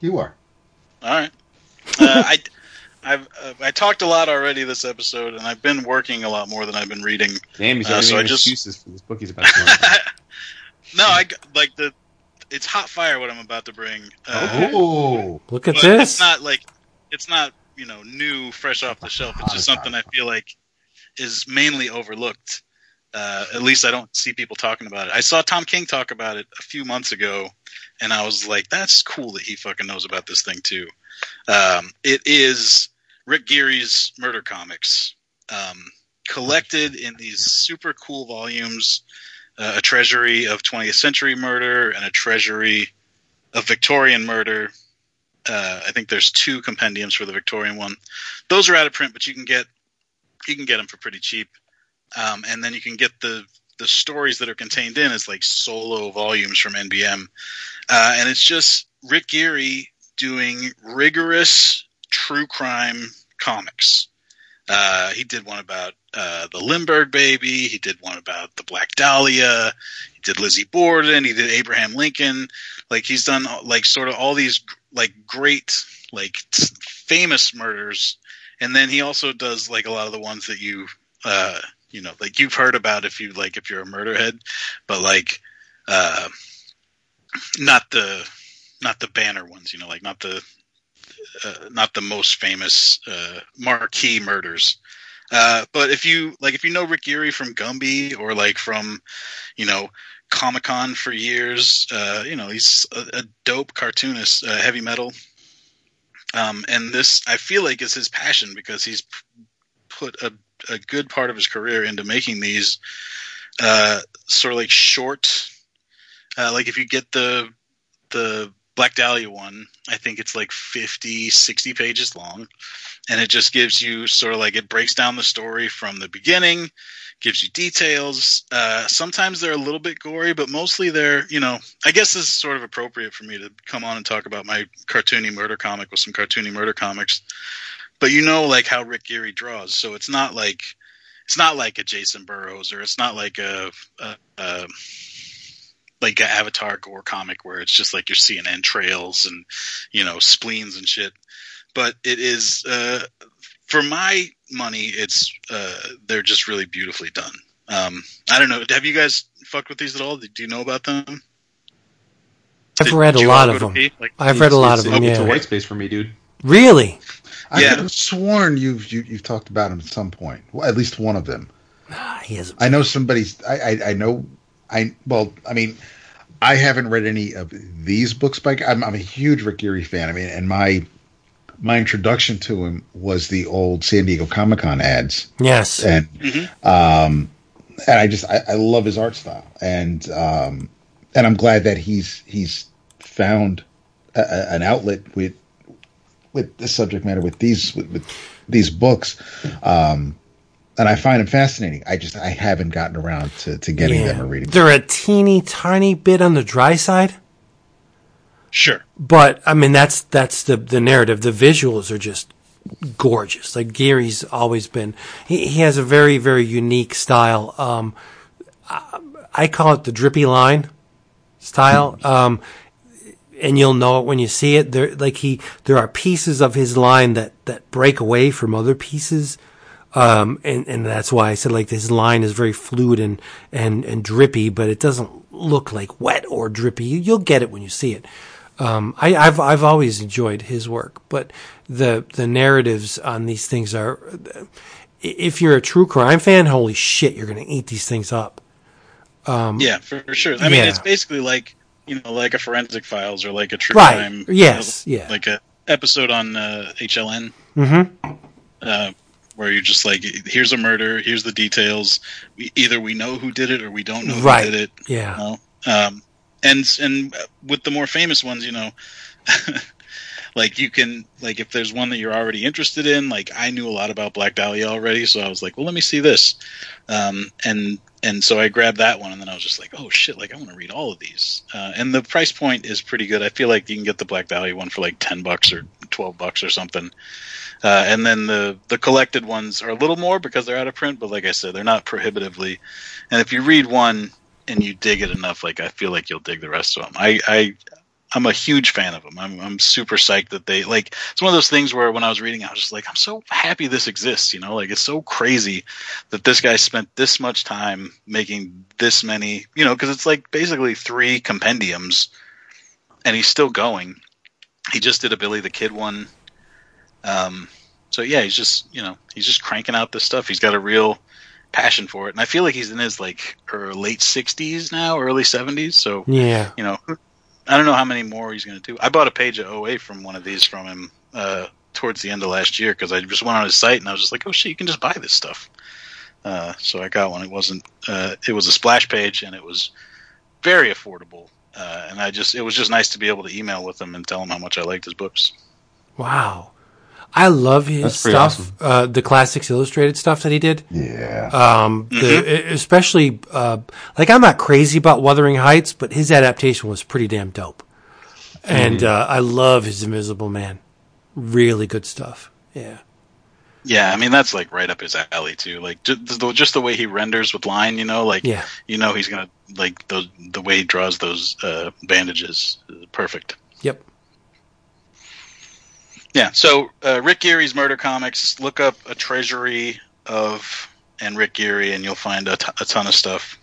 You are. All right. Uh, I I've uh, I talked a lot already this episode, and I've been working a lot more than I've been reading. Damn, he's Uh, so so I just- excuses for this book he's about to no, I g- like the. It's hot fire what I'm about to bring. Uh, Oh, Look at this. it's not like it's not you know new, fresh off the shelf. It's just something I feel like is mainly overlooked. Uh, at least I don't see people talking about it. I saw Tom King talk about it a few months ago, and I was like, "That's cool that he fucking knows about this thing too." Um, it is Rick Geary's Murder Comics, um, collected in these super cool volumes. Uh, a treasury of 20th century murder and a treasury of Victorian murder. Uh, I think there's two compendiums for the Victorian one. Those are out of print, but you can get you can get them for pretty cheap. Um, and then you can get the the stories that are contained in as like solo volumes from NBM, uh, and it's just Rick Geary doing rigorous true crime comics. Uh, he did one about uh, the Lindbergh baby. He did one about the Black Dahlia. He did Lizzie Borden. He did Abraham Lincoln. Like he's done like sort of all these like great like famous murders, and then he also does like a lot of the ones that you uh, you know like you've heard about if you like if you're a murder head, but like uh, not the not the banner ones. You know, like not the uh, not the most famous uh, marquee murders. Uh, but if you like, if you know Rick Geary from Gumby or like from, you know, Comic Con for years, uh, you know, he's a, a dope cartoonist, uh, heavy metal. Um, and this, I feel like, is his passion because he's put a, a good part of his career into making these uh, sort of like short. Uh, like if you get the the Black Dahlia one, I think it's like 50, 60 pages long. And it just gives you sort of like it breaks down the story from the beginning, gives you details. Uh, sometimes they're a little bit gory, but mostly they're, you know, I guess this is sort of appropriate for me to come on and talk about my cartoony murder comic with some cartoony murder comics. But you know, like how Rick Geary draws. So it's not like, it's not like a Jacen Burrows or it's not like a, a, a like an Avatar gore comic where it's just like you're seeing entrails and you know spleens and shit. But it is uh, for my money, it's uh, they're just really beautifully done. Um, I don't know. Have you guys fucked with these at all? Do you know about them? I've Did- read did a lot of them. Like, I've read a lot of them. It's a Yeah. white space for me, dude. Really? I Yeah. could have sworn you've you, you've talked about him at some point. Well, at least one of them. Ah, He has. I know somebody's. I, I I know. I well. I mean, I haven't read any of these books by. I'm, I'm a huge Rick Geary fan. I mean, and my my introduction to him was the old San Diego Comic Con ads, Yes. and Mhm. um, and I just I, I love his art style, and um, and I'm glad that he's he's found a, a- an outlet with with this subject matter with these with, with these books. Um, and I find them fascinating. I just I haven't gotten around to, to getting them or reading. them. They're a teeny tiny bit on the dry side, Sure. but I mean that's that's the the narrative. The visuals are just gorgeous. Like Geary's always been. He, he has a very very unique style. Um, I, I call it the drippy line style. Um, and you'll know it when you see it. There, like he, there are pieces of his line that that break away from other pieces. Um, and, and that's why I said like his line is very fluid and, and, and drippy, but it doesn't look like wet or drippy. You, you'll get it when you see it. Um, I, I've, I've always enjoyed his work, but the, the narratives on these things are, if you're a true crime fan, holy shit, you're going to eat these things up. Yeah, for, for sure. I mean, yeah. it's basically like you know, like a forensic files or like a true Right. crime. Yes. you know, Yeah. Like a episode on uh, HLN. Mm-hmm. uh, where you're just like, here's a murder, here's the details. We, either we know who did it or we don't know Right. who did it. Yeah. You know? um, and and with the more famous ones, you know, like you can like if there's one that you're already interested in. Like I knew a lot about Black Dahlia already, so I was like, well, let me see this. Um, and and so I grabbed that one, and then I was just like, oh shit, like I want to read all of these. Uh, and the price point is pretty good. I feel like you can get the Black Dahlia one for like ten bucks or twelve bucks or something. Uh, and then the the collected ones are a little more because they're out of print, but like I said, they're not prohibitively. And if you read one and you dig it enough, like I feel like you'll dig the rest of them. I I I'm a huge fan of them. I'm I'm super psyched that they like. It's one of those things where when I was reading, I was just like, I'm so happy this exists. You know, like it's so crazy that this guy spent this much time making this many. You know, because it's like basically three compendiums, and he's still going. He just did a Billy the Kid one. Um, so yeah, he's just you know he's just cranking out this stuff. He's got a real passion for it, and I feel like he's in his like her late sixties now, early seventies. So Yeah. you know, I don't know how many more he's going to do. I bought a page of OA from one of these from him uh, towards the end of last year because I just went on his site and I was just like, oh shit, you can just buy this stuff. Uh, so I got one. It wasn't. Uh, it was a splash page and it was very affordable. Uh, and I just, it was just nice to be able to email with him and tell him how much I liked his books. Wow. I love his stuff. awesome. Uh, the classics illustrated stuff that he did. Yeah. Um, the, especially, uh, like I'm not crazy about Wuthering Heights, but his adaptation was pretty damn dope. And, uh, I love his Invisible Man. Really good stuff. Yeah. Yeah, I mean that's like right up his alley too. Like just the, just the way he renders with line, you know, like Yeah. you know he's gonna like those the way he draws those uh, bandages, perfect. Yep. Yeah. So uh, Rick Geary's Murder Comics. Look up a treasury of and Rick Geary, and you'll find a, t- a ton of stuff.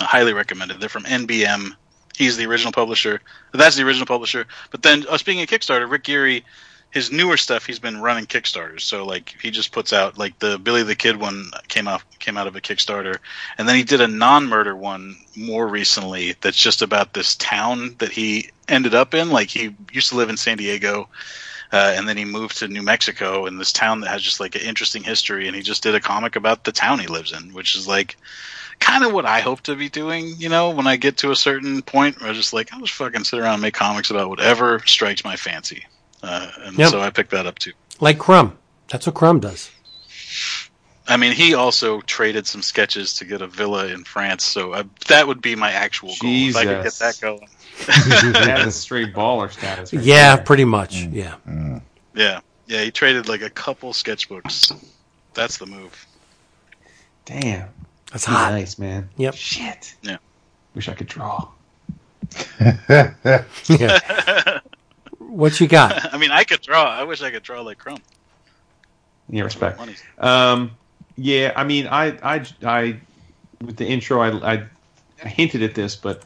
I highly recommended. They're from NBM. He's the original publisher. That's the original publisher. But then, uh, speaking of Kickstarter, Rick Geary, his newer stuff, he's been running Kickstarters. So like he just puts out like the Billy the Kid one came out came out of a Kickstarter, and then he did a non-murder one more recently that's just about this town that he ended up in. Like he used to live in San Diego uh, and then he moved to New Mexico in this town that has just like an interesting history. And he just did a comic about the town he lives in, which is like kind of what I hope to be doing. You know, when I get to a certain point, where I just like I'll just fucking sit around and make comics about whatever strikes my fancy. Uh, and Yep. so I picked that up too. Like Crumb. That's what Crumb does. I mean, he also traded some sketches to get a villa in France, so I, that would be my actual goal. If I could get that going. That's straight baller status. right Yeah, there. pretty much. Yeah. Yeah, yeah, he traded like a couple sketchbooks. That's the move. Damn. That's hot. nice, man. Yep. Shit. Yeah. Wish I could draw. Yeah. what you got? I mean, I could draw. I wish I could draw like Crumb. Yeah, respect. Um, yeah, I mean, I, I, I, with the intro, I, I, I hinted at this, but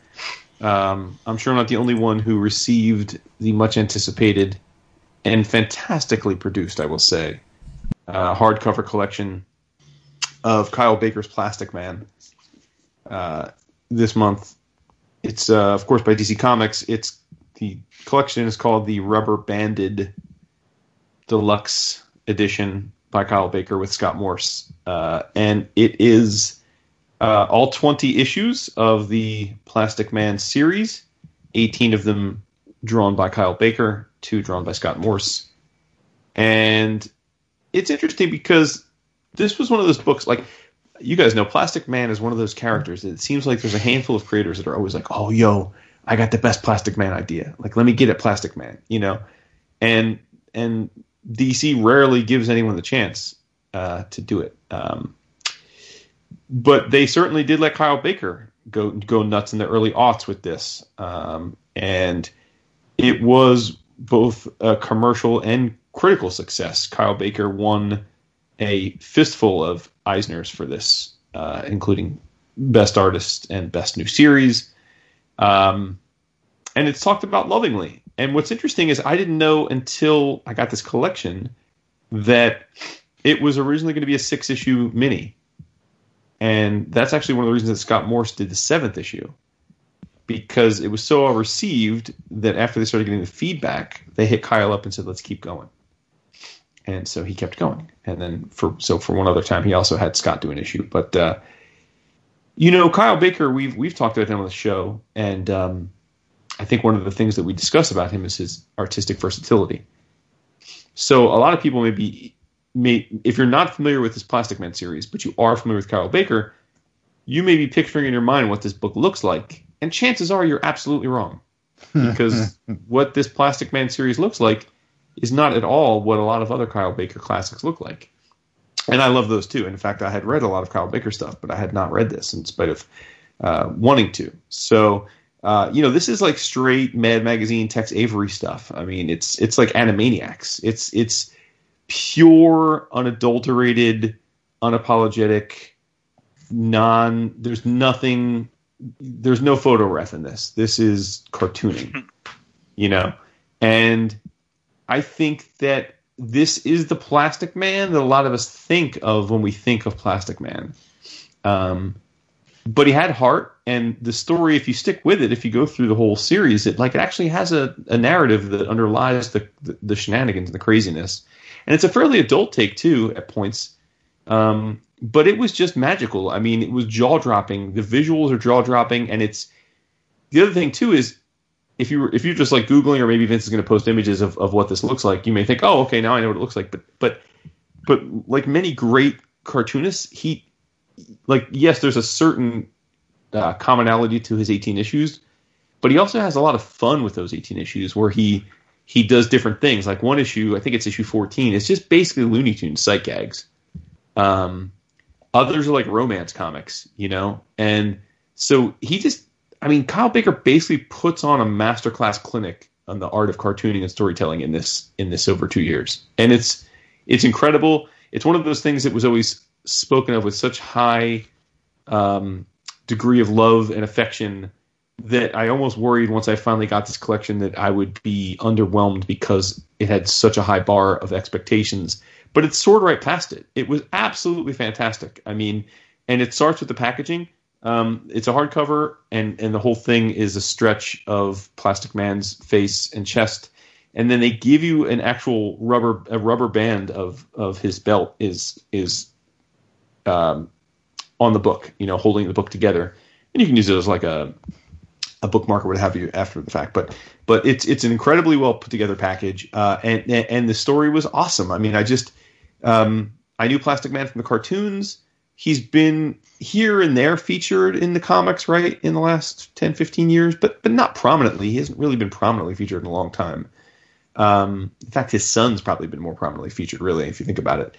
um, I'm sure I'm not the only one who received the much anticipated and fantastically produced, I will say, uh, hardcover collection of Kyle Baker's Plastic Man uh, this month. It's, uh, of course, by DC Comics. It's the collection is called the Rubber Banded Deluxe Edition by Kyle Baker with Scott Morse, uh, and it is uh, all 20 issues of the Plastic Man series, 18 of them drawn by Kyle Baker, two drawn by Scott Morse, and it's interesting because this was one of those books like you guys know plastic man is one of those characters that it seems like there's a handful of creators that are always like oh yo i got the best plastic man idea. Like let me get at plastic man you know? And and dc rarely gives anyone the chance uh, to do it. Um, but they certainly did let kyle baker go go nuts in the early aughts with this um, and it was both a commercial and critical success kyle baker won a fistful of Eisners for this, uh, including Best Artist and Best New Series. Um, and it's talked about lovingly. And what's interesting is I didn't know until I got this collection that it was originally going to be a six issue mini. And that's actually one of the reasons that Scott Morse did the seventh issue. Because it was so well received that after they started getting the feedback, they hit Kyle up and said, let's keep going and so he kept going. And then for so for one other time, he also had Scott do an issue. But uh, you know, Kyle Baker, we've we've talked about him on the show, and um, I think one of the things that we discuss about him is his artistic versatility. So a lot of people may be may if you're not familiar with this Plastic Man series, but you are familiar with Kyle Baker, you may be picturing in your mind what this book looks like, and chances are you're absolutely wrong because what this Plastic Man series looks like is not at all what a lot of other Kyle Baker classics look like. And I love those too. In fact, I had read a lot of Kyle Baker stuff, but I had not read this in spite of uh, wanting to. So Uh, you know, this is like straight Mad Magazine Tex Avery stuff. I mean, it's it's like Animaniacs. It's it's pure, unadulterated, unapologetic, non. There's nothing. There's no photo ref in this. This is cartooning. you know, and I think that this is the Plastic Man that a lot of us think of when we think of Plastic Man. Um, but he had heart, and the story, if you stick with it, if you go through the whole series, it like it actually has a, a narrative that underlies the, the, the shenanigans and the craziness, and it's a fairly adult take too at points. Um, but it was just magical. I mean, it was jaw dropping. The visuals are jaw dropping, and it's the other thing too is if you if you're just like googling or maybe Vince is going to post images of, of what this looks like, you may think, oh, okay, now I know what it looks like. But but but like many great cartoonists, he like yes, there's a certain uh, commonality to his 18 issues, but he also has a lot of fun with those 18 issues where he he does different things. Like one issue, I think it's issue 14, it's just basically Looney Tunes sight gags. Um, others are like romance comics, you know, and so he just I mean, Kyle Baker basically puts on a masterclass clinic on the art of cartooning and storytelling in this in this over two years, and it's it's incredible. It's one of those things that was always spoken of with such high um, degree of love and affection that I almost worried once I finally got this collection that I would be underwhelmed because it had such a high bar of expectations. But it soared right past it. It was absolutely fantastic. I mean, and it starts with the packaging um, it's a hardcover, and and the whole thing is a stretch of Plastic Man's face and chest, and then they give you an actual rubber a rubber band of of his belt is is um, on the book, you know, holding the book together, and you can use it as like a a bookmark or what have you after the fact. But but it's it's an incredibly well put together package, uh, and and the story was awesome. I mean, I just um, I knew Plastic Man from the cartoons he's been here and there featured in the comics, right, in the last 10, 15 years, but but not prominently. He hasn't really been prominently featured in a long time. Um, in fact, his son's probably been more prominently featured, really, if you think about it.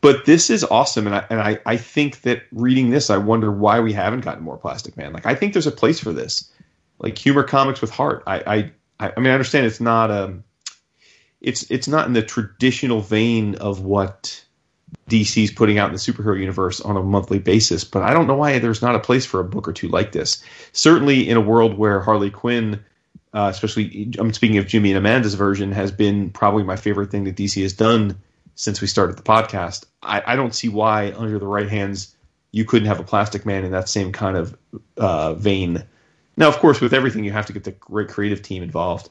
But this is awesome, and I and I, I think that reading this, I wonder why we haven't gotten more Plastic Man. Like, I think there's a place for this, like humor comics with heart. I I I mean, I understand it's not um, it's it's not in the traditional vein of what DC's putting out in the superhero universe on a monthly basis, but I don't know why there's not a place for a book or two like this. Certainly, in a world where Harley Quinn, uh, especially I'm speaking of Jimmy and Amanda's version, has been probably my favorite thing that DC has done since we started the podcast. I, I don't see why, under the right hands, you couldn't have a Plastic Man in that same kind of uh, vein. Now, of course, with everything, you have to get the great creative team involved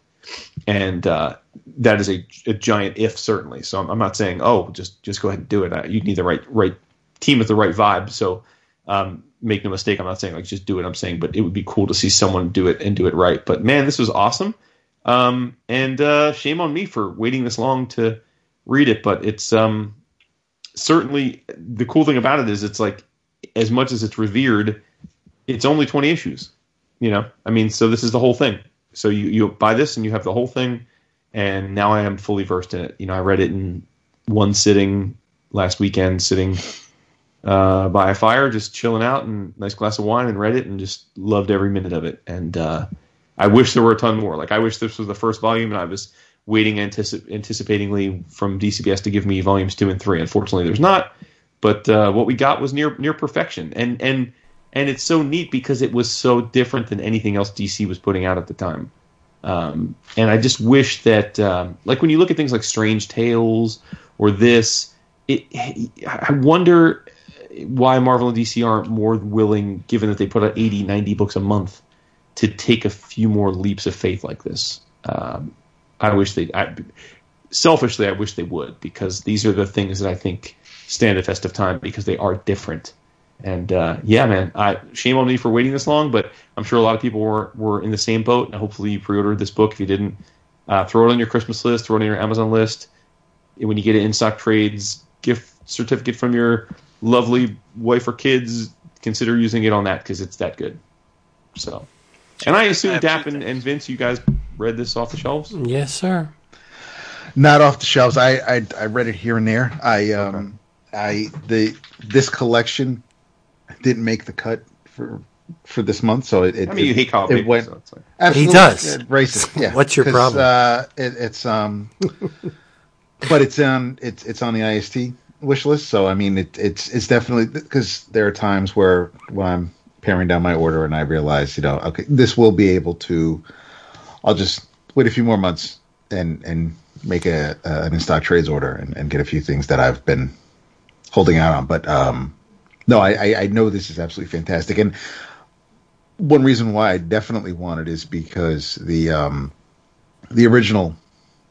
and uh, that is a, a, giant if certainly. So I'm, I'm, not saying oh just just go ahead and do it. You need the right right team with the right vibe. So um, make no mistake, I'm not saying like just do it. I'm saying, but it would be cool to see someone do it and do it right. But man, this was awesome. Um, and uh, shame on me for waiting this long to read it. But it's um, certainly the cool thing about it is it's like as much as it's revered, it's only 20 issues. You know, I mean, so this is the whole thing. So you, you buy this and you have the whole thing, and now I am fully versed in it. You know, I read it in one sitting last weekend, sitting uh, by a fire, just chilling out and nice glass of wine, and read it and just loved every minute of it. And uh, I wish there were a ton more. Like I wish this was the first volume, and I was waiting anticip- anticipatingly from DCBS to give me volumes two and three. Unfortunately, there's not. But uh, what we got was near near perfection, and and and it's so neat because it was so different than anything else DC was putting out at the time. Um, and I just wish that, um, like when you look at things like Strange Tales or this, it, I wonder why Marvel and DC aren't more willing, given that they put out 80, 90 books a month, to take a few more leaps of faith like this. Um, I wish they, I, selfishly, I wish they would because these are the things that I think stand the test of time because they are different and uh, yeah, man, I, shame on me for waiting this long, but I'm sure a lot of people were, were in the same boat. And hopefully, you pre-ordered this book. If you didn't, uh, throw it on your Christmas list, throw it on your Amazon list. And when you get an in stock trades, gift certificate from your lovely wife or kids, consider using it on that because it's that good. So, and I assume Dap and, and Vince, you guys read this off the shelves. Yes, sir. Not off the shelves. I I, I read it here and there. I um okay. I the this collection didn't make the cut for for this month, so it. it I mean, you it- hate Kyle it Baker, went- so it's like, Absolutely. does. Racist. Yeah. What's your problem? Uh, it, it's um, but it's on it's it's on the IST wish list. So I mean, it, it's it's definitely because there are times where when I'm paring down my order and I realize, you know, okay, this will be able to. I'll just wait a few more months and and make a, a an in stock trades order and, and get a few things that I've been holding out on. But um, no, I, I know this is absolutely fantastic and one reason why I definitely want it is because the um, the original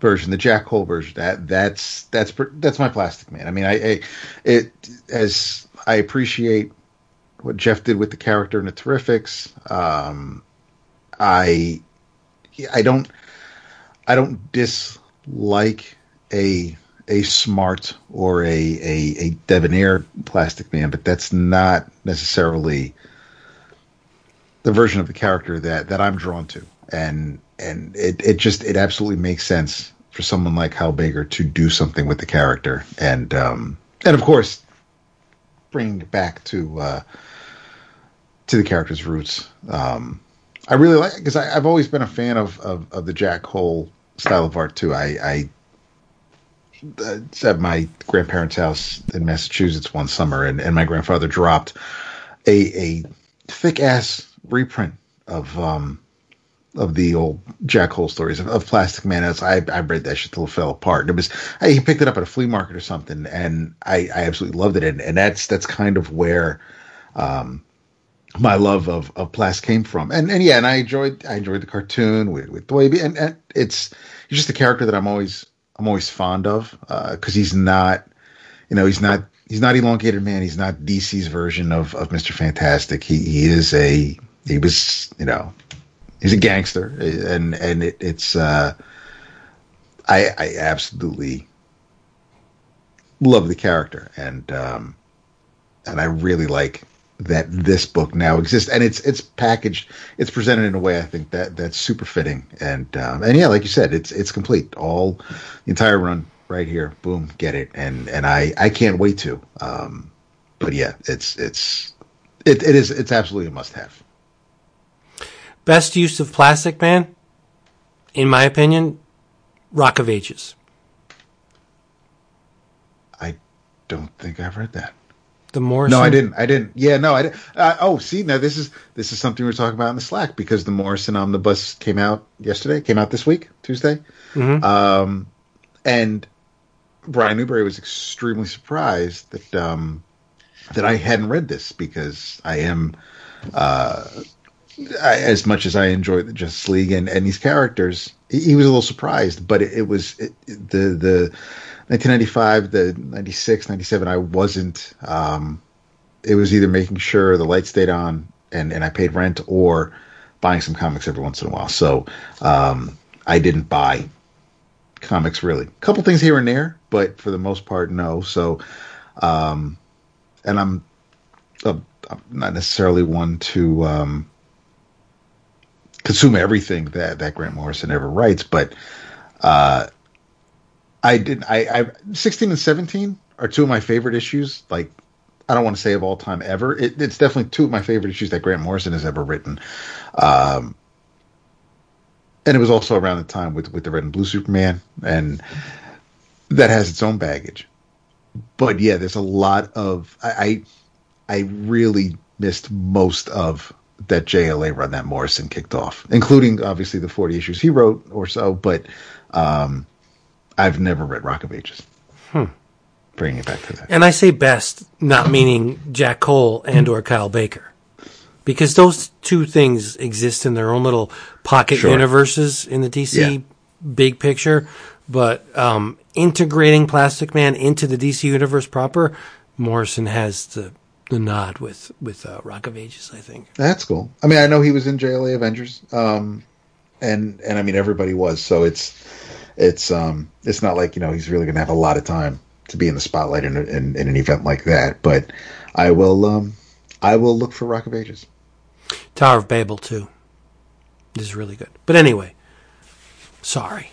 version, the Jack Cole version, that that's that's that's my Plastic Man. I mean, I, I it as I appreciate what Jeff did with the character in the Terrifics. Um, I I don't I don't dislike a a smart or a a, a debonair Plastic Man, but that's not necessarily the version of the character that that I'm drawn to, and and it it just it absolutely makes sense for someone like Hal Baker to do something with the character, and um and of course bringing it back to uh to the character's roots. Um I really like because I've always been a fan of, of of the Jack Cole style of art too. I I at my grandparents' house in Massachusetts one summer, and, and my grandfather dropped a a thick ass reprint of um of the old Jack Cole stories of, of Plastic Man. As I I read that shit till it fell apart. It was I, he picked it up at a flea market or something, and I I absolutely loved it. And, and that's that's kind of where um my love of of Plastic came from. And and yeah, and I enjoyed I enjoyed the cartoon with with Dwayne, and, and it's he's just a character that I'm always I'm always fond of because he's not you know he's not he's not elongated man. He's not DC's version of of Mr. Fantastic. He he is a he was you know he's a gangster. And and it, it's uh I I absolutely love the character. And um and I really like that this book now exists. And it's it's packaged it's presented in a way I think that that's super fitting. And um and yeah like you said it's it's complete. All the entire run right here. Boom get it. And and I I can't wait to. Um but yeah it's it's it, it is it's absolutely a must have Best use of Plastic Man, in my opinion, Rock of Ages. I don't think I've read that The Morrison. No, I didn't. I didn't. Yeah, no, I didn't. Uh, oh, see, now this is this is something we are talking about in the Slack because the Morrison Omnibus came out yesterday. Came out this week, Tuesday. Mhm. Um, and Brian Newberry was extremely surprised that um, that I hadn't read this because I am, uh, I, as much as I enjoy the Justice League and, and these characters, he, he was a little surprised. But it, it was it, the the 1995, the 96, 97. I wasn't. Um, it was either making sure the light stayed on and and I paid rent or buying some comics every once in a while. So um, I didn't buy comics really. A couple things here and there, but for the most part, no. So, um, and I'm, uh, I'm not necessarily one to um, consume everything that that Grant Morrison ever writes, but uh, I did. I, I 16 and 17 are two of my favorite issues. Like, I don't want to say of all time ever. It, it's definitely two of my favorite issues that Grant Morrison has ever written. Um, and it was also around the time with with the Red and Blue Superman, and that has its own baggage. But yeah, there's a lot of I I, I really missed most of that JLA run that Morrison kicked off, including obviously the 40 issues he wrote or so. But um, I've never read Rock of Ages. Bringing it back to that. And I say best, not meaning Jack Cole and or Kyle Baker. Because those two things exist in their own little pocket Sure. universes in the DC Yeah. big picture. But um, integrating Plastic Man into the DC universe proper, Morrison has the the nod with with uh, Rock of Ages, I think. That's cool. I mean, I know he was in JLA Avengers, um, and and I mean everybody was. So it's it's um it's not like you know he's really going to have a lot of time to be in the spotlight in, in in an event like that. But I will um I will look for Rock of Ages. Tower of Babel too. This is really good. But anyway, sorry.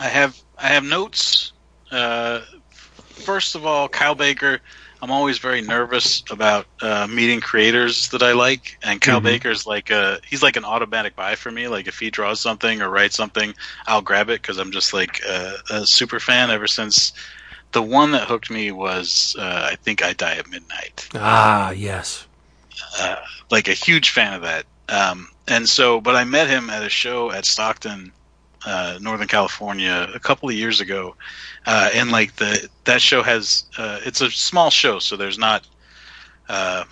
I have I have notes uh, first of all, Kyle Baker. I'm always very nervous about uh, meeting creators that I like, and Kyle Mhm. Baker's like a he's like an automatic buy for me. Like if he draws something or writes something, I'll grab it because I'm just like a, a super fan ever since. The one that hooked me was uh, I think I Die at Midnight. Ah, yes. uh, like a huge fan of that. Um, and so, but I met him at a show at Stockton, uh, Northern California, a couple of years ago. Uh, and like the that show has, uh, it's a small show, so there's not uh,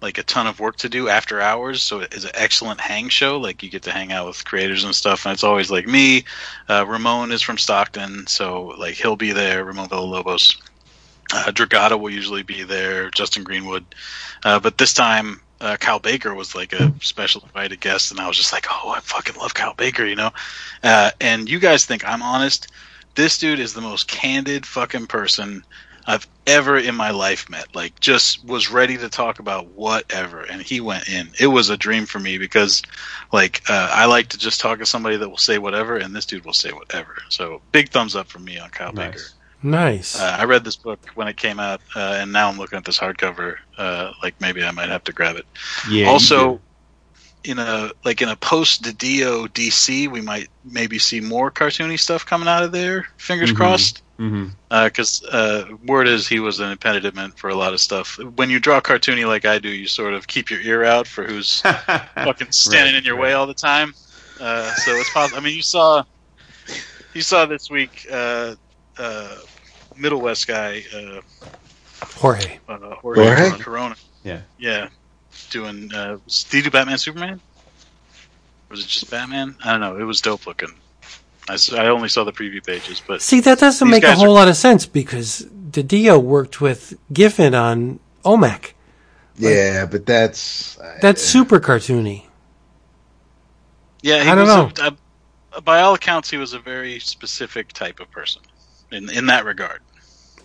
like a ton of work to do after hours. So it's an excellent hang show. Like you get to hang out with creators and stuff, and it's always like me. Uh, Ramon is from Stockton, so like he'll be there. Ramon Villalobos. Uh, Dragata will usually be there. Justin Greenwood. Uh, but this time, uh, Kyle Baker was like a special invited guest, and I was just like, oh, I fucking love Kyle Baker, you know? Uh, and you guys think I'm honest? This dude is the most candid fucking person I've ever in my life met. Like, just was ready to talk about whatever, and he went in. It was a dream for me because, like, uh, I like to just talk to somebody that will say whatever, and this dude will say whatever. So, big thumbs up from me on Kyle Nice. Baker. Nice. Uh, I read this book when it came out, uh, and now I'm looking at this hardcover. Uh, like maybe I might have to grab it. Yeah. also, in a like in a post Didio DC, we might maybe see more cartoony stuff coming out of there. Fingers Mhm. crossed. Because uh, word is he was an impediment for a lot of stuff. When you draw cartoony like I do, you sort of keep your ear out for who's fucking standing Right, in your right. way all the time. Uh, so it's possible. I mean, you saw, you saw this week, uh, uh, Middlewest guy, uh, Jorge. uh, Jorge, Jorge? Corona. Yeah. yeah, doing. Uh, did he do Batman Superman? Or was it just Batman? I don't know. It was dope looking. I, I only saw the preview pages, but See, that doesn't make a whole are- lot of sense because Didio worked with Giffen on OMAC. Yeah, but that's That's super cartoony. yeah, he I don't was know. A, uh, by all accounts, he was a very specific type of person in in that regard.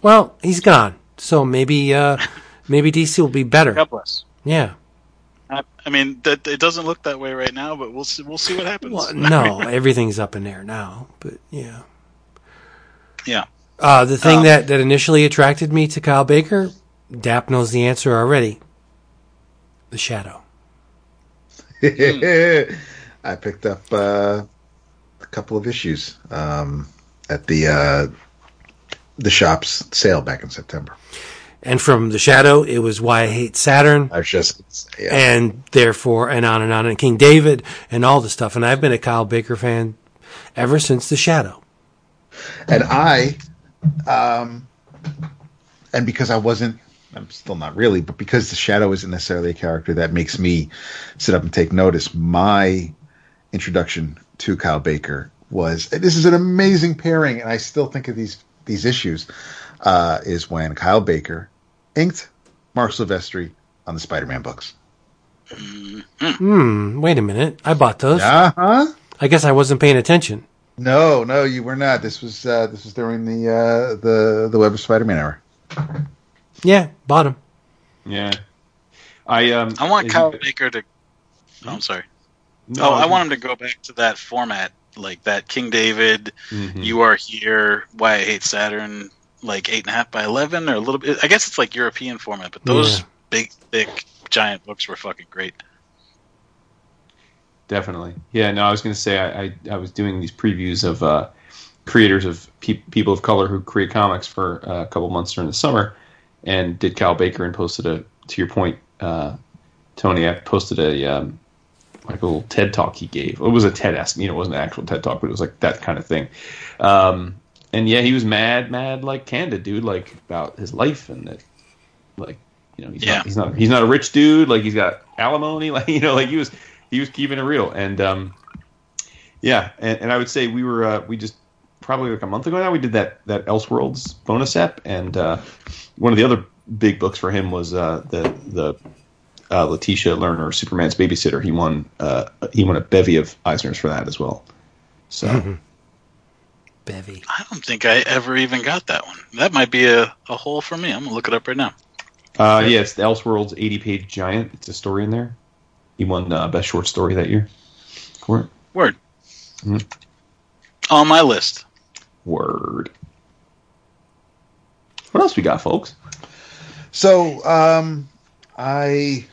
Well, he's gone, so maybe uh, maybe DC will be better. God bless. Yeah. I, I mean, that it doesn't look that way right now, but we'll see. We'll see what happens. Well, no, everything's up in there now, but yeah. Yeah. Uh, the thing Um, that, that initially attracted me to Kyle Baker, Dap knows the answer already. The Shadow. I picked up uh, a couple of issues um, at the uh, the shop's sale back in September. And from The Shadow, it was Why I Hate Saturn, I was just yeah. and therefore, and on and on, and King David, and all the stuff. And I've been a Kyle Baker fan ever since The Shadow. and I, um, and because I wasn't, I'm still not really, but because the Shadow isn't necessarily a character that makes me sit up and take notice, my introduction to Kyle Baker was this is an amazing pairing, and I still think of these these issues. Uh, is when Kyle Baker inked Marc Silvestri on the Spider-Man books. Hmm, wait a minute. I bought those. Uh huh. I guess I wasn't paying attention. No, no, you were not. This was uh, this was during the uh, the the Web of Spider-Man era. Yeah, bought them. Yeah. I um. I want Kyle it- Baker to. Oh, I'm sorry. No, oh, I want him to go back to that format, like that King David, Mhm. You Are Here, Why I Hate Saturn, like eight and a half by eleven, or a little bit. I guess it's like European format, but those Yeah. big, thick, giant books were fucking great. Definitely. Yeah, no, I was going to say I, I, I was doing these previews of uh, creators of pe- people of color who create comics for uh, a couple months during the summer, and did Kyle Baker and posted a to your point, uh, Tony. I posted a um, like a little TED talk he gave. It was a TED esque, you know, it wasn't an actual TED talk, but it was like that kind of thing. Um, and yeah, he was mad, mad, like candid, dude, like about his life and that, like you know, he's Yeah. not he's not he's not a rich dude. Like he's got alimony, like you know, like he was he was keeping it real. And um, yeah, and, and I would say we were uh, we just probably like a month ago now we did that that Elseworlds bonus app, and uh, one of the other big books for him was uh, the the uh, Letitia Lerner Superman's babysitter. He won uh, he won a bevy of Eisners for that as well. So Bevy. I don't think I ever even got that one. That might be a, a hole for me. I'm gonna look it up right now. uh, yeah, it's the Elseworlds eighty page giant. It's a story in there. He won uh, best short story that year. Word. Word. Mhm. On my list. Word. What else we got, folks? So, um, I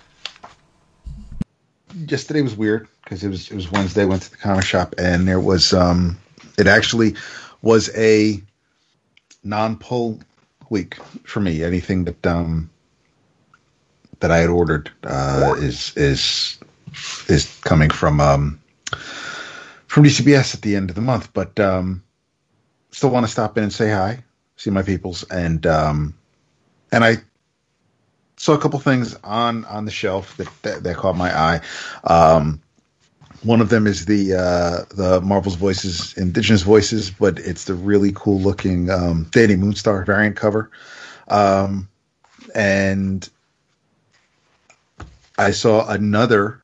yesterday was weird because it was it was Wednesday. Went to the comic shop and there was um, it actually was a non-pull week for me. Anything that um that I had ordered uh, is is is coming from um from DCBS at the end of the month, but um, still want to stop in and say hi, see my peoples, and um, and I saw a couple things on on the shelf that that, that caught my eye. Um, one of them is the uh, the Marvel's Voices Indigenous Voices, but it's the really cool looking um, Dani Moonstar variant cover, um, and I saw another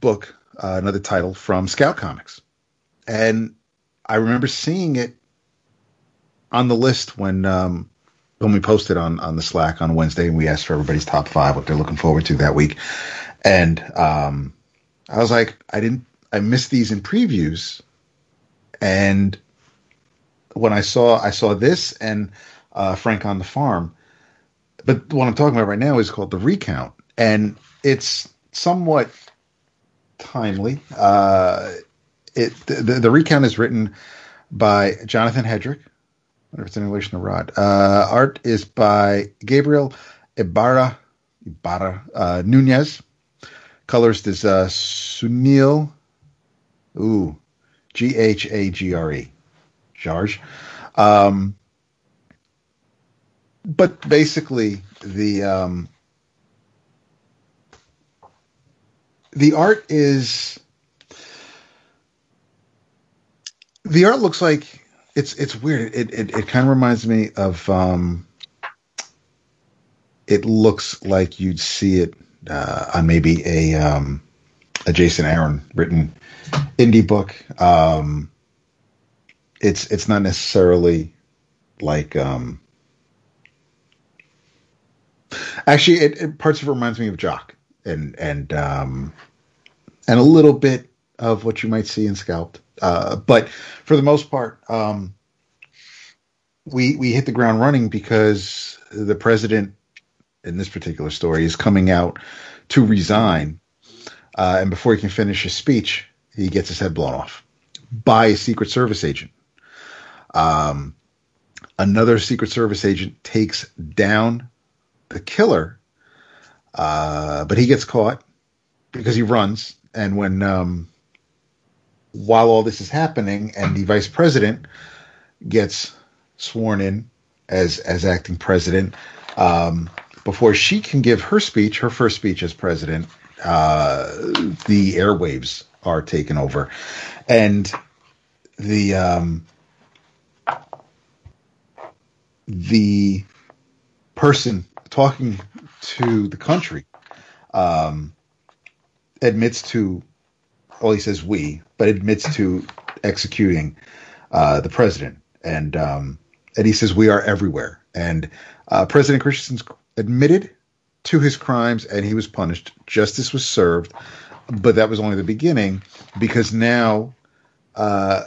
book, uh, another title from Scout Comics, and I remember seeing it on the list when um, when we posted on on the Slack on Wednesday, and we asked for everybody's top five, what they're looking forward to that week, and um, I was like, I didn't, I missed these in previews, and when I saw I saw this and uh, Frank on the Farm, but what I'm talking about right now is called the Recount, and it's somewhat timely. Uh, it the, the recount is written by Jonathan Hedrick. Wonder if it's in relation to Rod. Uh, art is by Gabriel Ibarra Ibarra uh, Nunez. Colorist is uh, Sunil. Ooh, G H A G R E. Jarge. Um, but basically, the um, the art is the art looks like it's it's weird. It it, it kind of reminds me of um, it looks like you'd see it uh, on maybe a um, a Jason Aaron written indie book. Um, it's it's not necessarily like um, actually it, it, parts of it reminds me of Jock and and um, and a little bit of what you might see in Scalped. Uh, but for the most part, um, we we hit the ground running because the president in this particular story is coming out to resign, uh, and before he can finish his speech, he gets his head blown off by a Secret Service agent. Um, another Secret Service agent takes down the killer, uh, but he gets caught because he runs. And when um, while all this is happening, and the vice president gets sworn in as as acting president, um, before she can give her speech, her first speech as president, uh, the airwaves are taken over, and the um, the person talking to the country um, admits to well he says we but admits to executing uh, the president. And um, and he says we are everywhere. And uh, president christensen admitted to his crimes and he was punished. Justice was served but that was only the beginning because now uh,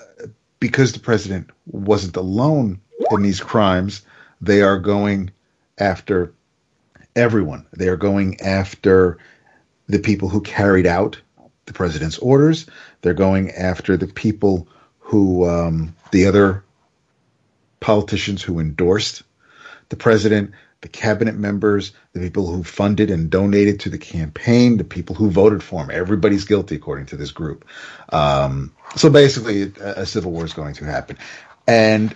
because the president wasn't alone in these crimes they are going after everyone. They are going after the people who carried out the president's orders. They're going after the people who, um, the other politicians who endorsed the president, the cabinet members, the people who funded and donated to the campaign, the people who voted for him. Everybody's guilty, according to this group. Um, so basically, a, a civil war is going to happen. And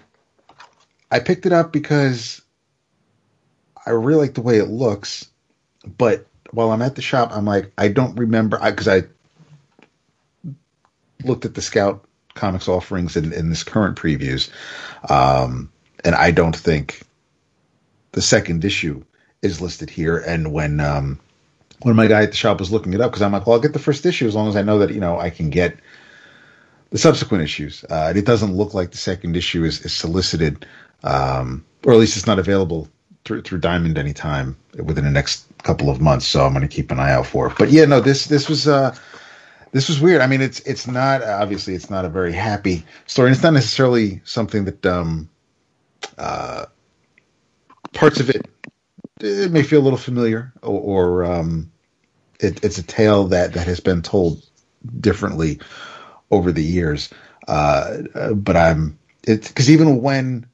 I picked it up because I really like the way it looks, but while I'm at the shop, I'm like, I don't remember because I, I, looked at the Scout comics offerings in, in this current previews, um, and I don't think the second issue is listed here. And when um, when my guy at the shop was looking it up, because I'm like, well, I'll get the first issue as long as I know that you know I can get the subsequent issues. Uh, and it doesn't look like the second issue is, is solicited, um, or at least it's not available through through Diamond anytime within the next couple of months. So I'm going to keep an eye out for it. But yeah, no, this this was uh, this was weird. I mean, it's it's not obviously it's not a very happy story, and it's not necessarily something that um, uh, parts of it it may feel a little familiar, or, or um, it, it's a tale that that has been told differently over the years. Uh, but I'm it's because even when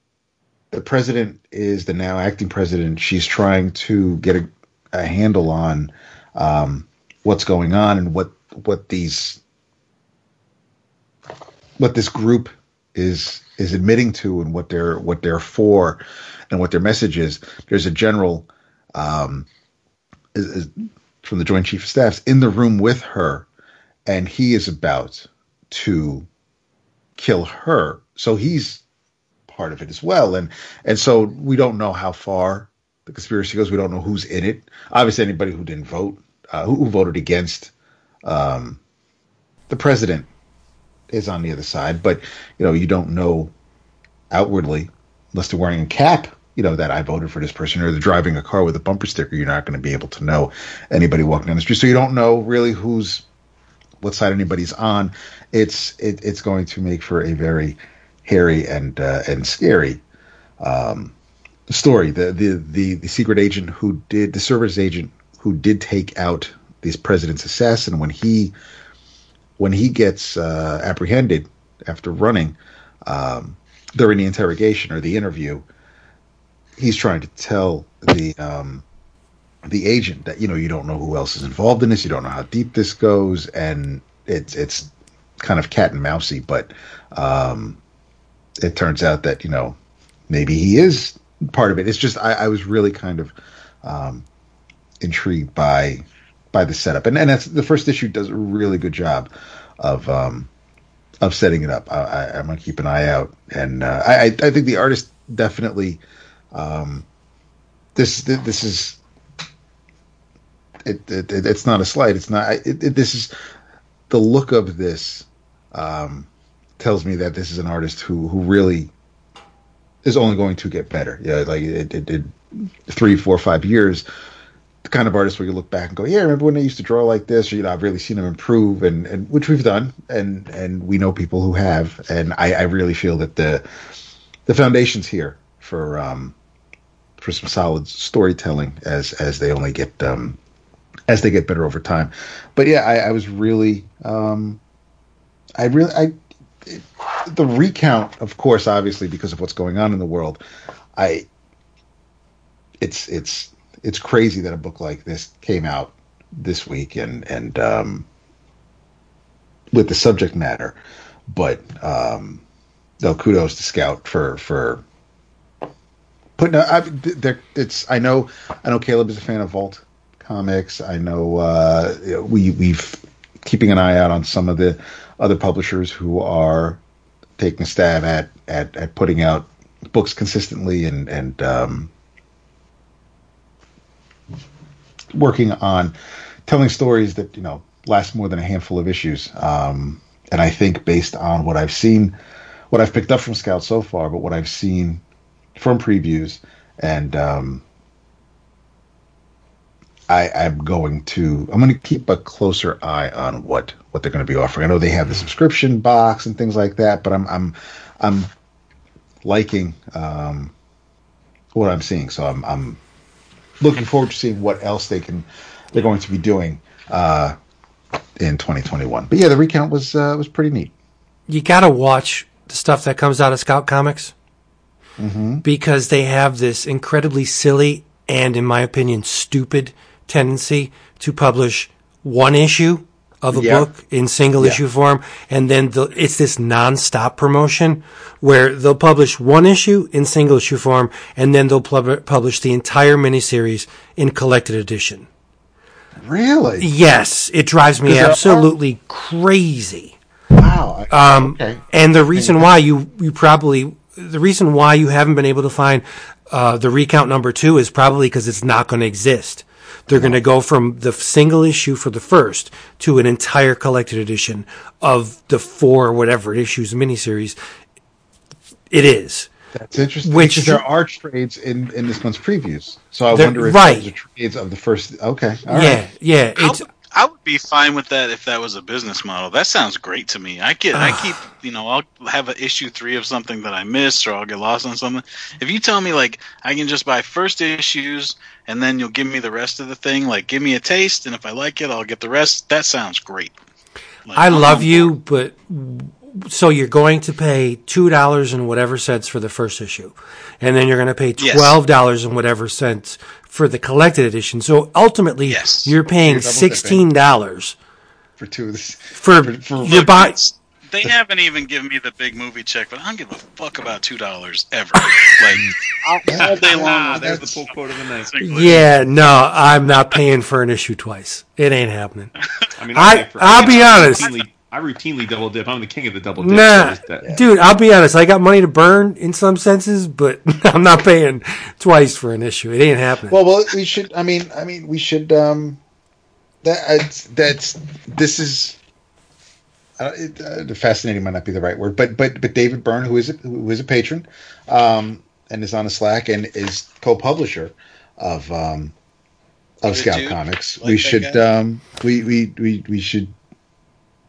the president is the now acting president, she's trying to get a, a handle on um, what's going on and what what these what this group is is admitting to and what they're what they're for and what their message is. There's a general um, is, is from the Joint Chief of Staffs in the room with her, and he is about to kill her. So he's part of it as well, and and so we don't know how far the conspiracy goes. We don't know who's in it. Obviously, anybody who didn't vote, uh, who, who voted against um, the president, is on the other side. But you know, you don't know outwardly unless they're wearing a cap. You know that I voted for this person, or they're driving a car with a bumper sticker. You're not going to be able to know anybody walking down the street, so you don't know really who's what side anybody's on. It's it, it's going to make for a very hairy and uh, and scary um, story. The, the the the secret agent who did the service agent who did take out this president's assassin when he when he gets uh, apprehended after running um, during the interrogation or the interview, he's trying to tell the um, the agent that you know you don't know who else is involved in this, you don't know how deep this goes, and it's it's kind of cat and mousey. But um, it turns out that you know maybe he is part of it. It's just I, I was really kind of um, intrigued by by the setup, and and that's the first issue does a really good job of um, of setting it up. I, am gonna keep an eye out, and uh, I I think the artist definitely um, this this is it, it, it, it's not a slight. It's not. It, this is the look of this um, tells me that this is an artist who who really is only going to get better. Yeah, like it, it three, four, five years. The kind of artist where you look back and go, yeah, remember when they used to draw like this? Or you know, I've really seen them improve, and, and which we've done, and and we know people who have, and I, I really feel that the the foundations here for um for some solid storytelling as as they only get um as they get better over time. But yeah, I, I was really, um, I really, I, it, the recount, of course, obviously because of what's going on in the world, I, it's it's it's crazy that a book like this came out this week and and um, with the subject matter, but um, no kudos to Scout for for putting. I, there, it's I know I know Caleb is a fan of Vault comics. I know uh, we we've keeping an eye out on some of the other publishers who are taking a stab at at, at putting out books consistently and and um, working on telling stories that you know last more than a handful of issues. Um, and I think based on what I've seen, what I've picked up from Scout so far, but what I've seen from previews and um, I, am going to I'm going to keep a closer eye on what what they're going to be offering. I know they have the subscription box and things like that, but I'm I'm I'm liking um, what I'm seeing. So I'm I'm looking forward to seeing what else they can they're going to be doing uh, in 2021. But yeah, the recount was uh, was pretty neat. You got to watch the stuff that comes out of Scout Comics mm-hmm. because they have this incredibly silly and, in my opinion, stupid tendency to publish one issue of a Yeah. book in single Yeah. issue form, and then the, it's this non-stop promotion where they'll publish one issue in single issue form, and then they'll pub- publish the entire miniseries in collected edition. Really? Yes, it drives me there are- absolutely crazy. Wow. Um, okay. And the reason why you you probably the reason why you haven't been able to find uh, the recount number two is probably because it's not going to exist. They're going to go from the single issue for the first to an entire collected edition of the four whatever issues miniseries. It is. That's interesting. Which- because there are trades in, in this month's previews, so I wonder if right. those are trades of the first. Okay, all yeah, right. yeah. How, It's I would be fine with that if that was a business model. That sounds great to me. I get, I keep, you know, I'll have an issue three of something that I missed, or I'll get lost on something. If you tell me like I can just buy first issues and then you'll give me the rest of the thing, like give me a taste, and if I like it, I'll get the rest. That sounds great. Like, I love you, but so you're going to pay two dollars and whatever cents for the first issue, and then you're going to pay twelve dollars and whatever cents for the collected edition. So ultimately, Yes. you're paying You're double sixteen dollars for two of this. for, For- for- you Look, buy. They haven't even given me the big movie check, but I don't give a fuck about two dollars ever. like all, all day long. Ah, there's the pull quote of the night. Yeah, no, I'm not paying for an issue twice. It ain't happening. I mean, I- pay for- I'll be honest. Routinely, I routinely double dip. I'm the king of the double dip. Nah, so that- dude, I'll be honest. I got money to burn in some senses, but I'm not paying twice for an issue. It ain't happening. Well, well, we should. I mean, I mean, we should. Um, that it's- that's this is. Uh, it, uh, fascinating might not be the right word, but but but David Byrne, who is a, who is a patron, um, and is on a Slack and is co-publisher of um, of Good Scout dude. Comics. Like we should um, we, we we we should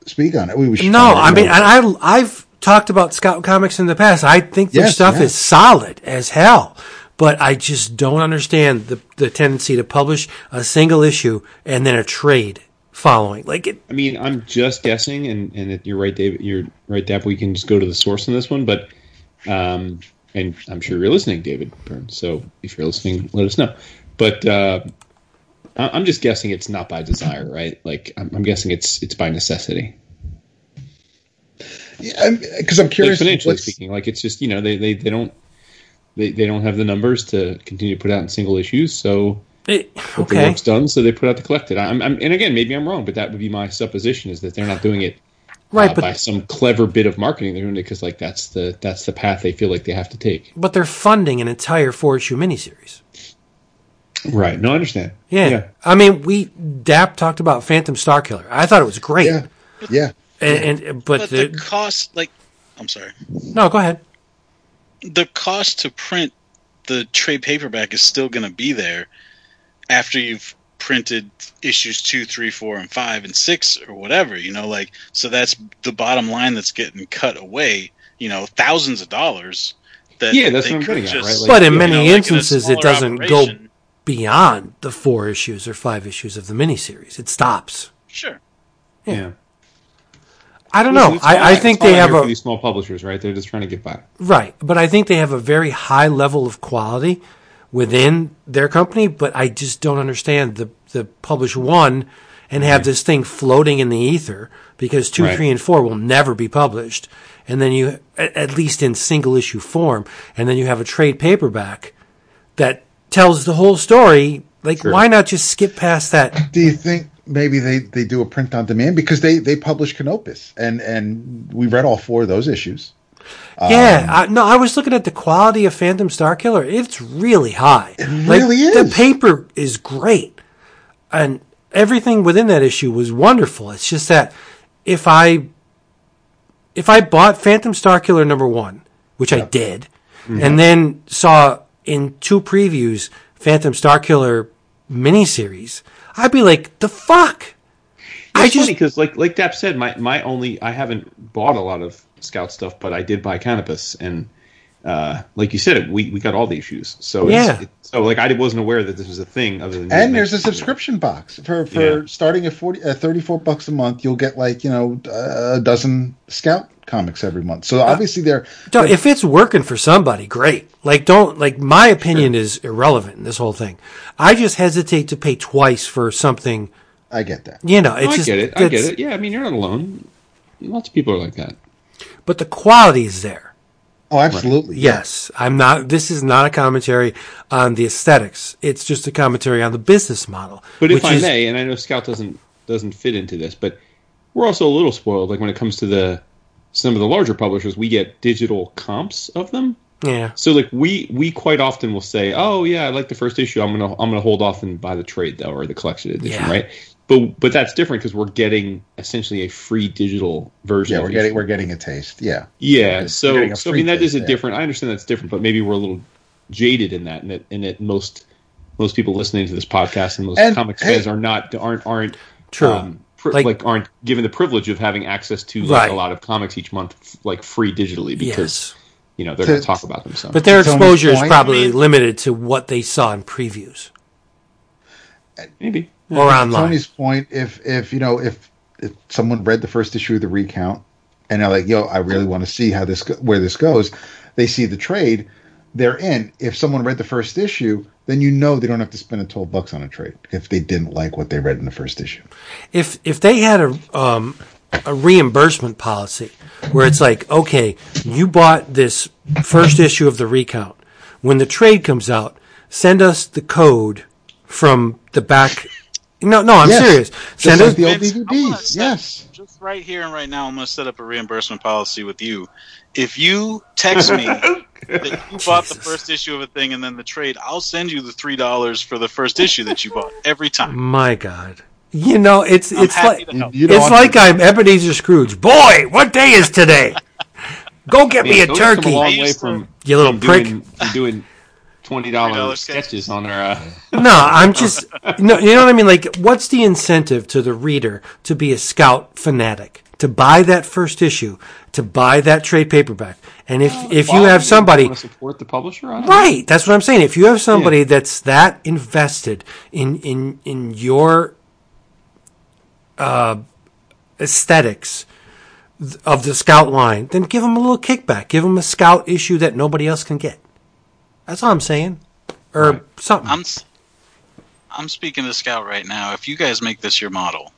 speak on it. We, we should No, I mean, and I, I've talked about Scout Comics in the past. I think their Yes, stuff yeah. is solid as hell, but I just don't understand the the tendency to publish a single issue and then a trade following. Like it, I mean, I'm just guessing, and and you're right, David. You're right, Dap. We can just go to the source on this one, but um, and I'm sure you're listening, David Byrne. So if you're listening, let us know. But uh, I- I'm just guessing it's not by desire, right? Like I'm, I'm guessing it's it's by necessity. Yeah, because I'm, Like curious. financially speaking, like it's just you know they they, they don't they, they don't have the numbers to continue to put out in single issues, so it but the work's done, so they put out the collected. I'm, I'm, and again, maybe I'm wrong, but that would be my supposition is that they're not doing it Right, uh, but by some clever bit of marketing. They're doing it because like that's the that's the path they feel like they have to take. but they're funding an entire four issue miniseries. Right. No, I understand. Yeah. yeah. I mean, we Dap talked about Phantom Star Killer. I thought it was great. Yeah, yeah. And, and but, But the, the cost, like, I'm sorry, no, go ahead. the cost to print the trade paperback is still going to be there after you've printed issues two, three, four, and five, and six, or whatever. You know, like, so that's the bottom line that's getting cut away. You know, thousands of dollars. That Yeah, that's they what I'm could getting at, right? Like, But in many know, like in instances, it doesn't go operation- beyond the four issues or five issues of the miniseries. It stops. Sure. Yeah. I don't Listen, know. I, I think they have a for these small publishers, right? They're just trying to get by. right, but I think they have a very high level of quality within their company. But I just don't understand the the publish one and have this thing floating in the ether because two, Right. three, and four will never be published, and then you at, at least in single issue form, and then you have a trade paperback that tells the whole story. Like, Sure. why not just skip past that? Do you think maybe they, they do a print on demand because they they publish Canopus and and we read all four of those issues. Yeah, um, I, no, I was looking at the quality of Phantom Star Killer. It's really high. It really is. The paper is great, and everything within that issue was wonderful. It's just that if I if I bought Phantom Star Killer number one, which I did, mm-hmm. and then saw in two previews Phantom Star Killer miniseries, I'd be like, the fuck. I It's funny just because, like, like Dap said, my my only I haven't bought a lot of Scout stuff, but I did buy Canopus and uh, like you said, we we got all the issues. So Yeah. it's, it, so like I wasn't aware that this was a thing other than And there's a subscription box for for Yeah. starting at 40 uh, 34 bucks a month you'll get like, you know, a dozen Scout comics every month. So obviously they're Don't- if it's working for somebody, great. Like, don't like my opinion is irrelevant in this whole thing. I just hesitate to pay twice for something. I get that. You know, No, I just get it. I get it. Yeah, I mean, you're not alone. Lots of people are like that. But the quality is there. Oh, absolutely. Yes, I'm not. This is not a commentary on the aesthetics. It's just a commentary on the business model. But if I is- may, and I know Scout doesn't doesn't fit into this, but we're also a little spoiled. Like when it comes to the some of the larger publishers, we get digital comps of them. yeah, So like we we quite often will say, "Oh yeah, I like the first issue. I'm gonna I'm gonna hold off and buy the trade though, or the collection edition, Yeah. right?" But but that's different because we're getting essentially a free digital version. Yeah, of we're getting we're getting a taste. Yeah. Yeah, so so I free mean that is a taste, yeah. different. I understand that's different, but maybe we're a little jaded in that, and that and that most most people listening to this podcast and most And, comics hey- fans are not aren't aren't True. Um, pri- Like- like, aren't given the privilege of having access to like, Right. a lot of comics each month, like free digitally, because yes. you know they're going to talk about them. So, But their Tony's exposure is probably limited to what they saw in previews maybe or online. Tony's point, if if you know if, if someone read the first issue of the recount and they're like, "Yo, I really want to see how this where this goes," they see the trade, they're in. If someone read the first issue, then you know they don't have to spend a twelve bucks on a trade if they didn't like what they read in the first issue. if if they had a um, a reimbursement policy where it's like, okay, you bought this first issue of the recount. When the trade comes out, send us the code from the back. No, no, I'm Yes. serious. Just Send like us. the old Vince, DVDs. set- Yes. Just right here and right now, I'm going to set up a reimbursement policy with you. If you text me that you bought the first issue of a thing and then the trade, I'll send you the three dollars for the first issue that you bought every time. My God, you know it's I'm it's like to. You it's like to- I'm Ebenezer Scrooge. Boy, what day is today? Go get me a Man, those come turkey, a long way from, you little from prick. doing, from doing twenty dollar $20 sketches on our. Uh, No, I'm just no. You know what I mean? Like, what's the incentive to the reader to be a scout fanatic, to buy that first issue, to buy that trade paperback? And if if you have somebody, want to support the publisher, I know. right? That's what I'm saying. If you have somebody that's that invested in in in your uh, aesthetics of the scout line, then give them a little kickback. Give them a scout issue that nobody else can get. That's all I'm saying, or something. I'm s- I'm speaking to Scout right now. If you guys make this your model,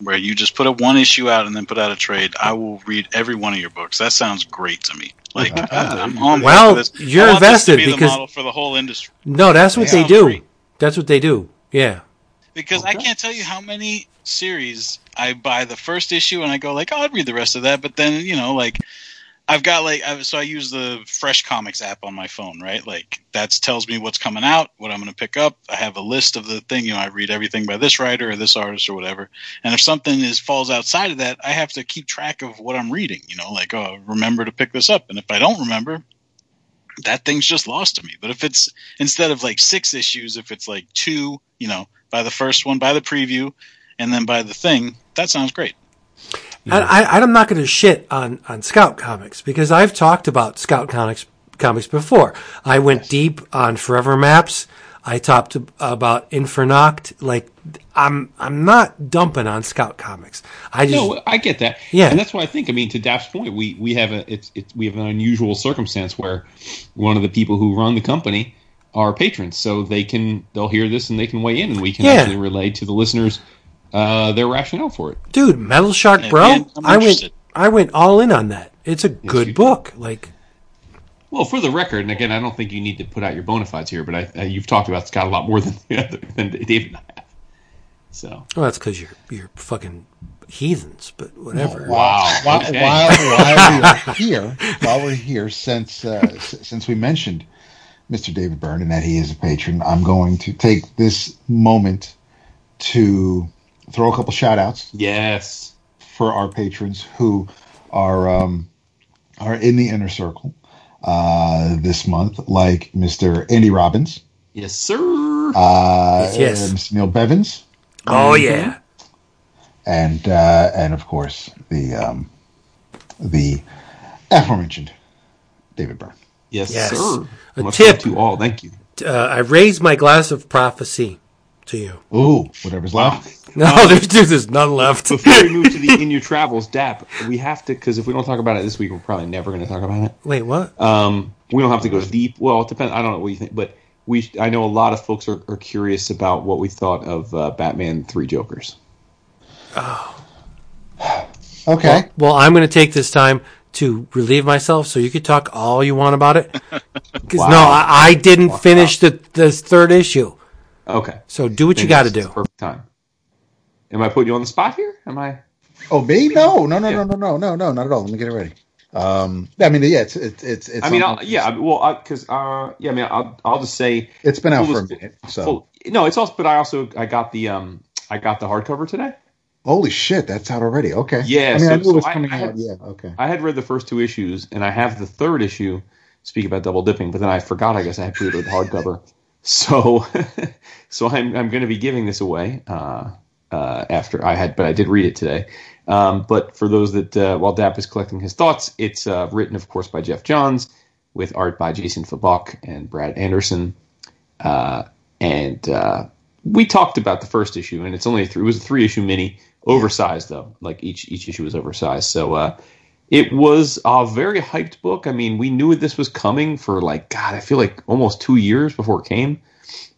where you just put a one issue out and then put out a trade, I will read every one of your books. That sounds great to me. Like I'm uh, on board Well, this. you're I want this invested to be because- the model for the whole industry. No, that's what That they do. great. That's what they do. Yeah. Because I can't tell you how many series I buy the first issue and I go like, oh, I'd read the rest of that, but then you know, like I've got like I've, so I use the Fresh Comics app on my phone, right? Like that tells me what's coming out, what I'm going to pick up. I have a list of the thing, you know, I read everything by this writer or this artist or whatever. And if something is falls outside of that, I have to keep track of what I'm reading. You know, like oh, remember to pick this up, and if I don't remember. That thing's just lost to me. But if it's instead of like six issues, if it's like two, you know, by the first one, by the preview, and then by the thing, that sounds great. I, I, I'm not going to shit on, on Scout Comics because I've talked about Scout Comics comics before. I went deep on Forever Maps. I talked about Infernoct. Like I'm I'm not dumping on Scout Comics. I just No, I get that. Yeah. and that's why I think. I mean, to Dap's point, we we have a it's it's we have an unusual circumstance where one of the people who run the company are patrons, so they can they'll hear this and they can weigh in, and we can Yeah. actually relay to the listeners uh, their rationale for it. dude, Metal Shark Bro. man, I'm went. I went all in on that. It's a good you did. book. Like Well, for the record, and again, I don't think you need to put out your bona fides here, but I, uh, you've talked about Scott a lot more than than David and I have. So well, that's because you're you're fucking heathens. But whatever. Wow. While, Okay. while, while we are here, while we're here, since uh, s- since we mentioned Mr. David Byrne and that he is a patron, I'm going to take this moment to throw a couple shout outs yes, for our patrons who are um, are in the inner circle uh, this month, like Mr. Andy Robbins, yes, sir. uh, Yes, yes. Mr. Neil Bevins, oh yeah. and uh, and of course the um, the aforementioned David Byrne. yes, Yes. sir. A Much tip. to all. Thank you. Uh, I raised my glass of prophecy to you. Ooh, whatever's left. No, there's there's none left. Before we move to the in your travels, Dap, we have to because if we don't talk about it this week, we're probably never going to talk about it. Wait, what? Um, we don't have to go deep. Well, it depends. I don't know what you think, but we. I know a lot of folks are, are curious about what we thought of uh, Batman Three Jokers. Oh. okay. Well, I'm going to take this time to relieve myself, so you could talk all you want about it. Because no, I, I didn't finish the the third issue. Okay, So do what you got to do. Perfect time. Am I putting you on the spot here? Am I? Oh, me? No, no, no, Yeah. no, no, no, no, no, not at all. Let me get it ready. Um, I mean, yeah, it's it's it's. it's I mean, I'll, yeah. Well, because uh, yeah. I mean, I'll, I'll just say it's been out full for a dis- minute. So, full- no, it's also. But I also I got the um I got the hardcover today. holy shit, that's out already. Okay. Yeah, I mean, so- I knew so it was coming I out. had- Yeah. Okay. I had read the first two issues, and I have the third issue. Speak about double dipping, but then I forgot. I guess I had pre-ordered the hardcover, so so I'm I'm going to be giving this away. Uh, uh, after I had, but I did read it today. Um, but for those that, uh, while Dap is collecting his thoughts, it's uh, written, of course, by Geoff Johns with art by Jason Fabok and Brad Anderson. Uh, and uh, we talked about the first issue, and it's only a three, it was a three issue mini, oversized though. Like each each issue was oversized, so uh, it was a very hyped book. I mean, we knew this was coming for like God, I feel like almost two years before it came.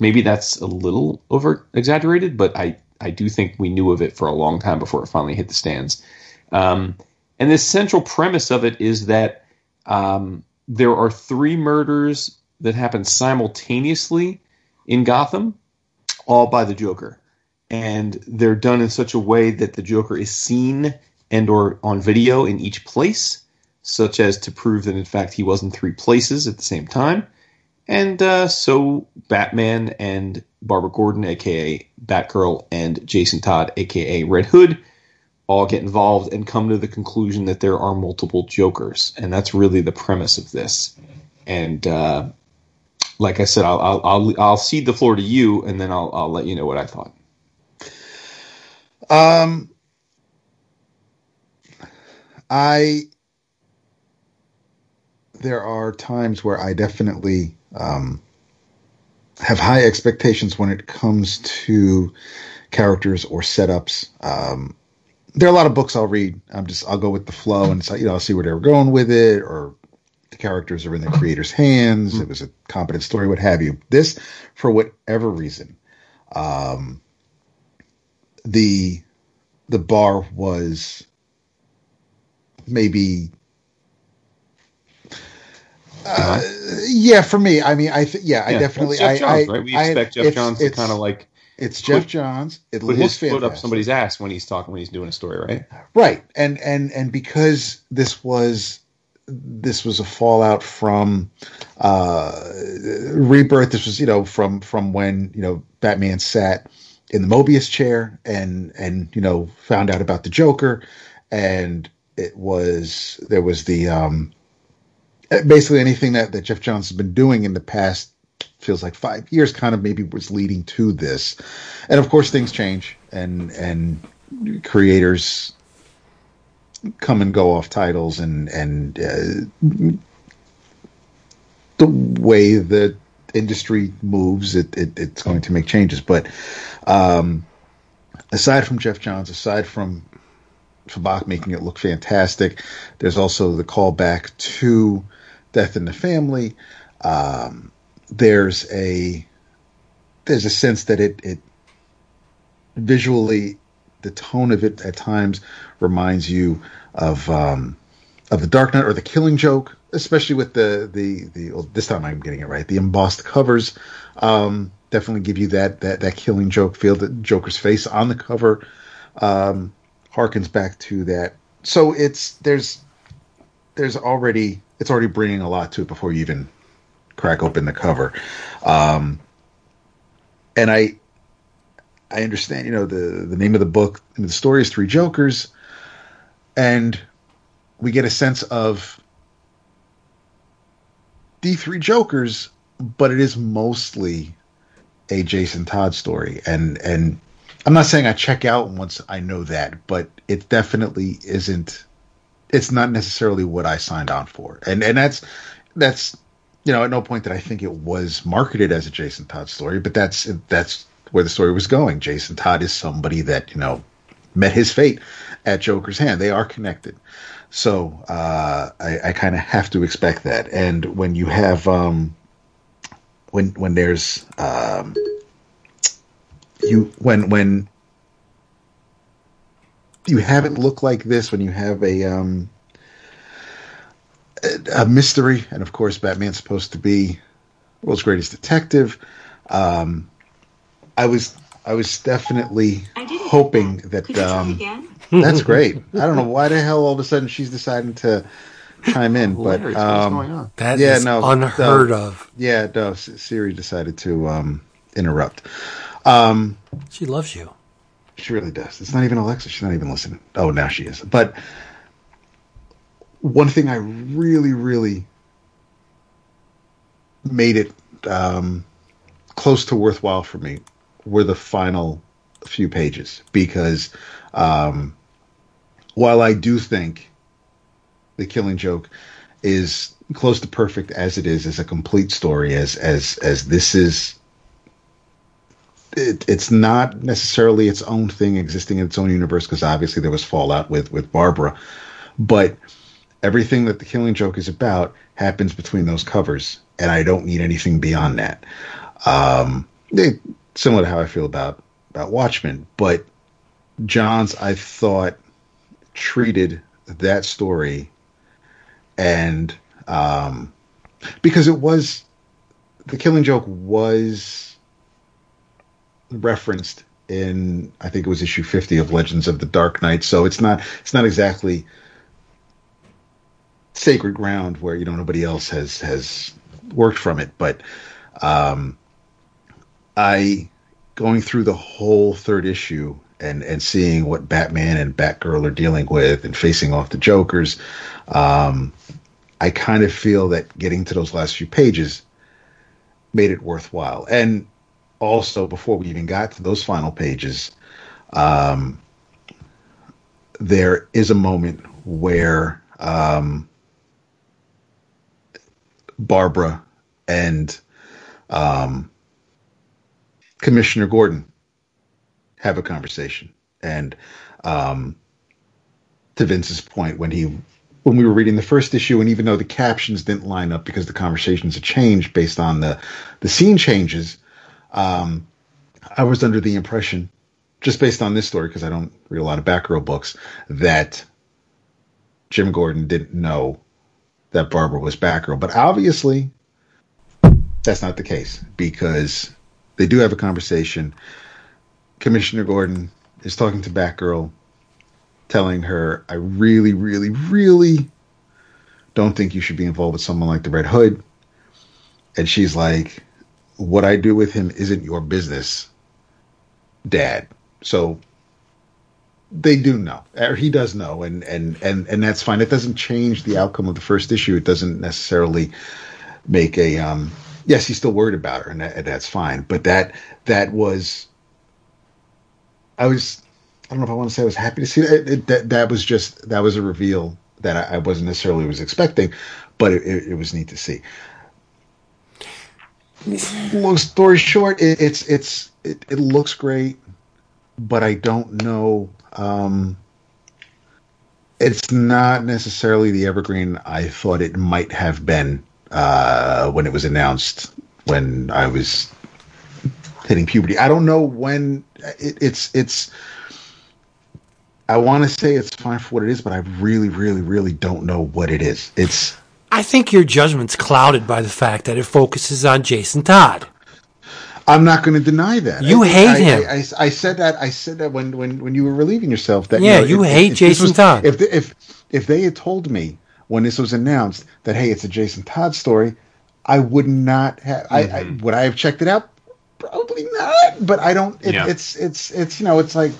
Maybe that's a little over exaggerated, but I I do think we knew of it for a long time before it finally hit the stands. Um, and the central premise of it is that um, there are three murders that happen simultaneously in Gotham, all by the Joker, and they're done in such a way that the Joker is seen and or on video in each place, such as to prove that in fact he was in three places at the same time. And uh, so Batman and Barbara Gordon, aka Batgirl, and Jason Todd, aka Red Hood, all get involved and come to the conclusion that there are multiple Jokers, and that's really the premise of this. And uh, like I said, I'll, I'll I'll I'll cede the floor to you, and then I'll I'll let you know what I thought. Um, I there are times where I definitely um, have high expectations when it comes to characters or setups. Um, there are a lot of books I'll read. I'm just I'll go with the flow and so, you know I'll see where they're going with it, or the characters are in the creator's hands. It was a competent story, what have you. This, for whatever reason, um, the the bar was maybe uh, yeah for me i mean i th- yeah, i Yeah, definitely that's Geoff I, Johns, I, right? We I- expect Geoff it's- Johns to kind of like it's geoff put- johns it put is his foot up somebody's ass when he's talking when he's doing a story, right? right and and and because this was this was a fallout from uh rebirth this was you know from from when you know batman sat in the mobius chair and and you know found out about the joker and it was there was the um basically anything that that geoff johns has been doing in the past feels like five years kind of maybe was leading to this. And of course things change and and creators come and go off titles and and uh, the way the industry moves it, it it's going to make changes. But um aside from Geoff Johns aside from Fabok making it look fantastic there's also the callback to Death in the Family um there's a there's a sense that it it visually the tone of it at times reminds you of um, of the Dark Knight or the Killing Joke, especially with the the the well, this time I'm getting it right. The embossed covers um, definitely give you that that that Killing Joke feel. The Joker's face on the cover um, harkens back to that. So it's there's there's already it's already bringing a lot to it before you even crack open the cover. Um, and I I understand, you know, the the name of the book and the story is Three Jokers, and we get a sense of the three Jokers, but it is mostly a Jason Todd story, and and I'm not saying I check out once I know that, but it definitely isn't. It's not necessarily what I signed on for, and and that's that's you know at no point that I think it was marketed as a Jason Todd story, but that's that's where the story was going. Jason Todd is somebody that you know met his fate at Joker's hand. They are connected, so uh, I, I kind of have to expect that. And when you have um, when when there's um, you when when you have it look like this, when you have a um, a, a mystery, and of course Batman's supposed to be world's greatest detective. Um, I was I was definitely I hoping get that Could you try um, that's great. I don't know why the hell all of a sudden she's deciding to chime in, but Hilarious. What's um, going on? That is Yeah, no, unheard no. of. yeah, no, Siri decided to um, interrupt. Um, She loves you. she really does. It's not even Alexa. She's not even listening. Oh, now she is. But one thing I really, really made it um, close to worthwhile for me were the final few pages because um, while I do think the Killing Joke is close to perfect as it is as a complete story as as as this is it, it's not necessarily its own thing existing in its own universe because obviously there was fallout with with Barbara. But everything that the killing joke is about happens between those covers and I don't need anything beyond that. Um similar to how I feel about about Watchmen but Johns I thought treated that story and um, because it was the Killing Joke was referenced in I think it was issue 50 of Legends of the Dark Knight so it's not it's not exactly sacred ground where you know nobody else has has worked from it but um I going through the whole third issue and and seeing what Batman and Batgirl are dealing with and facing off the Jokers um I kind of feel that getting to those last few pages made it worthwhile. And also, before we even got to those final pages, um, there is a moment where um, Barbara and um, Commissioner Gordon have a conversation. And um, to Vince's point, when he when we were reading the first issue, and even though the captions didn't line up because the conversations had changed based on the the scene changes, um, I was under the impression, just based on this story, because I don't read a lot of Batgirl books, that Jim Gordon didn't know that Barbara was Batgirl. But obviously, that's not the case because they do have a conversation. Commissioner Gordon is talking to Batgirl telling her, I really, really, really don't think you should be involved with someone like the Red Hood. And she's like, What I do with him isn't your business, Dad. So they do know. Or he does know, and, and, and, and that's fine. It doesn't change the outcome of the first issue. It doesn't necessarily make a um yes, he's still worried about her, and, that, and that's fine. But that that was I was I don't know if I want to say I was happy to see that. It, that that was just that was a reveal that I, I wasn't necessarily was expecting, but it, it, it, was neat to see. Long story short, it's it's it, it, looks great, but I don't know. Um, it's not necessarily the evergreen I thought it might have been uh, when it was announced when I was hitting puberty. I don't know when it's it's I want to say it's fine for what it is, but I really, really, really don't know what it is. It's. I think your judgment's clouded by the fact that it focuses on Jason Todd. I'm not going to deny that. You I, hate I, him. I, I, said that. I said that when, when, when you were relieving yourself. That yeah, you, know, you if, hate if, Jason was, Todd. If if if they had told me when this was announced that hey, it's a Jason Todd story, I would not have. Mm-hmm. I, I, would I have checked it out? Probably not. But I don't. It, yeah. It's it's it's you know it's like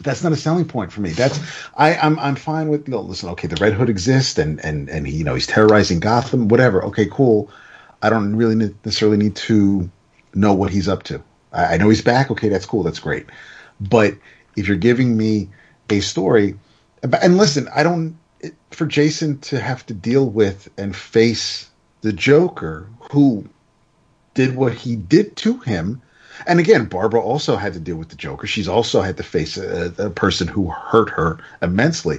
that's not a selling point for me. That's I, I'm I'm fine with. You know, listen, okay, the Red Hood exists, and and and he, you know, he's terrorizing Gotham. Whatever. Okay, cool. I don't really necessarily need to know what he's up to. I, I know he's back. Okay, that's cool. That's great. But if you're giving me a story, and listen, I don't it, for Jason to have to deal with and face the Joker who did what he did to him and again, Barbara also had to deal with the Joker. She's also had to face a, a person who hurt her immensely.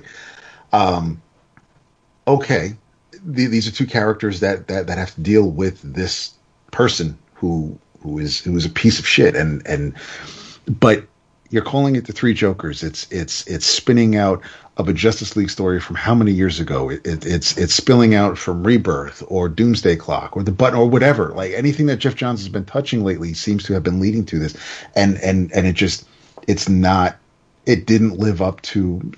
Um, okay, the, these are two characters that, that that have to deal with this person who who is who is a piece of shit. And and but you're calling it the Three Jokers. It's it's it's spinning out of a Justice League story from how many years ago? It, it, it's it's spilling out from Rebirth or Doomsday Clock or the button or whatever. Like anything that Geoff Johns has been touching lately seems to have been leading to this, and and and it just it's not. It didn't live up to.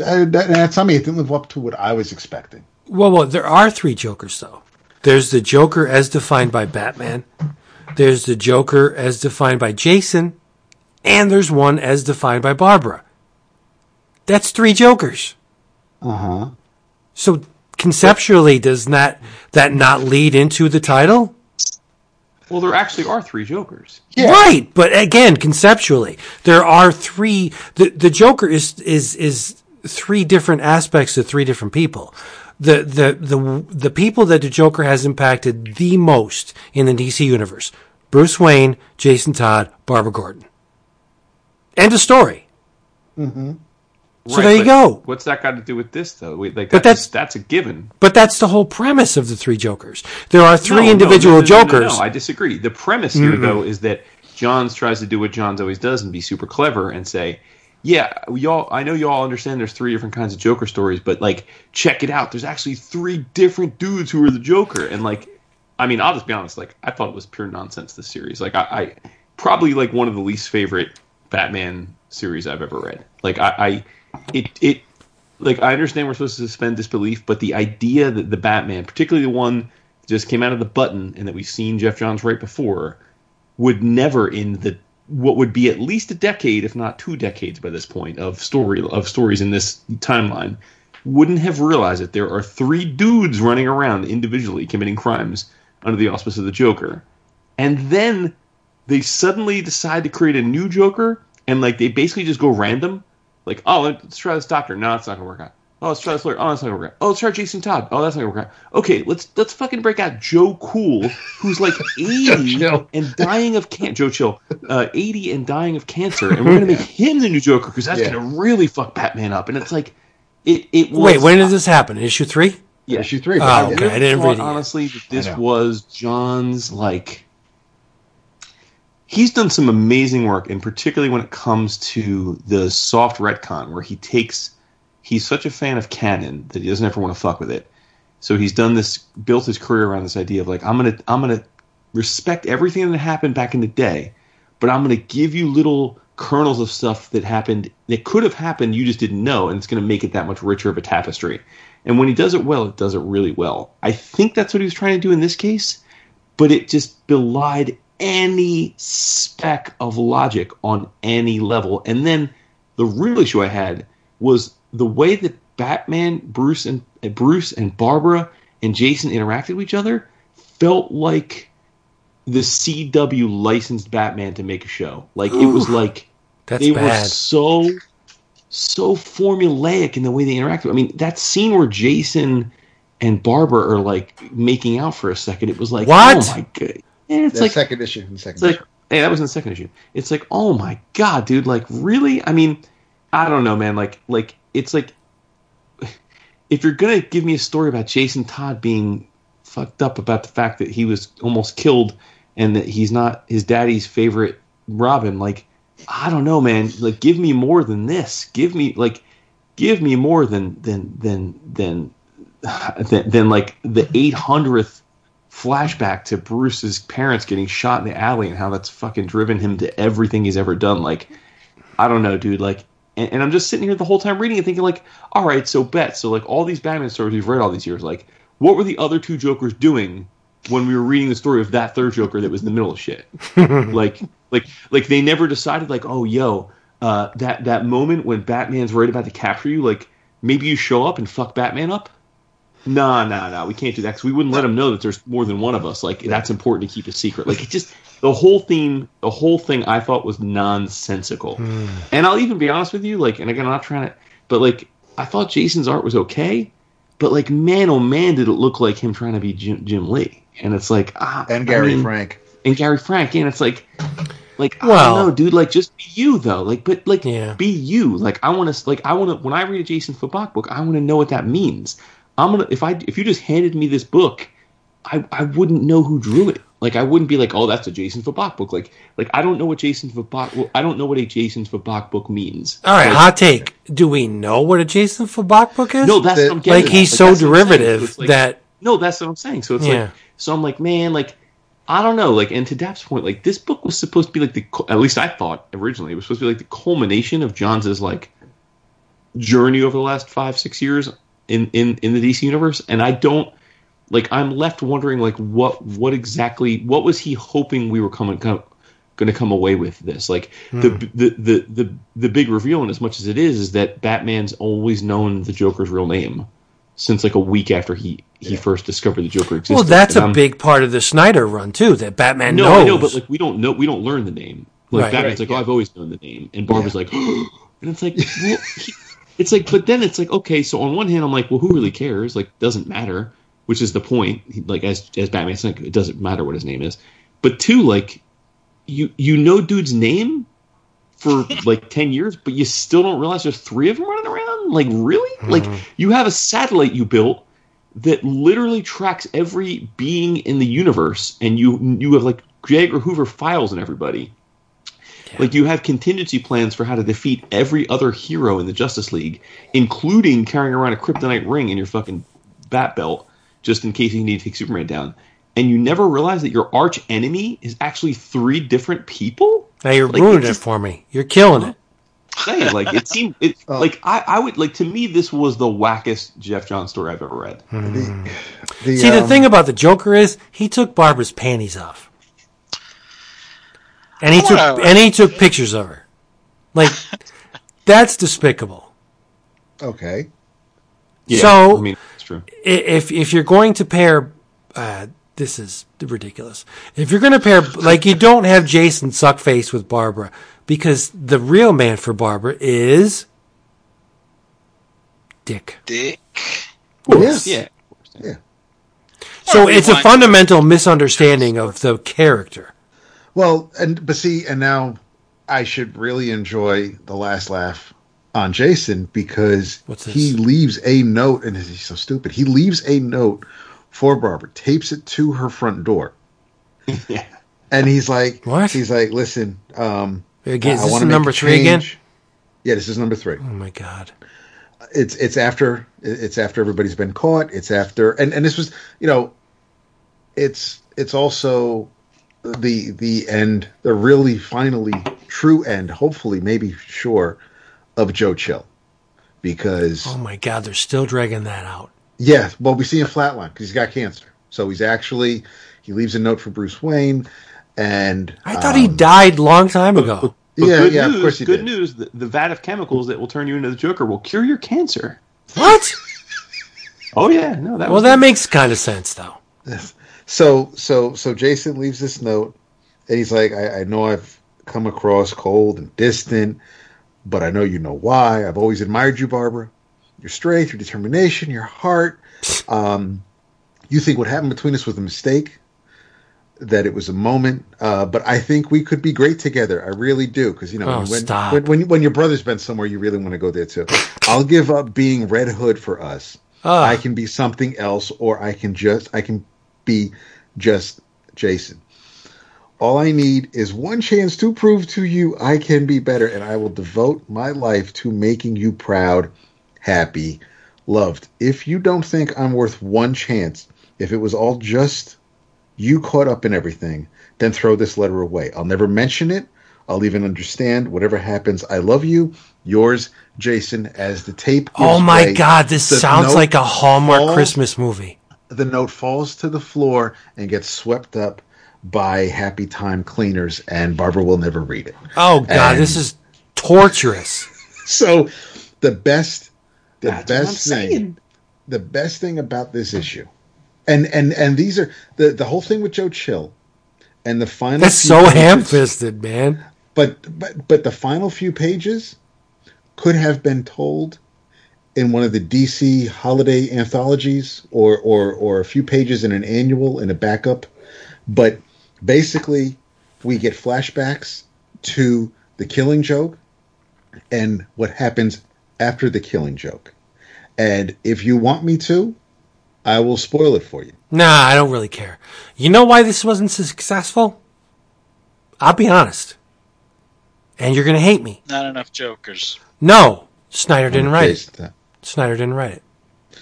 Uh, that, that's on me. It didn't live up to what I was expecting. Well, well, there are three Jokers though. There's the Joker as defined by Batman. There's the Joker as defined by Jason, and there's one as defined by Barbara. That's three Jokers. Uh huh. So conceptually, does not that not lead into the title? Well, there actually are three Jokers. Yeah. Right, but again, conceptually, there are three. The the Joker is is is three different aspects of three different people. The the the the people that the Joker has impacted the most in the DC universe: Bruce Wayne, Jason Todd, Barbara Gordon. End of story. So there you go. What's that got to do with this, though? Like But that's that's- that's a given. But that's the whole premise of the three Jokers. There are three No, individual no, no, no, no, Jokers. No, I disagree. The premise here, mm-hmm. though, is that Johns tries to do what Johns always does and be super clever and say, "Yeah, y'all. I know y'all understand. There's three different kinds of Joker stories, but like, check it out. There's actually three different dudes who are the Joker." And like, I mean, I'll just be honest. Like, I thought it was pure nonsense. This series, like, I, I probably like one of the least favorite Batman series I've ever read. Like, I, I it it like I understand we're supposed to suspend disbelief, but the idea that the Batman, particularly the one that just came out of the button and that we've seen Geoff Johns right before, would never in the what would be at least a decade, if not two decades by this point, of story of stories in this timeline, wouldn't have realized that there are three dudes running around individually committing crimes under the auspice of the Joker. And then they suddenly decide to create a new Joker and like they basically just go random. Like, oh, let's try this doctor. No, it's not gonna work out. Oh, let's try this lawyer. Oh, that's not gonna work out. Oh, let's try Jason Todd. Oh, that's not gonna work out. Okay, let's let's fucking break out Joe Cool, who's like eighty and dying of cancer. Joe Chill, uh, eighty and dying of cancer, and we're gonna make him the new Joker because that's Yeah. gonna really fuck Batman up. And it's like, it it was, Wait, when did this happen? Issue three? yeah. Issue three. Oh, okay. I didn't thought, read it honestly that this was John's like he's done some amazing work and particularly when it comes to the soft retcon where he takes he's such a fan of canon that he doesn't ever want to fuck with it. So he's done this built his career around this idea of like i'm gonna i'm gonna respect everything that happened back in the day but i'm gonna give you little kernels of stuff that happened that could have happened you just didn't know and it's gonna make it that much richer of a tapestry. And when he does it well it does it really well. I think that's what he was trying to do in this case but it just belied any speck of logic on any level. And then the real issue I had was the way that Batman, Bruce, and uh, Bruce and Barbara and Jason interacted with each other felt like the CW licensed Batman to make a show. Like it was like That's they were so so formulaic in the way they interacted. I mean, that scene where Jason and Barbara are like making out for a second, it was like, What? oh my god. And it's the like second issue. The second it's like, issue. hey, that was in the second issue. It's like, oh my god, dude, like really? I mean, I don't know, man. Like, like it's like, if you're gonna give me a story about Jason Todd being fucked up about the fact that he was almost killed and that he's not his daddy's favorite Robin, like, I don't know, man. Like, give me more than this. Give me like, give me more than than than than than, than like the eight hundredth flashback to Bruce's parents getting shot in the alley and how that's fucking driven him to everything he's ever done. Like, I don't know, dude. Like, and, and I'm just sitting here the whole time reading and thinking, like, all right, so bet. So, like, all these Batman stories we've read all these years, like, what were the other two Jokers doing when we were reading the story of that third Joker that was in the middle of shit? like, like, like they never decided, like, oh, yo, uh, that that moment when Batman's right about to capture you, like, maybe you show up and fuck Batman up. No, no, no, we can't do that because we wouldn't let them know that there's more than one of us. Like that's important to keep a secret. Like it just the whole theme, the whole thing, I thought was nonsensical. And I'll even be honest with you, like, and again, I'm not trying to, but like, I thought Jason's art was okay, but like, man, oh man, did it look like him trying to be Jim, Jim Lee? And it's like, ah, and I Gary mean- Frank. and Gary Frank, and it's like, like I Well- don't know, dude. Like, just be you though. Like, but like, Yeah. be you. Like, I want to, like, I want to. When I read a Jason Fabok book, I want to know what that means. I'm gonna if I if you just handed me this book, I I wouldn't know who drew it. Like, I wouldn't be like, oh, that's a Jason Fabok book. Like, like I don't know what Jason Fabok. Well, I don't know what a Jason Fabok book means. All right, Like, hot take. Do we know what a Jason Fabok book is? No, that's The- what I'm getting like at. he's so that's what I'm saying. derivative So like- that No, that's what I'm saying. So it's Yeah. like, so I'm like, man, like, I don't know. Like, and to Dap's point, like, this book was supposed to be like the, at least I thought originally, it was supposed to be like the culmination of Johns' like journey over the last five, six years in, in, in the DC universe. And I don't, like, I'm left wondering, like, what, what exactly, what was he hoping we were coming, come, going to come away with this? Like, hmm. the, the, the, the, the big reveal, and as much as it is, is that Batman's always known the Joker's real name since like a week after he he first discovered the Joker existed. Well, that's And a I'm- big part of the Snyder run too. That Batman no, knows. I know, but like we don't know, we don't learn the name. Like Right. Batman's like, oh, I've always known the name, and Barbara's like, and it's like, well, he, it's like, but then it's like, okay, so on one hand, I'm like, well, who really cares? Like, doesn't matter, which is the point. Like as as Batman's like, it doesn't matter what his name is. But two, like, you you know dude's name for like 10 years but you still don't realize there's three of them running around like really like mm-hmm. you have a satellite you built that literally tracks every being in the universe and you you have like J. Edgar Hoover files on everybody like you have contingency plans for how to defeat every other hero in the Justice League including carrying around a kryptonite ring in your fucking bat belt just in case you need to take Superman down and you never realize that your arch enemy is actually three different people now you're like, ruining it it for me. You're killing it. saying like it seemed it Oh. like I, I would like to me this was the wackest Geoff John story I've ever read. The, the, See, the um, thing about the Joker is he took Barbara's panties off, and he took and he took pictures of her. Like that's despicable. Okay. Yeah, So- I mean it's true. If if you're going to pair, uh, this is ridiculous. If you're going to pair, like you don't have Jason suckface with Barbara because the real man for Barbara is Dick. Dick. Yes. Yeah. Yeah. So it's a fundamental misunderstanding of the character. Well, and but see, and now I should really enjoy the last laugh on Jason because What's this? he leaves a note, and he's so stupid. He leaves a note for Barbara, tapes it to her front door, yeah. and he's like, What? He's like, listen, um, Again, is I this wanna the make number a three again? Yeah, this is number three. Oh my god. it's it's after it's after everybody's been caught it's after and and this was you know it's it's also the the end the really finally true end hopefully maybe sure of joe chill because Oh my god, they're still dragging that out. yeah well we see him flatline because he's got cancer so he's actually he leaves a note for bruce wayne and I thought he um, died long time ago. But yeah good yeah news, of course he good did news, the, the vat of chemicals that will turn you into the Joker will cure your cancer. What? Oh yeah, no, that Well, was that makes kind of sense though. So so so Jason leaves this note, and he's like, I, I know I've come across cold and distant, but I know you know why. I've always admired you, Barbara. Your strength, your determination, your heart. Um, you think what happened between us was a mistake, that it was a moment, uh, but I think we could be great together. I really do, because you know Oh, when, when when when your brother's been somewhere, you really want to go there too. I'll give up being Red Hood for us. Ah. I can be something else, or I can just I can be just Jason. All I need is one chance to prove to you I can be better, and I will devote my life to making you proud, happy, loved. If you don't think I'm worth one chance, if it was all just you caught up in everything, then throw this letter away. I'll never mention it. I'll even understand whatever happens. I love you. Yours, Jason, as the tape. Oh my god, this sounds like a Hallmark Christmas movie. The note falls to the floor and gets swept up by Happy Time cleaners, and Barbara will never read it. Oh god, And- this is torturous. So, the best, the That's best thing, saying. the best thing about this issue, and and and these are the the whole thing with Joe Chill, and the final. That's few so pages- ham-fisted, man. but but but the final few pages could have been told in one of the DC holiday anthologies or or or a few pages in an annual in a backup but basically we get flashbacks to the killing joke and what happens after the killing joke and if you want me to I will spoil it for you Nah, I don't really care. You know why this wasn't successful? I'll be honest. And you're gonna hate me. Not enough jokers. No, Snyder didn't write it. Based- Snyder didn't write it.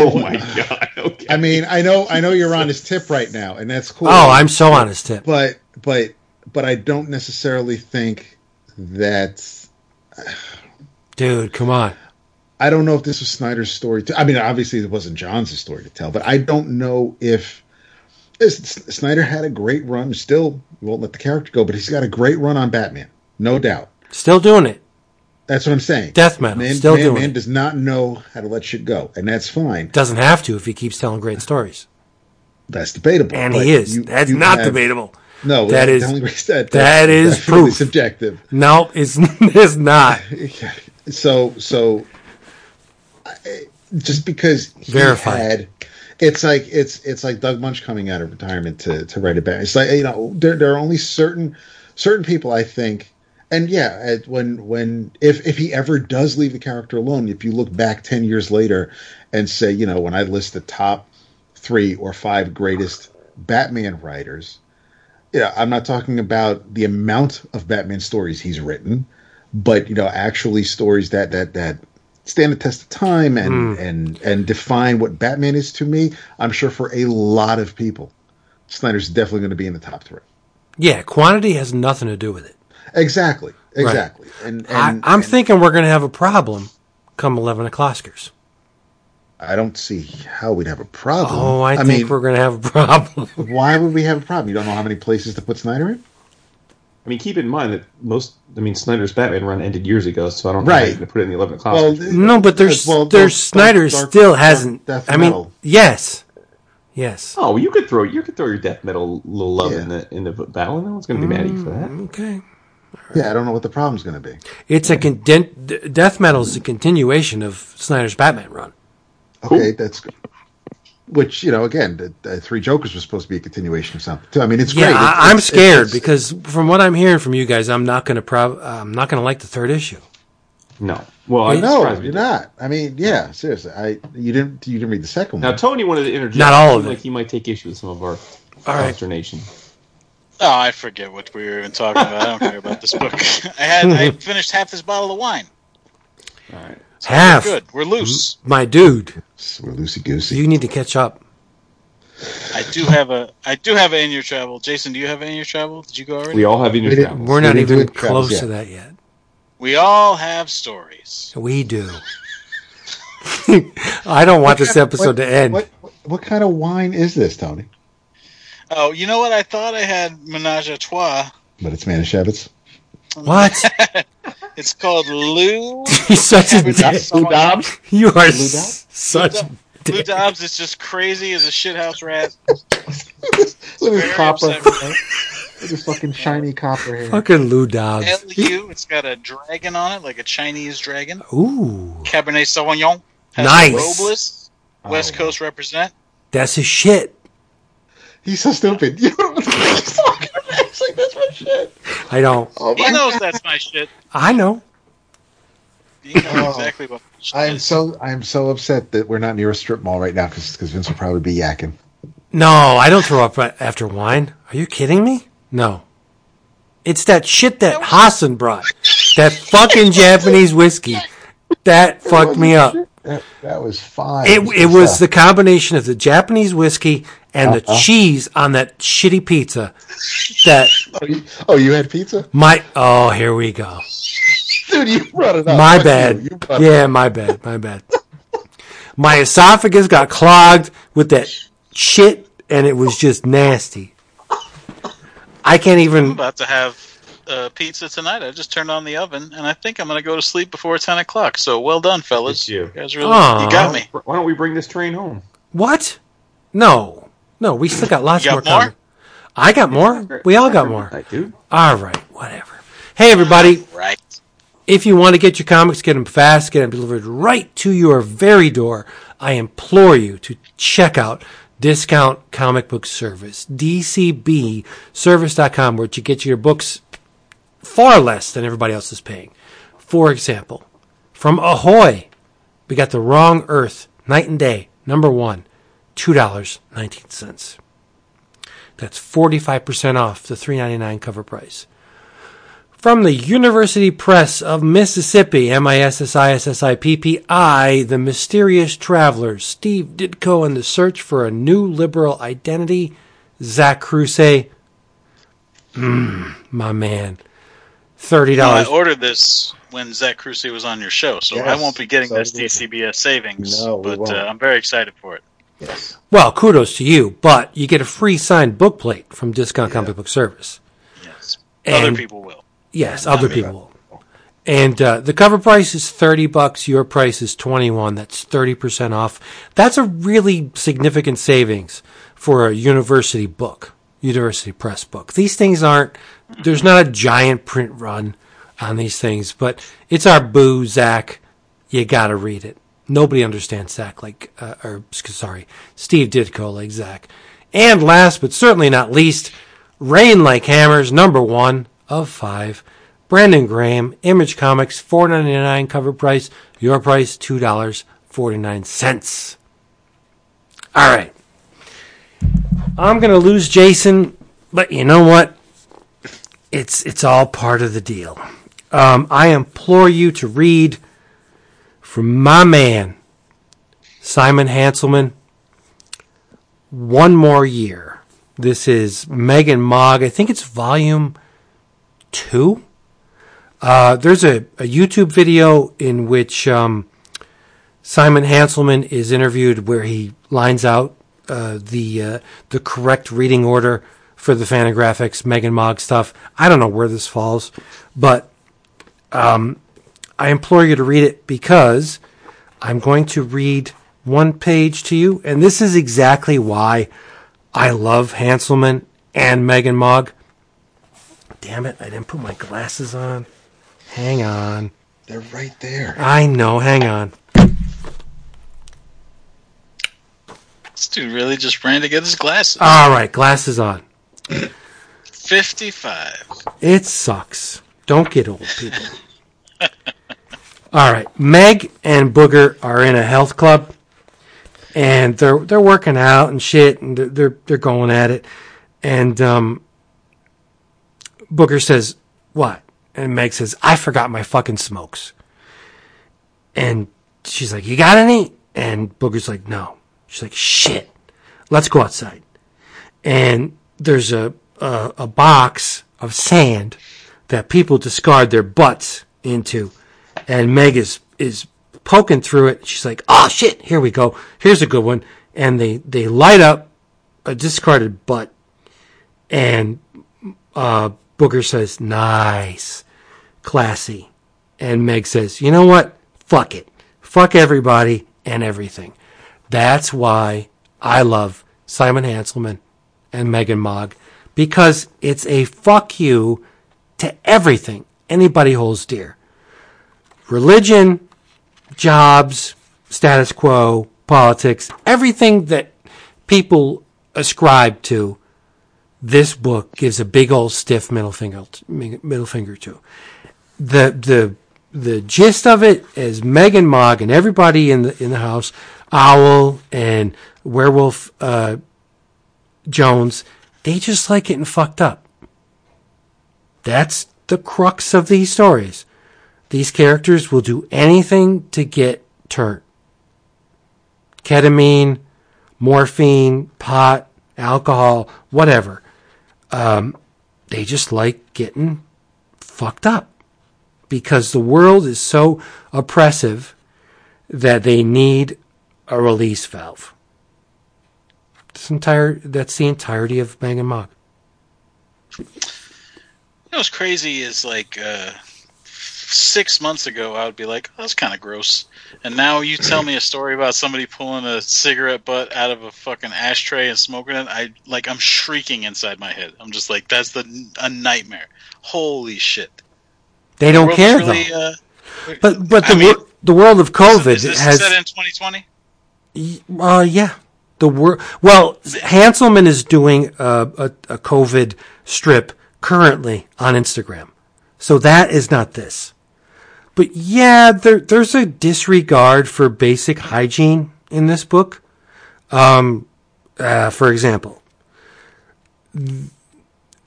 Oh my god. Okay. I mean I know I know you're on his tip right now and that's cool Oh, I'm so on his tip. but but but I don't necessarily think that Dude, come on. I don't know if this was Snyder's story. To, I mean, obviously it wasn't John's story to tell, but I don't know if this, Snyder had a great run. Still, we won't let the character go, but he's got a great run on Batman, no doubt. Still doing it. That's what I'm saying. Death metal, Man, still man, doing man it. does not know how to let shit go, and that's fine. Doesn't have to if he keeps telling great stories. That's debatable. And he is. you- That's you not have- debatable. No, That that is- is that, that that's proof. subjective. No, it's it's not. So so, I- just because he Verified. had, it's like it's it's like Doug Moench coming out of retirement to to write a band. It's like you know there there are only certain certain people I think. And yeah, when when if if he ever does leave the character alone, if you look back ten years later and say, you know, when I list the top three or five greatest Batman writers, yeah, I'm not talking about the amount of Batman stories he's written, but you know, actually stories that that that stand the test of time and hmm. and and define what Batman is to me. I'm sure for a lot of people, Snyder's definitely going to be in the top three. Yeah, quantity has nothing to do with it. Exactly, exactly. And, and I, I'm and thinking we're going to have a problem come 11 o'clockers. I don't see how we'd have a problem. Oh, I, think mean, we're going to have a problem. why would we have a problem? You don't know how many places to put Snyder in? I mean, keep in mind that most, I mean, Snyder's Batman run ended years ago, so I don't know how Right. you're going to put it in the 11 o'clock. Well, no, but there's well, there's Dark- Snyder Dark- still Dark- hasn't. Death I mean, yes, yes. oh, you could throw you could throw your death metal little love Yeah. in the in the battle. And no one's going to be mad at you for that. Mm, okay, yeah, I don't know what the problem's going to be. it's a conden- d- death metal is a continuation of Snyder's Batman run. Okay, that's good. Which you know, again, the, the Three Jokers was supposed to be a continuation of something. Too. I mean, it's Yeah, great. I, It's- I'm scared it's- because from what I'm hearing from you guys, I'm not going to prob- I'm not going to like the third issue. No, well, I'm no, you're not. I mean, yeah, seriously. I you didn't you didn't read the second Now, one. Now Tony wanted to interject. Not all of Seemed it. Like he might take issue with some of our All right. consternation. Oh, I forget what we were even talking about. I don't care about this book. I had I finished half this bottle of wine. All right. Half, Good. We're loose. my dude. We're loosey goosey. You need to catch up. I do have a I do have an in your travel. Jason, do you have an in your travel? Did you go already? We all have in your We did- travels. We're not didn't even close yet. to that yet. We all have stories. We do. I don't want this episode to end. What, what what kind of wine is this, Tony? Oh, you know what? I thought I had menage a trois. But it's Manischewitz. What? It's called Lou. He's such a dick. Lou. Dobbs? You are Lou s- such a Lou. Dobbs is just crazy as a shithouse rat. Look at his copper. upset. Look at fucking shiny copper here. Fucking Lou Dobbs. Lu. It's got a dragon on it, like a Chinese dragon. Ooh, Cabernet Sauvignon. Has Nice. Robles. Oh. West Oh. Coast represent. that's his shit. He's so stupid. You don't know what the fuck he's talking about. It's like that's my shit. I don't. Oh He my knows that's my shit. I know. He knows Oh. exactly what I am so I am so upset that we're not near a strip mall right now because Vince will probably be yakking. No, I don't throw up after wine. Are you kidding me? No. It's that shit that Hassan brought. That fucking Japanese whiskey. That fucked me up. That, that was fine. It, it was the combination of the Japanese whiskey and the Uh-huh. cheese on that shitty pizza. That Oh you, oh, you had pizza, my oh here we go. dude. You brought it up. My Fuck bad. You. You brought it Yeah, my bad. My bad. My esophagus got clogged with that shit, and it was just nasty. I can't even. I'm even. about to have uh, pizza tonight. I just turned on the oven, and I think I'm going to go to sleep before 10 o'clock. So well done, fellas. It's you. guys really, Aw. you got me. Why don't we bring this train home? What? No, no. We still got lots You more more? coming. I got more. We all got more. I do. All right, whatever. Hey, everybody. Right. If you want to get your comics, get them fast, get them delivered right to your very door. I implore you to check out Discount Comic Book Service, DCBService.com, where you get your books far less than everybody else is paying. For example, from Ahoy, we got The Wrong Earth, Night and Day, number one, $2.19. That's 45% off the $3.99 cover price. From the University Press of Mississippi, M-I-S-S-I-S-S-I-P-P-I, The Mysterious Travelers, Steve Ditko and the Search for a New Liberal Identity, Zach Kruse, mm, my man, $30. No, I ordered this when Zach Kruse was on your show, so I won't be getting so this. DCBS savings. No, but uh, I'm very excited for it. Yes. well, kudos to you, but you get a free signed book plate from Discount Comic Book Service. Yes. Other people will. Yes, Yeah, other people will. And uh, the cover price is 30 bucks. Your price is 21. That's 30% off. That's a really significant savings for a university book, university press book. These things aren't, there's not a giant print run on these things, but it's our boo, Zach. You gotta read it. Nobody understands Zach like, uh, or sorry, Steve Ditko like Zach. And last but certainly not least, Rain Like Hammers, number one of five. Brandon Graham, Image Comics, four ninety nine cover price. Your price two dollars forty nine cents. All right, I'm gonna lose Jason, but you know what? It's it's all part of the deal. Um, I implore you to read from my man Simon Hanselmann. One more year. This is Megg and Mogg. I think it's volume two. Uh, there's a, a YouTube video in which um, Simon Hanselmann is interviewed where he lines out uh, the uh, the correct reading order for the Fantagraphics Megg and Mogg stuff. I don't know where this falls, but um, I implore you to read it because I'm going to read one page to you, and this is exactly why I love Hanselmann and Megg and Mogg. Damn it, I didn't put my glasses on. Hang on. They're right there. I know, hang on. This dude really just ran to get his glasses. All right, glasses on. 55. It sucks. Don't get old, people. All right, Megg and Booger are in a health club, and they're they're working out and shit, and they're they're, they're going at it, and um, Booger says, "What?" And Megg says, "I forgot my fucking smokes," and she's like, "You got any?" And Booger's like, "No." She's like, "Shit, let's go outside," and there's a a, a box of sand that people discard their butts into. And Megg is, is poking through it. She's like, oh shit, here we go. Here's a good one. And they, they light up a discarded butt. And, uh, says, nice, classy. And Megg says, you know what? Fuck it. Fuck everybody and everything. That's why I love Simon Hanselmann and Megg and Mogg because it's a fuck you to everything anybody holds dear. Religion, jobs, status quo, politics, everything that people ascribe to, this book gives a big old stiff middle finger middle finger to. The the the gist of it is Megg and Mogg and everybody in the in the house, Owl and Werewolf uh, Jones, they just like getting fucked up. That's the crux of these stories. These characters will do anything to get turned. Ketamine, morphine, pot, alcohol, whatever. Um, they just like getting fucked up because the world is so oppressive that they need a release valve. This entire that's the entirety of Bang and Mogg. You know what's crazy is like uh, six months ago, I would be like, oh, "That's kind of gross," and now you tell me a story about somebody pulling a cigarette butt out of a fucking ashtray and smoking it. I like, I'm shrieking inside my head. I'm just like, "That's the a nightmare." Holy shit! They don't World's care really, though. Uh, But but the I mean, wor- the world of COVID is this has set in 2020? Uh, yeah. The wor- well, Hanselmann is doing a, a, a COVID strip currently on Instagram. So that is not this. But yeah, there, there's a disregard for basic hygiene in this book. Um, uh, for example,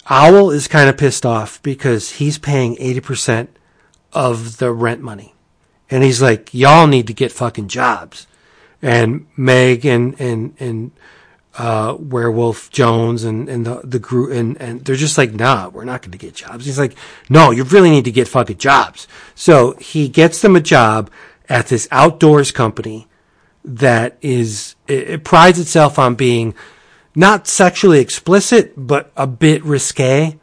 Owl is kind of pissed off because he's paying 80% of the rent money. And he's like, y'all need to get fucking jobs and Megg and and and uh, Werewolf Jones and and the the group and and they're just like, nah, we're not going to get jobs. He's like, no, you really need to get fucking jobs. So he gets them a job at this outdoors company that is it, it prides itself on being not sexually explicit, but a bit risque.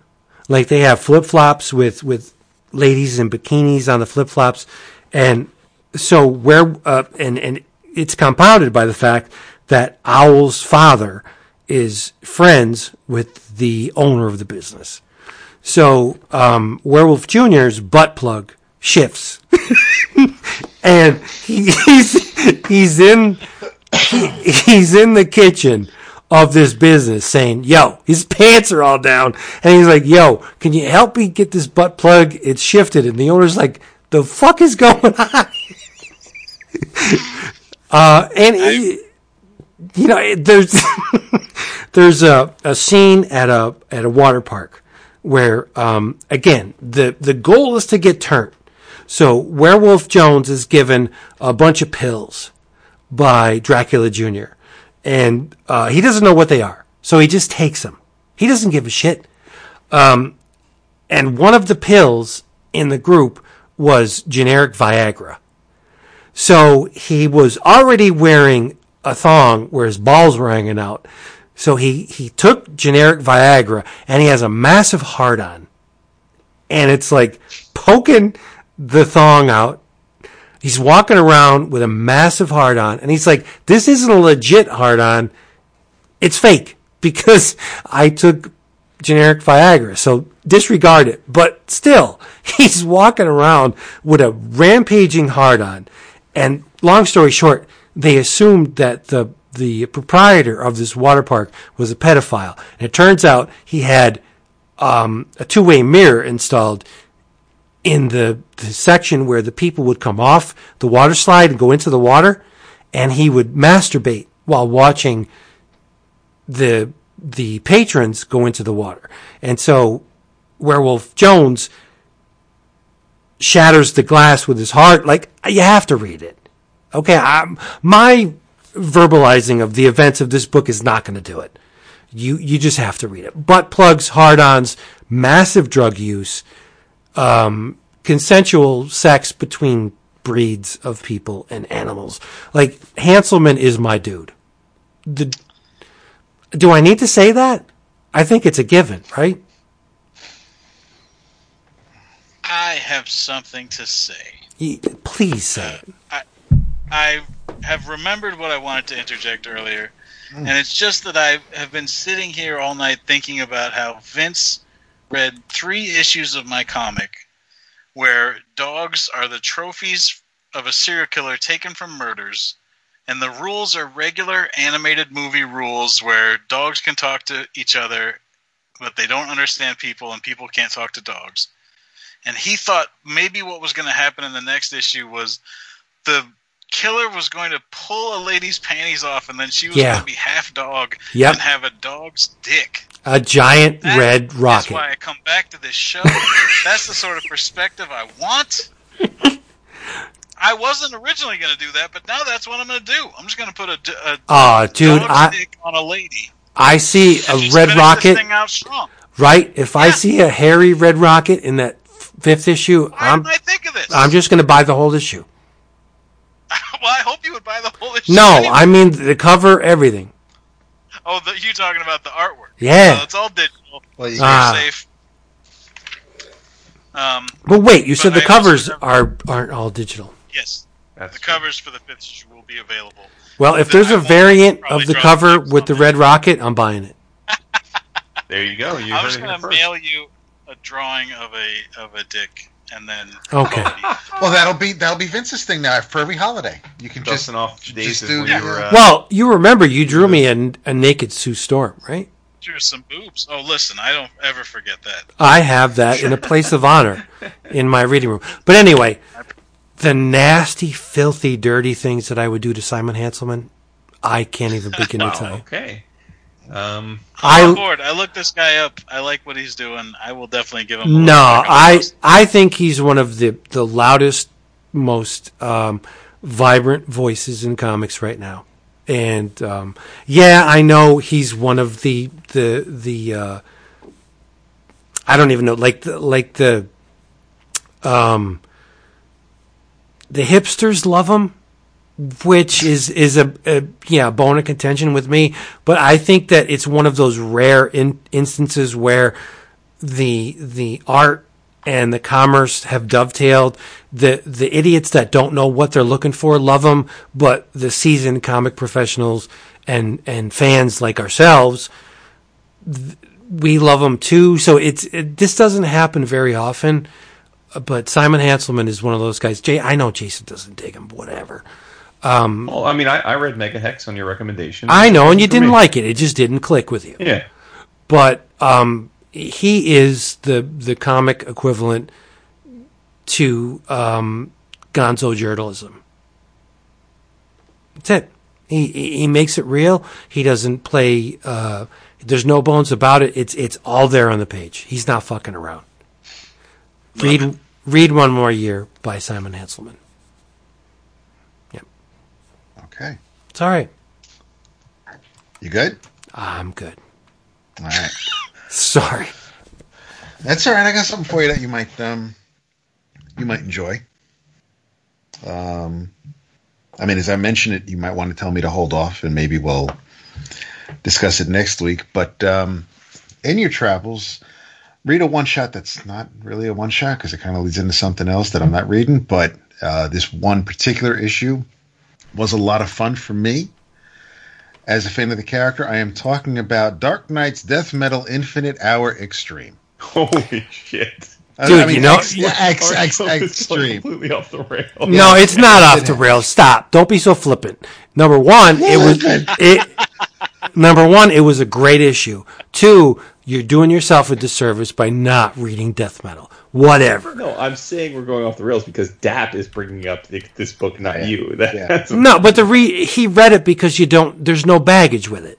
Like they have flip flops with with ladies in bikinis on the flip flops, and so where uh, and and it's compounded by the fact that Owl's father is friends with the owner of the business. So um, Werewolf Junior's butt plug shifts, and he, he's he's in he, he's in the kitchen of this business saying, "Yo, his pants are all down," and he's like, "Yo, can you help me get this butt plug? It's shifted." And the owner's like, "The fuck is going on?" uh, and he, you know, there's there's a, a scene at a at a water park where um, again the the goal is to get turned. So Werewolf Jones is given a bunch of pills by Dracula Jr. and uh, he doesn't know what they are, so he just takes them. He doesn't give a shit. Um, and one of the pills in the group was generic Viagra. So he was already wearing a thong where his balls were hanging out. So he, he took generic Viagra and he has a massive hard on. And it's like poking the thong out. He's walking around with a massive hard on. And he's like, this isn't a legit hard on. It's fake because I took generic Viagra. So disregard it. But still, he's walking around with a rampaging hard on. And long story short, they assumed that the the proprietor of this water park was a pedophile. And it turns out he had um, a two way mirror installed in the, the section where the people would come off the water slide and go into the water, and he would masturbate while watching the the patrons go into the water. And so Werewolf Jones shatters the glass with his heart. Like you have to read it. Okay, I'm, my verbalizing of the events of this book is not going to do it. You you just have to read it. Butt plugs, hard-ons, massive drug use, um, consensual sex between breeds of people and animals. Like Hanselmann is my dude. The, do I need to say that? I think it's a given, right? I have something to say. Please say it. I have remembered what I wanted to interject earlier, mm. and it's just that I have been sitting here all night thinking about how Vince read three issues of my comic where dogs are the trophies of a serial killer taken from murders, and the rules are regular animated movie rules where dogs can talk to each other, but they don't understand people, and people can't talk to dogs. And he thought maybe what was going to happen in the next issue was the killer was going to pull a lady's panties off, and then she was Yeah. going to be half dog Yep. and have a dog's dick. A giant That red rocket. That's why I come back to this show. That's the sort of perspective I want. I wasn't originally going to do that, but now that's what I'm going to do. I'm just going to put a Aw, dude, dog's I dick on a lady. I see a red rocket, This thing out strong. right? If I see a hairy red rocket in that fifth issue, Why I'm I think of this? I'm just going to buy the whole issue. well, I hope you would buy the whole issue. No, anyway. I mean the cover, everything. Oh, the, you talking about the artwork? Yeah. So it's all digital. Well, you, Ah. safe. Um, But wait, you said the I covers are aren't all digital. yes, That's the true. covers for the fifth issue will be available. Well, if there's a variant of the cover the with the red it. rocket, I'm buying it. There you go. You I'm just gonna mail you a drawing of a of a dick, and then Okay. well, that'll be that'll be Vince's thing now for every holiday. You can just Dusting off days just do- when yeah. you were. Uh, Well, you remember you drew me a, a naked Sue Storm, right? Drew some boobs. Oh, listen, I don't ever forget that. I have that in a place of honor in my reading room. But anyway, the nasty, filthy, dirty things that I would do to Simon Hanselmann, I can't even begin to tell you. okay. Um, I'm on board. I looked this guy up. I like what he's doing. I will definitely give him. a no. I I think he's one of the the loudest, most um, vibrant voices in comics right now. And um, yeah, I know he's one of the the the uh, I don't even know like the like the um the hipsters love him which is is a, a yeah bone of contention with me but i think that it's one of those rare in, instances where the the art and the commerce have dovetailed. The the idiots that don't know what they're looking for love them, but the seasoned comic professionals and and fans like ourselves, th- we love them too. So it's it, this doesn't happen very often. But Simon Hanselmann is one of those guys. Jay, I know Jason doesn't dig him, but whatever. Well, I mean, I, I read Megahex on your recommendation. I know, and you didn't me. like it. It just didn't click with you. Yeah. but um, he is the the comic equivalent to um, Gonzo journalism. That's it. He he he makes it real. He doesn't play. Uh, there's no bones about it. It's it's all there on the page. He's not fucking around. Read read one more year by Simon Hanselmann. Okay. It's all right. You good? I'm good. All right. Sorry. That's all right. I got something for you that you might um you might enjoy. Um, I mean, as I mentioned it, you might want to tell me to hold off, and maybe we'll discuss it next week. But um, in your travels, read a one shot that's not really a one shot because it kind of leads into something else that I'm not reading. But uh, this one particular issue was a lot of fun for me. As a fan of the character, I am talking about Dark Knight's Death Metal Infinite Hour Extreme. Holy shit. Dude, you know- X, yeah, X, X, Our show is, like, extreme. completely off the rail. No, it's not off the rails. Stop. Don't be so flippant. Number one, it was it. Number one, it was a great issue. Two, you're doing yourself a disservice by not reading death metal. Whatever. No, I'm saying we're going off the rails because DAP is bringing up the, this book, not you. That, Yeah. That's No, but the re he read it because you don't. There's no baggage with it.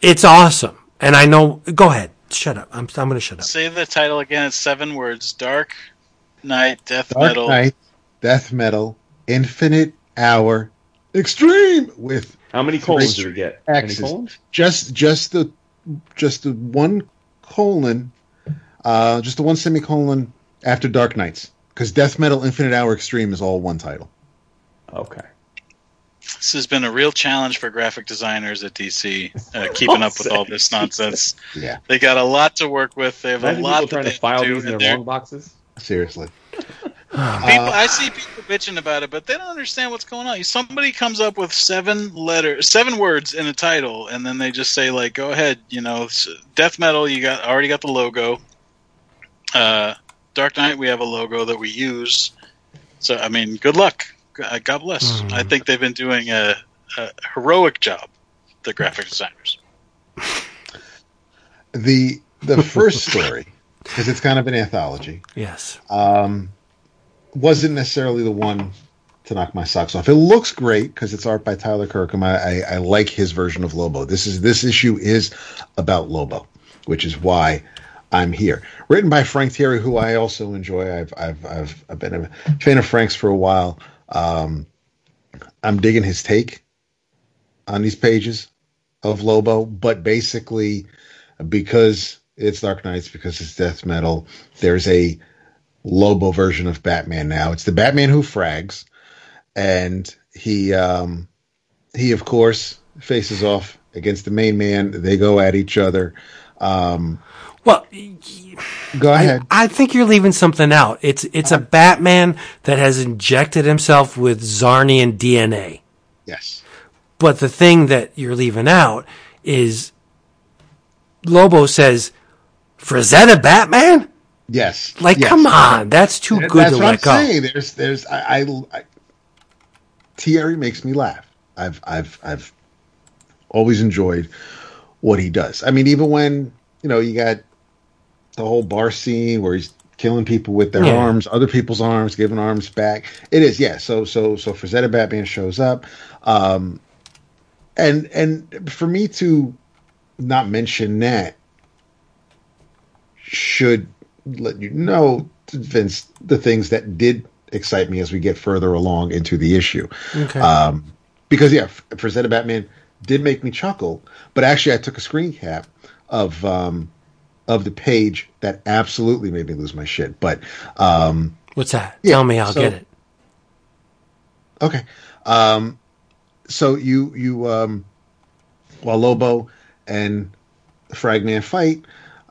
It's awesome, and I know. Go ahead. Shut up. I'm. I'm going to shut up. Say the title again. It's seven words: Dark Night, Death Dark Metal. Knight, Death Metal, Infinite Hour, Extreme with How many colons do we get? X's. Any colons? just just the just the one colon, uh, just the one semicolon after Dark Nights because Death Metal, Infinite Hour, Extreme is all one title. Okay. This has been a real challenge for graphic designers at DC, uh, keeping up with all this nonsense. Yeah, They got a lot to work with. They have Imagine a lot people trying that to file do, these in their they're- long boxes. seriously. People, I see people bitching about it, but they don't understand what's going on. Somebody comes up with seven letters, seven words in a title, and then they just say like, "Go ahead, you know, death metal. You got already got the logo. Uh, Dark Knight, we have a logo that we use. So I mean, good luck. Uh, God bless. Mm. I think they've been doing a, a heroic job, the graphic designers. The the first story because it's kind of an anthology. Yes. um, wasn't necessarily the one to knock my socks off. It looks great because it's art by Tyler Kirkham. I, I, I like his version of Lobo. This is this issue is about Lobo, which is why I'm here. Written by Frank Tieri, who I also enjoy. I've I've I've, I've been a fan of Frank's for a while. Um, I'm digging his take on these pages of Lobo, but basically because it's Dark Nights, because it's death metal, there's a Lobo version of Batman now. It's the Batman who frags, and he um, he of course faces off against the main man. They go at each other. Um, Well, go ahead. I think you're leaving something out. It's it's a Batman that has injected himself with Czarnian DNA. yes. But the thing that you're leaving out is Lobo says, Frazetta Batman? Yes. Like, yes. come on. That's too good That's to what I'm let go. saying. There's, there's, I, I, I, Tieri makes me laugh. I've, I've, I've always enjoyed what he does. I mean, even when you know you got the whole bar scene where he's killing people with their Yeah. arms, other people's arms, giving arms back. It is, yeah. So, so, so Frazetta Batman shows up, um, and and for me to not mention that should let you know, Vince, the things that did excite me as we get further along into the issue. Okay. Um, because yeah, Frazetta Batman did make me chuckle, but actually I took a screen cap of um, of the page that absolutely made me lose my shit. But um, What's that? yeah, Tell me, I'll so- get it. Okay. Um, so you you um, while Lobo and Fragman fight,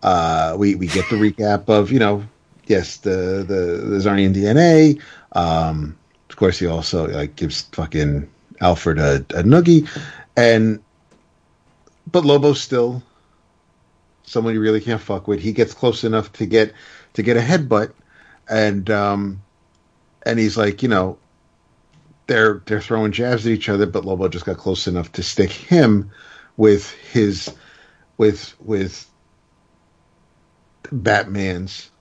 uh, we we get the recap of you know yes, the the, the Czarnian DNA. Um, of course, he also like gives fucking Alfred a, a noogie, and but Lobo's still someone you really can't fuck with. He gets close enough to get to get a headbutt, and um, and he's like, you know, they're they're throwing jabs at each other, but Lobo just got close enough to stick him with his with with Batman's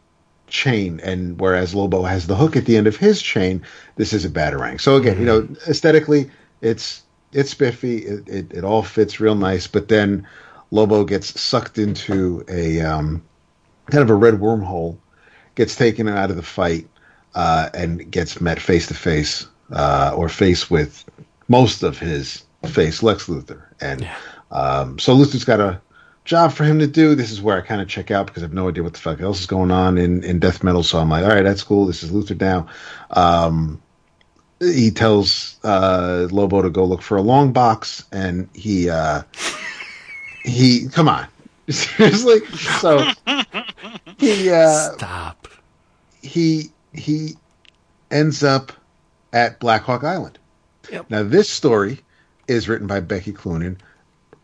chain, and whereas Lobo has the hook at the end of his chain, this is a batarang. So again, you know, aesthetically, it's it's spiffy. It, it it all fits real nice, but then Lobo gets sucked into a um, kind of a red wormhole, gets taken out of the fight, uh, and gets met face to face uh, or face with most of his face, Lex Luthor, and um, so Luthor's got a job for him to do. This is where I kind of check out because I have no idea what the fuck else is going on in, in death metal. So I'm like, all right, that's cool. This is Luthor now. Um, he tells uh, Lobo to go look for a long box, and he uh, he come on seriously. So he uh, Stop. he he ends up at Blackhawk Island. Yep. Now this story is written by Becky Cloonan,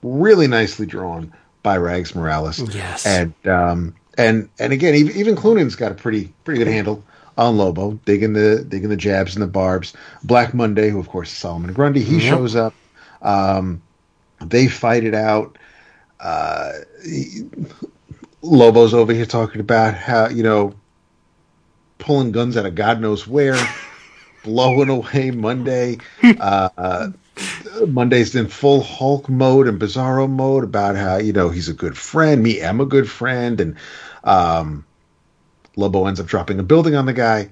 really nicely drawn by Rags Morales. Yes. and um, and and again, even, even Cloonan's got a pretty pretty good handle on Lobo, digging the digging the jabs and the barbs. Black Monday, who of course is Solomon Grundy, he Yep. shows up. Um, they fight it out. Uh, Lobo's over here talking about how you know pulling guns out of God knows where, blowing away Monday. Uh, Monday's in full Hulk mode and Bizarro mode about how you know he's a good friend. Me, I'm a good friend, and um, Lobo ends up dropping a building on the guy,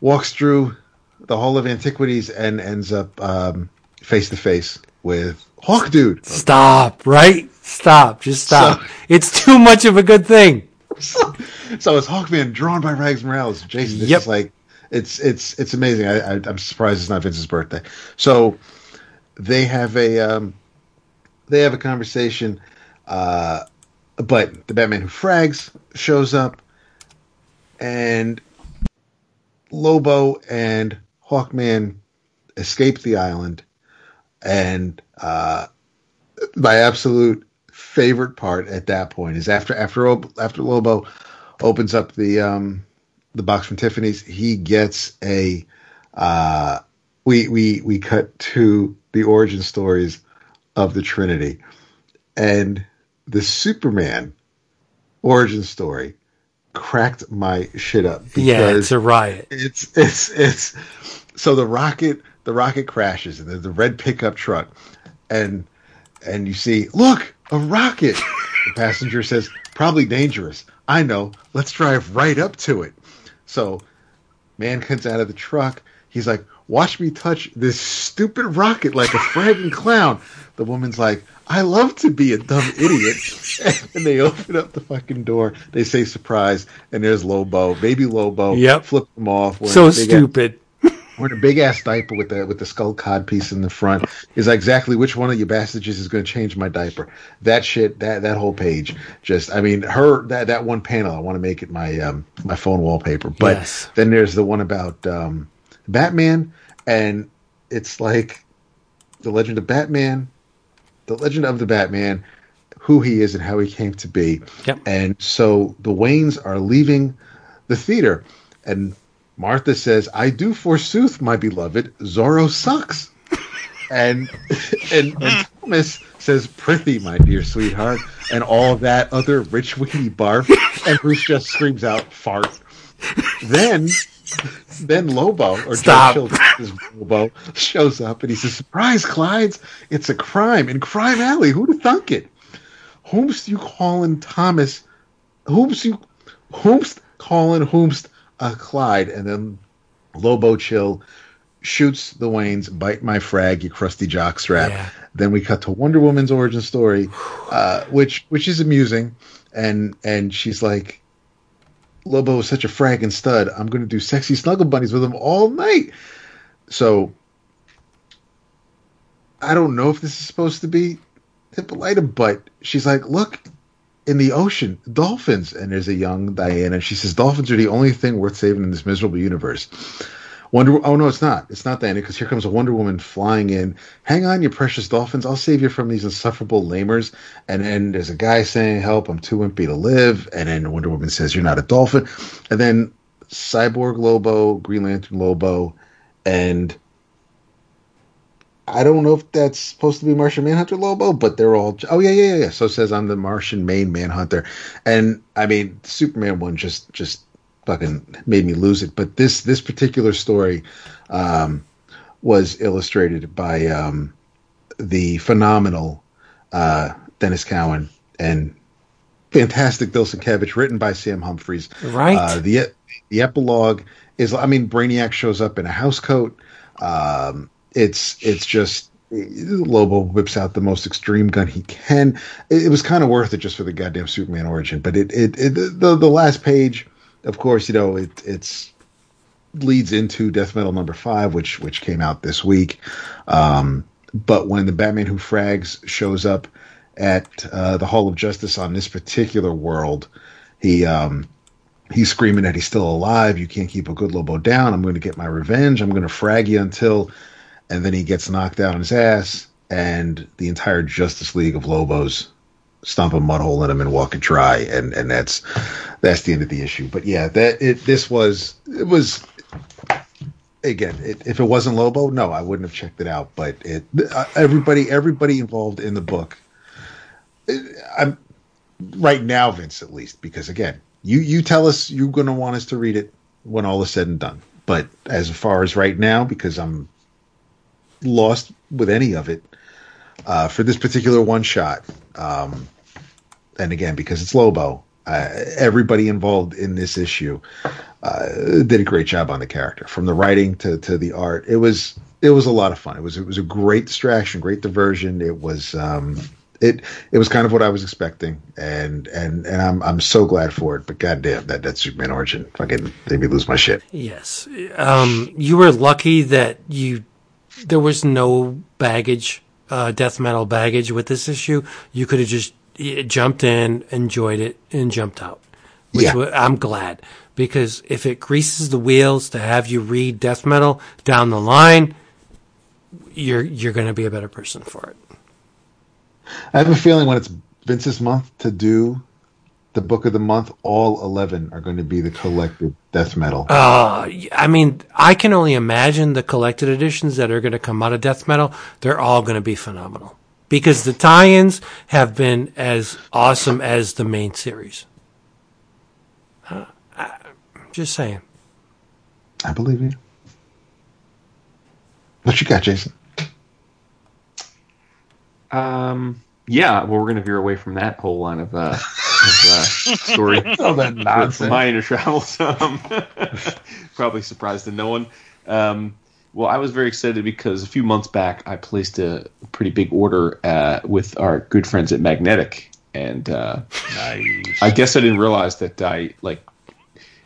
walks through the Hall of Antiquities, and ends up face to face with Hawk Dude. Stop. Right? Stop. Just stop. So- it's too much of a good thing. so it's Hawkman drawn by Rags Morales. Jason, this Yep. is like it's it's it's amazing. I, I, I'm surprised it's not Vince's birthday. So they have a um, they have a conversation, uh, but the Batman who frags shows up, and Lobo and Hawkman escape the island, and uh, my absolute favorite part at that point is after after after Lobo opens up the um the box from Tiffany's, he gets a uh we we we cut to the origin stories of the Trinity and the Superman origin story cracked my shit up Yeah, it's a riot. it's it's it's so the rocket the rocket crashes and there's the red pickup truck and and you see look a rocket. The passenger says probably dangerous. I know. Let's drive right up to it. So man comes out of the truck. He's like watch me touch this stupid rocket like a fragging clown. The woman's like i love to be a dumb idiot. And they open up the fucking door. They say surprise and there's lobo baby lobo. Yep. flip them off. So a big ass- stupid. Wearing a big ass diaper with the with the skull cod piece in the front is exactly which one of you bastards is going to change my diaper. That shit, that that whole page, just I mean, her that that one panel, I want to make it my um my phone wallpaper. But Yes. then there's the one about um Batman, and it's like the Legend of Batman, the Legend of the Batman, who he is and how he came to be. Yep. And so the Waynes are leaving the theater, and Martha says, "I do forsooth, my beloved, Zorro sucks." and, and and Thomas says, "Prithee, my dear sweetheart," and all that other rich witty barf, and Bruce just screams out, "Fart." Then, then Lobo or Stop. Joe Lobo shows up and he says, "Surprise, Clyde's! It's a crime in Crime Alley. Who'd have thunk it? Whomst you calling Thomas? Whomst you? Whomst calling whomst uh, Clyde?" And then Lobo Chill shoots the Waynes, bite my frag, you crusty jockstrap. Yeah. Then we cut to Wonder Woman's origin story, uh, which which is amusing, and and she's like, Lobo is such a frag and stud. I'm going to do sexy snuggle bunnies with him all night. So I don't know if this is supposed to be Hippolyta, but she's like, look, in the ocean, dolphins. And there's a young Diana. She says, Dolphins are the only thing worth saving in this miserable universe. Wonder. Oh no, it's not. It's not Diana because here comes a Wonder Woman flying in. Hang on, you precious dolphins. I'll save you from these insufferable lamers. And then there's a guy saying, "Help! I'm too wimpy to live." And then Wonder Woman says, "You're not a dolphin." And then Cyborg Lobo, Green Lantern Lobo, and I don't know if that's supposed to be Martian Manhunter Lobo, but they're all. Oh yeah, yeah, yeah. So it says I'm the Martian main Manhunter, and I mean Superman one just just fucking made me lose it. But this this particular story um, was illustrated by um, the phenomenal uh, Denys Cowan and fantastic Bill Sienkiewicz, written by Sam Humphries. Right. Uh, the the epilogue is, I mean, Brainiac shows up in a housecoat. Um, it's it's just Lobo whips out the most extreme gun he can. It, it was kind of worth it just for the goddamn Superman origin. But it, it, it the the last page, of course, you know, it it's leads into Death Metal number five, which which came out this week. Um, but when the Batman Who Frags shows up at uh, the Hall of Justice on this particular world, he um, he's screaming that he's still alive. You can't keep a good Lobo down. I'm going to get my revenge. I'm going to frag you until, and then he gets knocked out on his ass, and the entire Justice League of Lobos stomp a mud hole in him and walk it dry, and and that's that's the end of the issue. But yeah, that it this was it was again, it, if it wasn't Lobo, no, I wouldn't have checked it out. But it, everybody, everybody involved in the book, it, I'm right now, Vince, at least, because again, you you tell us you're going to want us to read it when all is said and done. But as far as right now, because I'm lost with any of it uh, for this particular one shot, um, and again because it's Lobo, uh, everybody involved in this issue uh, did a great job on the character, from the writing to, to the art. It was it was a lot of fun. It was it was a great distraction, great diversion. It was um, it it was kind of what I was expecting, and and and I'm I'm so glad for it. But goddamn, that that Superman origin fucking made me lose my shit. Yes. Um, you were lucky that you there was no baggage, uh, death metal baggage with this issue. You could have just jumped in, enjoyed it, and jumped out. Which Yeah. I'm glad because if it greases the wheels to have you read death metal down the line, you're you're going to be a better person for it. I have a feeling when it's Vince's month to do the book of the month, all eleven are going to be the collected death metal. Uh, I mean, I can only imagine the collected editions that are going to come out of death metal. They're all going to be phenomenal because the tie-ins have been as awesome as the main series. Uh, I, just saying. I believe you. What you got, Jason? Um, yeah, well, we're going to veer away from that whole line of, uh, of uh, story. Oh, that for my inner travels. Um, probably surprised to no one. Um, well, I was very excited because a few months back I placed a pretty big order uh, with our good friends at Magnetic, and uh, I guess I didn't realize that I like.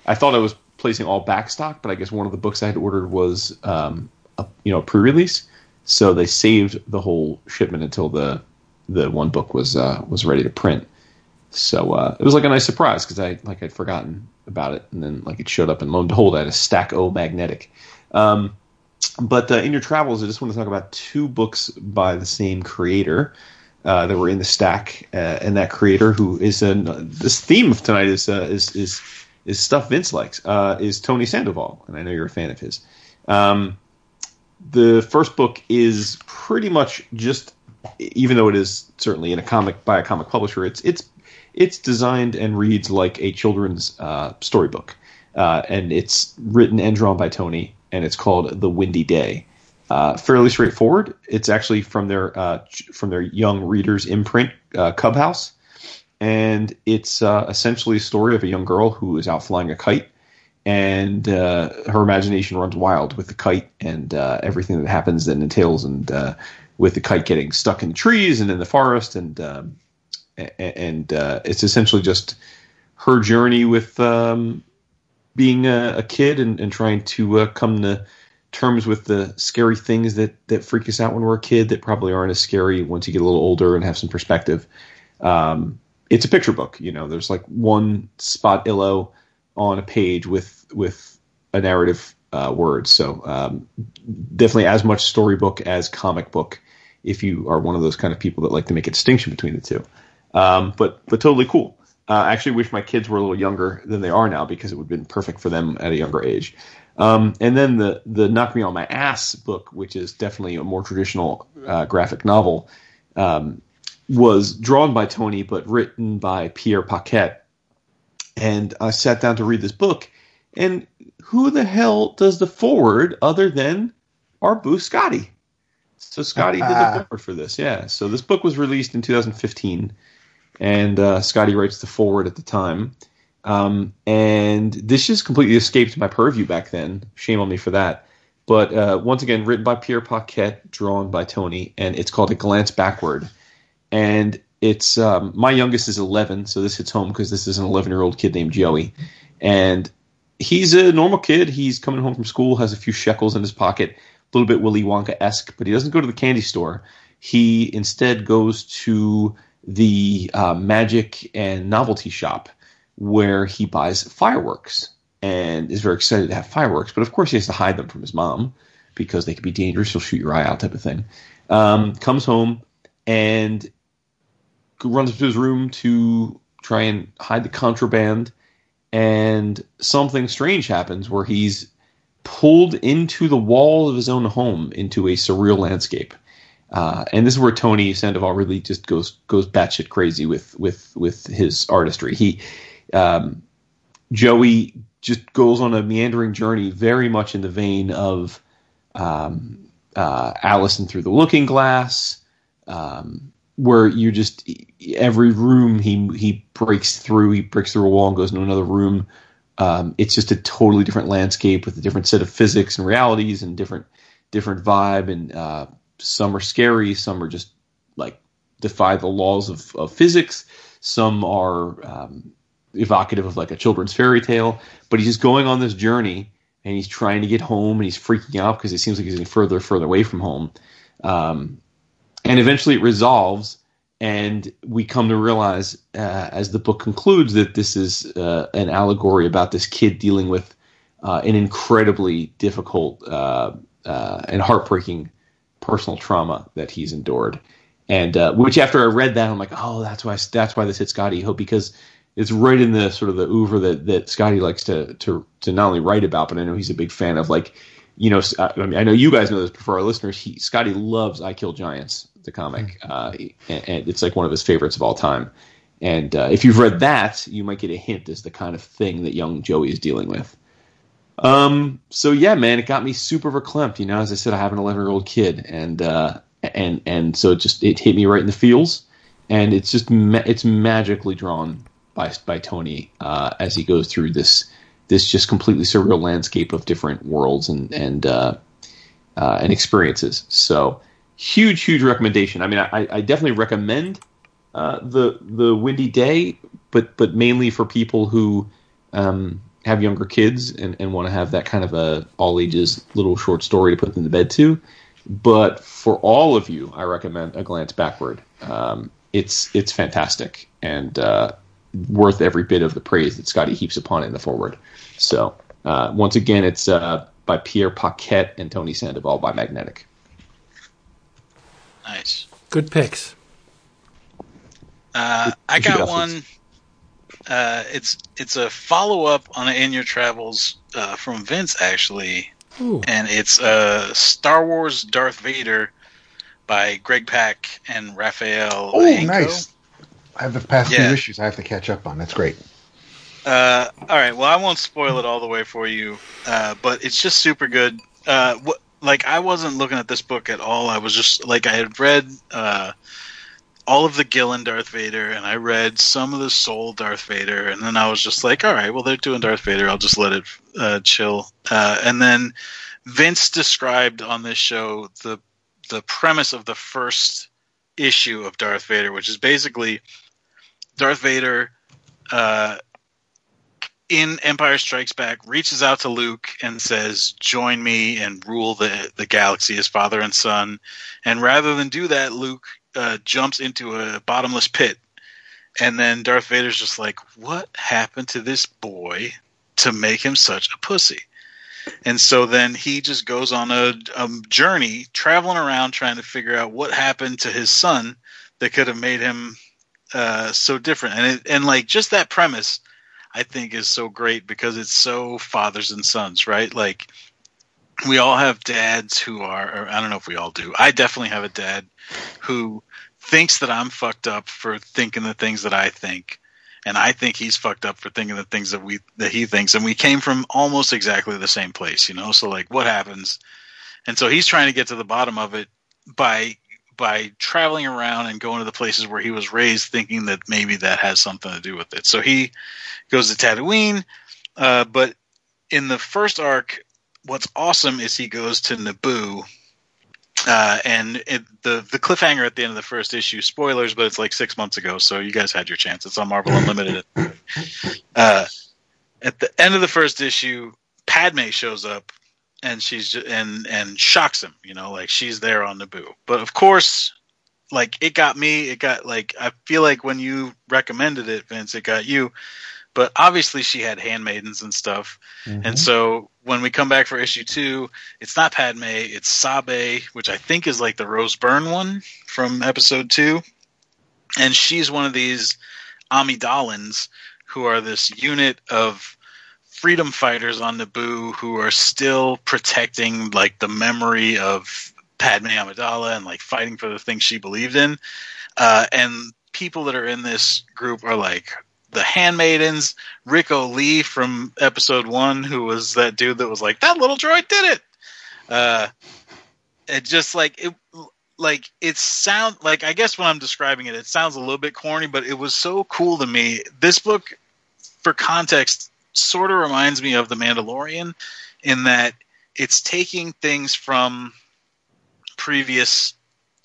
I thought I was placing all back stock, but I guess one of the books I had ordered was um, a, you know pre-release, so they saved the whole shipment until the the one book was uh, was ready to print. So uh, it was like a nice surprise because I like I'd forgotten about it, and then like it showed up, and lo and behold, I had a stack O magnetic. Um, but uh, in your travels, I just want to talk about two books by the same creator uh, that were in the stack, uh, and that creator who is an, this theme of tonight is uh, is is is stuff Vince likes uh, is Tony Sandoval, and I know you're a fan of his. Um, the first book is pretty much just, even though it is certainly in a comic by a comic publisher, it's it's it's designed and reads like a children's uh, storybook, uh, and it's written and drawn by Tony, and it's called The Windy Day. Uh, fairly straightforward. It's actually from their uh, from their young readers imprint, uh, CubHouse, and it's uh, essentially a story of a young girl who is out flying a kite, and her imagination runs wild with the kite and everything that happens that entails, and with the kite getting stuck in trees and in the forest, and um, and uh, it's essentially just her journey with um, being a, a kid and, and trying to uh, come to terms with the scary things that that freak us out when we're a kid that probably aren't as scary once you get a little older and have some perspective. Um, it's a picture book. You know, there's like one spot illo on a page with with a narrative uh, word. So um, definitely as much storybook as comic book. If you are one of those kind of people that like to make a distinction between the two, um, but but totally cool. Uh, I actually wish my kids were a little younger than they are now because it would have been perfect for them at a younger age. Um, and then the the knock me on my ass book, which is definitely a more traditional uh, graphic novel, um, was drawn by Tony but written by Pierre Paquet. And I sat down to read this book, and who the hell does the forward other than our boo Skottie? So Skottie did the forward for this, yeah. So this book was released in 2015, and uh, Skottie writes the forward at the time. Um, and this just completely escaped my purview back then. Shame on me for that. But uh, once again, written by Pierre Paquet, drawn by Tony, and it's called A Glance Backward. And it's um, my youngest is 11, so this hits home because this is an 11 year old kid named Joey, and he's a normal kid. He's coming home from school, has a few shekels in his pocket, a little bit Willy Wonka esque, but he doesn't go to the candy store. He instead goes to the uh, magic and novelty shop where he buys fireworks and is very excited to have fireworks. But of course, he has to hide them from his mom because they could be dangerous. He'll shoot your eye out, type of thing. Um, comes home and runs up to his room to try and hide the contraband. And something strange happens where he's pulled into the wall of his own home into a surreal landscape. Uh, and this is where Tony Sandoval really just goes goes batshit crazy with with with his artistry. He um, Joey just goes on a meandering journey, very much in the vein of um, uh, Allison through the Looking Glass, um, where you just every room he he breaks through, he breaks through a wall and goes into another room. Um, it's just a totally different landscape with a different set of physics and realities and different different vibe. And uh, some are scary, some are just like defy the laws of, of physics. Some are um, evocative of like a children's fairy tale. But he's just going on this journey and he's trying to get home and he's freaking out because it seems like he's getting further and further away from home. Um, and eventually it resolves and we come to realize uh, as the book concludes that this is uh, an allegory about this kid dealing with uh, an incredibly difficult uh, uh, and heartbreaking personal trauma that he's endured and uh, which after I read that I'm like oh that's why that's why this hit Skottie Hope because it's right in the sort of the oeuvre that that Skottie likes to to to not only write about but I know he's a big fan of like you know I mean I know you guys know this but for our listeners he Skottie loves I Kill Giants the comic, uh, and, and, it's like one of his favorites of all time. And uh, if you've read that, you might get a hint as the kind of thing that young Joey is dealing with. Um, so yeah, man, it got me super verklempt. You know, as I said, I have an 11 year old kid, and uh, and and so it just it hit me right in the feels, and it's just ma- it's magically drawn by by Tony uh, as he goes through this this just completely surreal landscape of different worlds and and uh, uh, and experiences. So huge, huge recommendation. I mean, I, I definitely recommend uh, the the Windy Day, but but mainly for people who um, have younger kids and, and want to have that kind of a all ages little short story to put them to bed to. But for all of you, I recommend a glance backward. Um, it's it's fantastic and uh, worth every bit of the praise that Skottie heaps upon it in the forward. So uh, once again, it's uh, by Pierre Paquet and Tony Sandoval by Magnetic. Nice. Good picks. Uh, I got one. Uh, it's it's a follow up on In Your Travels uh, from Vince actually, Ooh. and it's uh, Star Wars Darth Vader by Greg Pak and Raphael. Oh, Hanko. nice. I have the past Yeah. few issues I have to catch up on. That's great. Uh, all right. Well, I won't spoil it all the way for you, uh, but it's just super good. Uh, what, like I wasn't looking at this book at all. I was just like I had read uh, all of the Gillen Darth Vader, and I read some of the Soule Darth Vader, and then I was just like, all right, well they're doing Darth Vader. I'll just let it uh, chill. Uh, and then Vince described on this show the the premise of the first issue of Darth Vader, which is basically Darth Vader. Uh, in Empire Strikes Back, reaches out to Luke and says, "Join me and rule the the galaxy as father and son." And rather than do that, Luke uh, jumps into a bottomless pit And then Darth Vader's just like, what happened to this boy to make him such a pussy? And so then he just goes on a, a journey, traveling around trying to figure out what happened to his son that could have made him uh, so different. And it, and like just that premise, I think is so great because it's so fathers and sons, right? Like we all have dads who are, I don't know if we all do. I definitely have a dad who thinks that I'm fucked up for thinking the things that I think, and I think he's fucked up for thinking the things that we that he thinks, and we came from almost exactly the same place, you know. So like, what happens? And so he's trying to get to the bottom of it by by traveling around and going to the places where he was raised, thinking that maybe that has something to do with it. So he goes to Tatooine, uh, but in the first arc, what's awesome is he goes to Naboo uh, and it, the the cliffhanger at the end of the first issue, spoilers, but it's like six months ago, so you guys had your chance. It's on Marvel Unlimited. uh, at the end of the first issue, Padme shows up, and she's just, and and shocks him. You know, like she's there on Naboo. But of course, like it got me. It got like I feel like when you recommended it, Vince, it got you. But obviously, she had handmaidens and stuff, Mm-hmm. and so when we come back for issue two, it's not Padme, it's Sabe, which I think is like the Rose Byrne one from episode two. And she's one of these Amidalans who are this unit of freedom fighters on Naboo who are still protecting like the memory of Padme Amidala and like fighting for the things she believed in. Uh, and people that are in this group are like the handmaidens, Ric Olié from episode one, who was that dude that was like, that little droid did it. Uh, it just like it, like it sound like I guess when I'm describing it, it sounds a little bit corny, but it was so cool to me. This book, for context, sort of reminds me of The Mandalorian, in that it's taking things from previous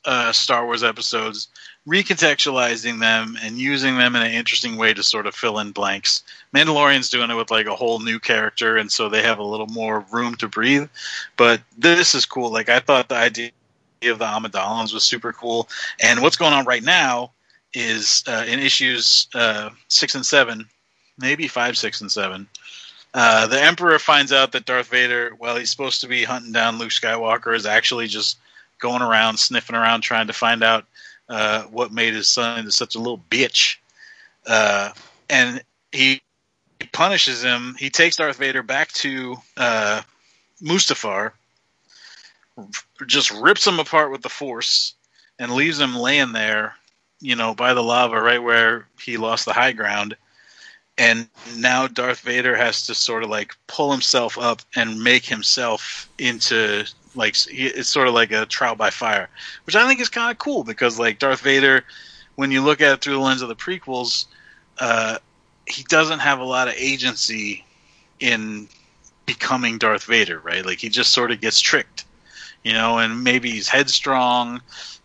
uh, Star Wars episodes recontextualizing them and using them in an interesting way to sort of fill in blanks. Mandalorian's doing it with like a whole new character, and so they have a little more room to breathe. But this is cool. Like I thought the idea of the Amidalans was super cool. And what's going on right now is uh, in issues uh, six and seven, maybe five, six, and seven. Uh, the Emperor finds out that Darth Vader, while he's supposed to be hunting down Luke Skywalker, is actually just going around, sniffing around, trying to find out uh, what made his son into such a little bitch. Uh, and he punishes him. He takes Darth Vader back to uh, Mustafar, just rips him apart with the Force, and leaves him laying there, you know, by the lava, right where he lost the high ground. And now Darth Vader has to sort of like pull himself up and make himself into like it's sort of like a trial by fire, which I think is kind of cool because like Darth Vader, when you look at it through the lens of the prequels, uh, he doesn't have a lot of agency in becoming Darth Vader, right? Like he just sort of gets tricked, you know, and maybe he's headstrong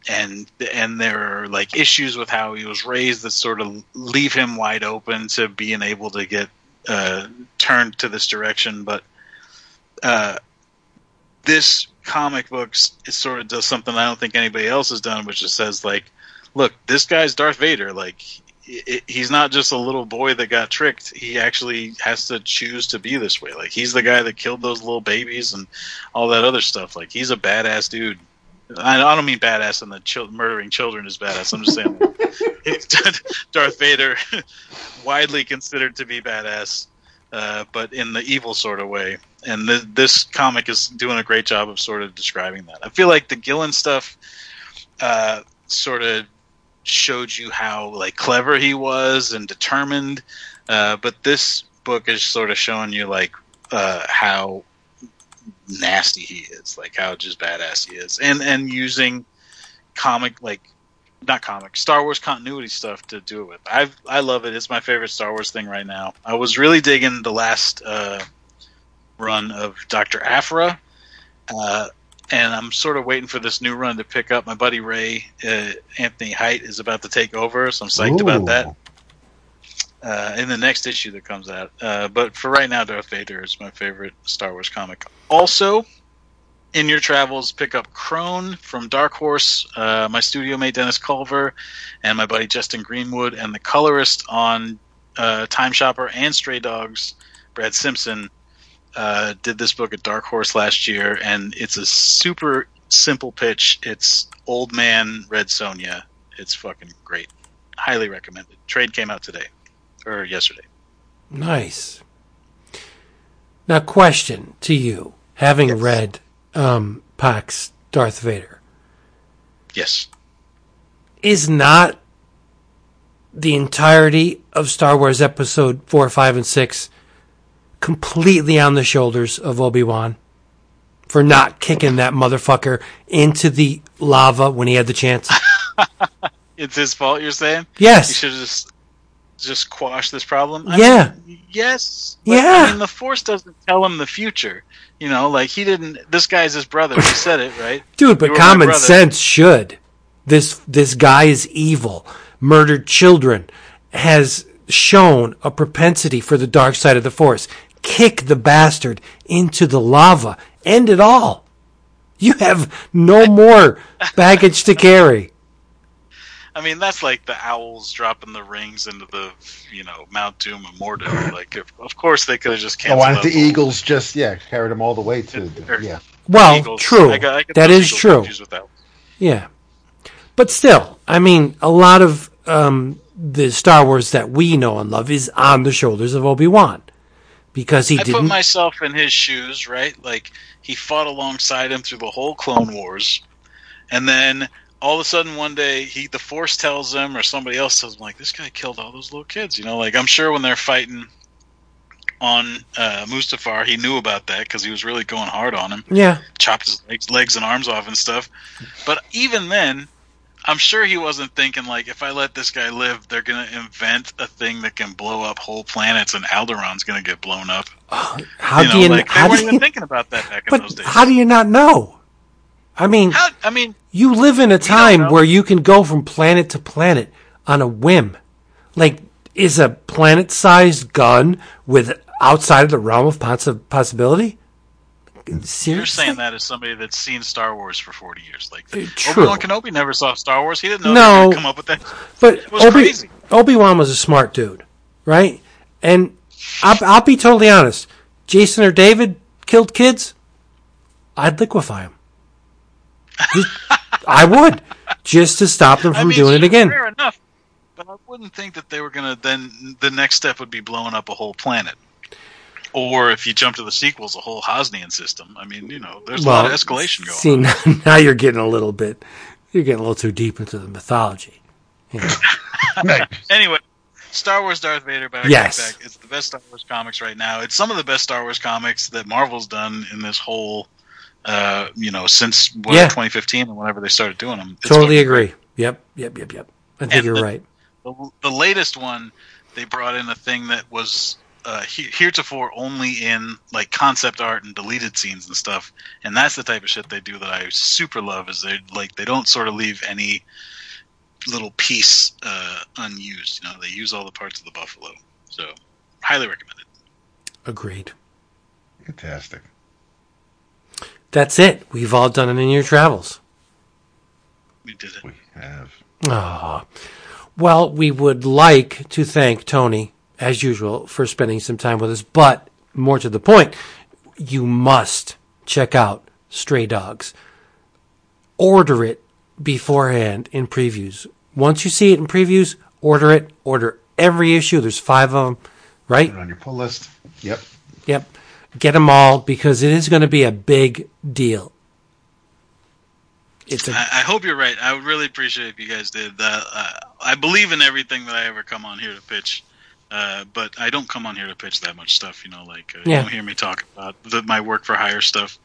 and and there are like issues with how he was raised that sort of leave him wide open to being able to get uh, turned to this direction, but uh, this comic books it sort of does something I don't think anybody else has done, which just says like, look, this guy's Darth Vader. Like, he's not just a little boy that got tricked. He actually has to choose to be this way. Like, he's the guy that killed those little babies and all that other stuff. Like, he's a badass dude. I, don't mean badass and the murdering children is badass. I'm just saying, Darth Vader, widely considered to be badass. Uh, but in the evil sort of way. And th- this comic is doing a great job of sort of describing that. I feel like the Gillen stuff uh, sort of showed you how like clever he was and determined, uh, but this book is sort of showing you like uh, how nasty he is, like how just badass he is, and and using comic like not comic Star Wars continuity stuff to do it with. I I love it. It's my favorite Star Wars thing right now. I was really digging the last uh, run of Doctor Aphra, uh, and I'm sort of waiting for this new run to pick up. My buddy Ray uh, Anthony Height is about to take over, so I'm psyched about that. Uh, in the next issue that comes out, uh, but for right now, Darth Vader is my favorite Star Wars comic. Also, in your travels, pick up Crone from Dark Horse, uh, my studio mate Dennis Culver, and my buddy Justin Greenwood, and the colorist on uh, Time Shopper and Stray Dogs, Brad Simpson, uh, did this book at Dark Horse last year, and it's a super simple pitch. It's Old Man Red Sonja. It's fucking great. Highly recommended. Trade came out today or yesterday. Nice. Now, question to you, having Yes. read um, Pak's Darth Vader, Yes. is not the entirety of Star Wars Episode four, five, and six completely on the shoulders of Obi Wan for not kicking that motherfucker into the lava when he had the chance? It's his fault. You're saying Yes. he should just just quashed this problem. Yeah. mean, yes. Yeah. I mean, the Force doesn't tell him the future. You know, like he didn't. This guy's his brother. He said it right. Dude, but You were my common sense should. This this guy is evil, murdered children, has shown a propensity for the dark side of the force. Kick the bastard into the lava. End it all. You have no more baggage to carry. I mean, that's like the owls dropping the rings into the you know Mount Doom of Mordor. Like, if, of course they could have just Oh, why don't out the Eagles just yeah carried them all the way to Or- yeah. Well, Eagles. true. I got- I get that those is Eagles true. confused with owls. Yeah. But still, I mean, a lot of um, the Star Wars that we know and love is on the shoulders of Obi Wan because he I didn't. put myself in his shoes, right? Like he fought alongside him through the whole Clone Wars, and then all of a sudden one day he the Force tells him or somebody else tells him like this guy killed all those little kids. You know, like I'm sure when they're fighting on uh, Mustafar, he knew about that because he was really going hard on him, yeah. chopped his legs, legs and arms off and stuff. But even then. I'm sure he wasn't thinking like if I let this guy live, they're gonna invent a thing that can blow up whole planets, and Alderaan's gonna get blown up. Uh, how you do know, you? like they how weren't do even you thinking about that back in those but days. how do you not know? I mean, How- I mean, you live in a time where you can go from planet to planet on a whim. Like, is a planet-sized gun with outside of the realm of possi- possibility? Seriously? you're saying that as somebody that's seen Star Wars for 40 years. Like. Obi Wan Kenobi never saw Star Wars. He didn't know No. they were to come up with that. But Obi. Obi Wan was a smart dude, right? And I'll, I'll be totally honest. Jason or David killed kids. I'd liquefy them. I would, just to stop them I from mean, doing it again. Fair enough. But I wouldn't think that they were going to then. The next step would be blowing up a whole planet. Or if you jump to the sequels, a whole Hosnian system. I mean, you know, there's a lot of escalation going see, on. now, now you're getting a little bit, you're getting a little too deep into the mythology. Anyway, Star Wars Darth Vader back, Yes. back, back. It's the best Star Wars comics right now. It's some of the best Star Wars comics that Marvel's done in this whole, uh, you know, since what, Yeah. 2015 and whenever they started doing them. It's totally fucking great. agree. Yep, yep, yep, yep. I think And you're the- right. The, the latest one, they brought in a thing that was uh, he- heretofore only in like concept art and deleted scenes and stuff, and that's the type of shit they do that I super love. Is they like they don't sort of leave any little piece uh, unused. You know, they use all the parts of the buffalo. So, highly recommended. Agreed. Fantastic. That's it. We've all done it in your travels. We did it. We have. Ah. Well, we would like to thank Tony, as usual, for spending some time with us. But more to the point, you must check out Stray Dogs. Order it beforehand in previews. Once you see it in previews, order it. Order every issue. There's five of them, right? Put it on your pull list. Yep. Yep. Get them all because it is going to be a big deal. It's a I, I hope you're right. I would really appreciate if you guys did that. Uh, I believe in everything that I ever come on here to pitch, uh, but I don't come on here to pitch that much stuff. You know, like uh, Yeah. you don't hear me talk about the, my work for hire stuff.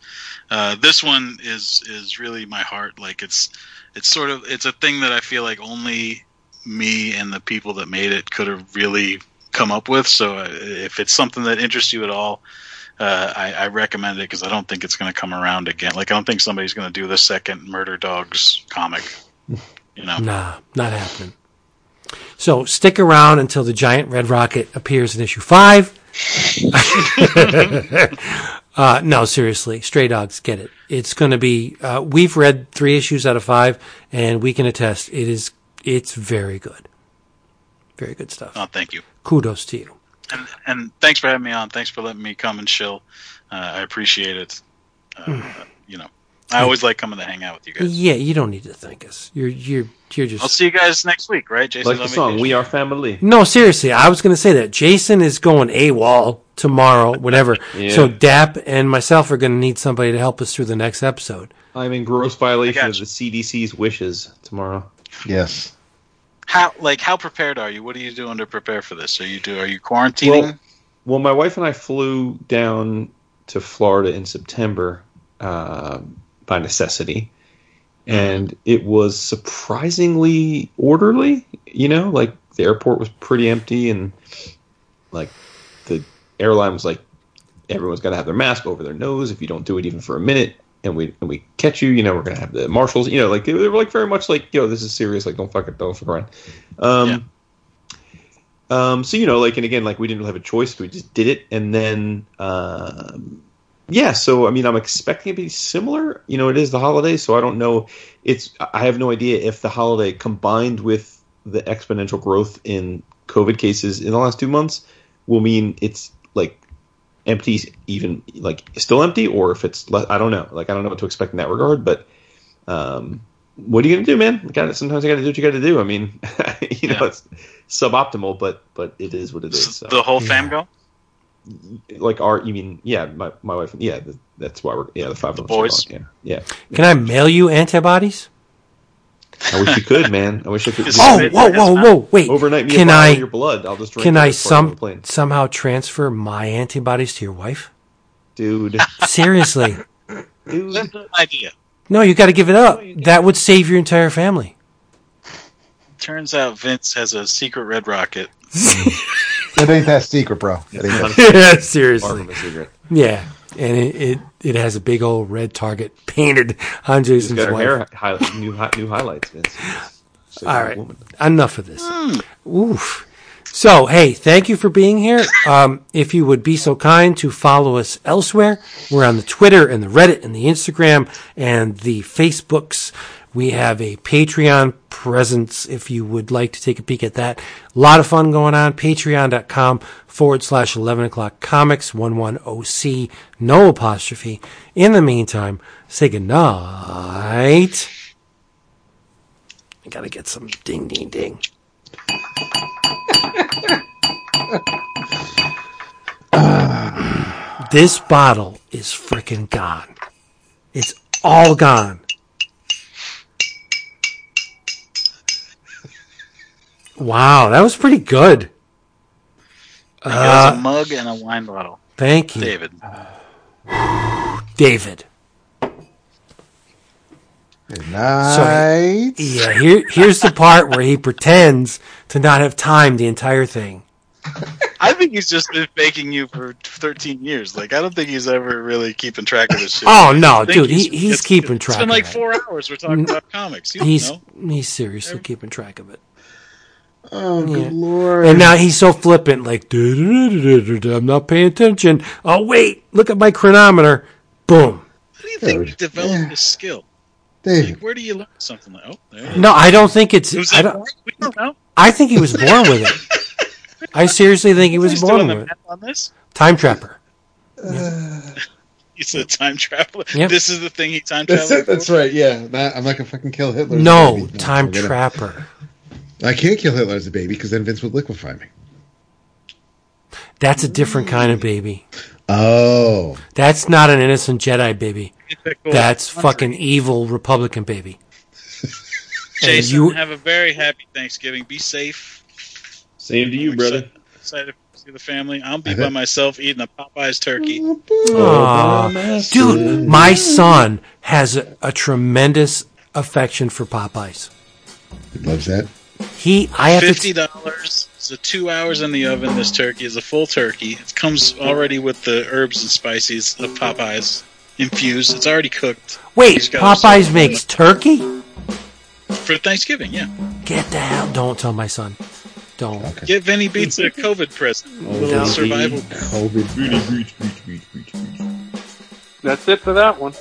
Uh, this one is is really my heart. Like it's it's sort of it's a thing that I feel like only me and the people that made it could have really come up with. So uh, if it's something that interests you at all, uh, I, I recommend it because I don't think it's going to come around again. Like I don't think somebody's going to do the second Murder Dogs comic. You know, Nah, not happening. So stick around until the giant red rocket appears in issue five. Uh, no, seriously, Stray Dogs, get it. It's going to be. Uh, we've read three issues out of five, and we can attest it is. It's very good. Very good stuff. Oh, thank you. Kudos to you. And, and thanks for having me on. Thanks for letting me come and chill. Uh, I appreciate it. Uh, you know, I always like coming to hang out with you guys. Yeah, you don't need to thank us. You're you're you're just. I'll see you guys next week, right? Jason's Like the song, vacation. "We Are Family." No, seriously, I was going to say that Jason is going AWOL tomorrow, whatever. Yeah. So Dap and myself are going to need somebody to help us through the next episode. I'm in gross violation of the CDC's wishes tomorrow. Yes. How like how prepared are you? What are you doing to prepare for this? Are you do are you quarantining? Well, well, my wife and I flew down to Florida in September uh, by necessity, and it was surprisingly orderly. You know, like the airport was pretty empty, and like the airline was like, everyone's got to have their mask over their nose. If you don't do it even for a minute, and we and we catch you, you know, we're gonna have the marshals. You know, like they were like very much like, yo, this is serious. Like, don't fuck it, don't fuck around. Um, Yeah. Um, so you know, like, and again, like, we didn't have a choice; we just did it, and then, um, yeah. So I mean, I'm expecting it to be similar. You know, it is the holiday, so I don't know. It's I have no idea if the holiday combined with the exponential growth in COVID cases in the last two months will mean it's like empty, even like still empty, or if it's le- I don't know. Like, I don't know what to expect in that regard, but. Um, what are you gonna do, man? You gotta, sometimes you got to do what you got to do. I mean, you know, Yeah. it's suboptimal, but but it is what it is. So. the whole fam go? Like our, you mean, yeah, my my wife, yeah, the, that's why we're yeah the five The of us boys? going, yeah, yeah. Can I mail you antibodies? I wish you could, man. I wish I could. Oh, whoa, whoa, whoa! Wait, Overnight me can I your blood. I'll just drink can I as part of some plane. somehow transfer my antibodies to your wife? dude? Seriously? dude. That's an idea. No, you got to give it up. That would save your entire family. Turns out Vince has a secret red rocket. It ain't that secret, bro. It ain't that yeah, seriously. secret. Yeah, and it, it it has a big old red target painted on She's Jason's got her wife. hair highlight, new hi- new highlights. Vince. She's a All woman. enough of this. Oof. So, hey, thank you for being here. Um, if you would be so kind to follow us elsewhere, we're on the Twitter and the Reddit and the Instagram and the Facebooks. We have a Patreon presence if you would like to take a peek at that. A lot of fun going on. Patreon.com forward slash 11 o'clock comics 11OC, no apostrophe. In the meantime, say goodnight. I gotta get some ding, ding, ding. this bottle is freaking gone. It's all gone. Wow, that was pretty good. He has Uh, a mug and a wine bottle. thank you, David. David. Good night. Yeah, here, here's the part where he pretends to not have time the entire thing. I think he's just been faking you for 13 years. Like, I don't think he's ever really keeping track of this shit. Oh no, I think dude, he, he's it's- keeping track. It's been like four hours we're talking about comics. You He's know. he's seriously keeping track of it. Oh, Yeah. good lord. And now he's so flippant, like, I'm not paying attention. Oh, wait, look at my chronometer. Boom. How do you think Dude. you developed Yeah. this skill? Like, where do you learn something like? Oh, there. No, I don't think it's. I don't. We don't know. I think he was born with it. I seriously think he was Who's born with it. on this? Time trapper. He's a time traveler. Yep. This is the thing he time that's traveled. it. That's right. Yeah, Not- I'm not gonna fucking kill Hitler. No, time trapper. I can't kill Hitler as a baby because then Vince would liquefy me. That's a different kind of baby. Oh, That's not an innocent Jedi baby. That's fucking evil Republican baby. Jason, you- have a very happy Thanksgiving. Be safe. Same to you, I'm brother. Excited, excited to see the family. I'll be by myself eating a Popeyes turkey. Aw. Dude, my son has a, a tremendous affection for Popeyes. he loves that. He, I have Fifty to. dollars. So two hours in the oven. This turkey is a full turkey. It comes already with the herbs and spices of Popeyes infused. It's already cooked Wait, Popeyes makes turkey? for Thanksgiving. Yeah, Get the hell! Don't tell my son. Don't. Okay. get Vinny Beats a COVID present. A little survival. COVID. That's it for that one.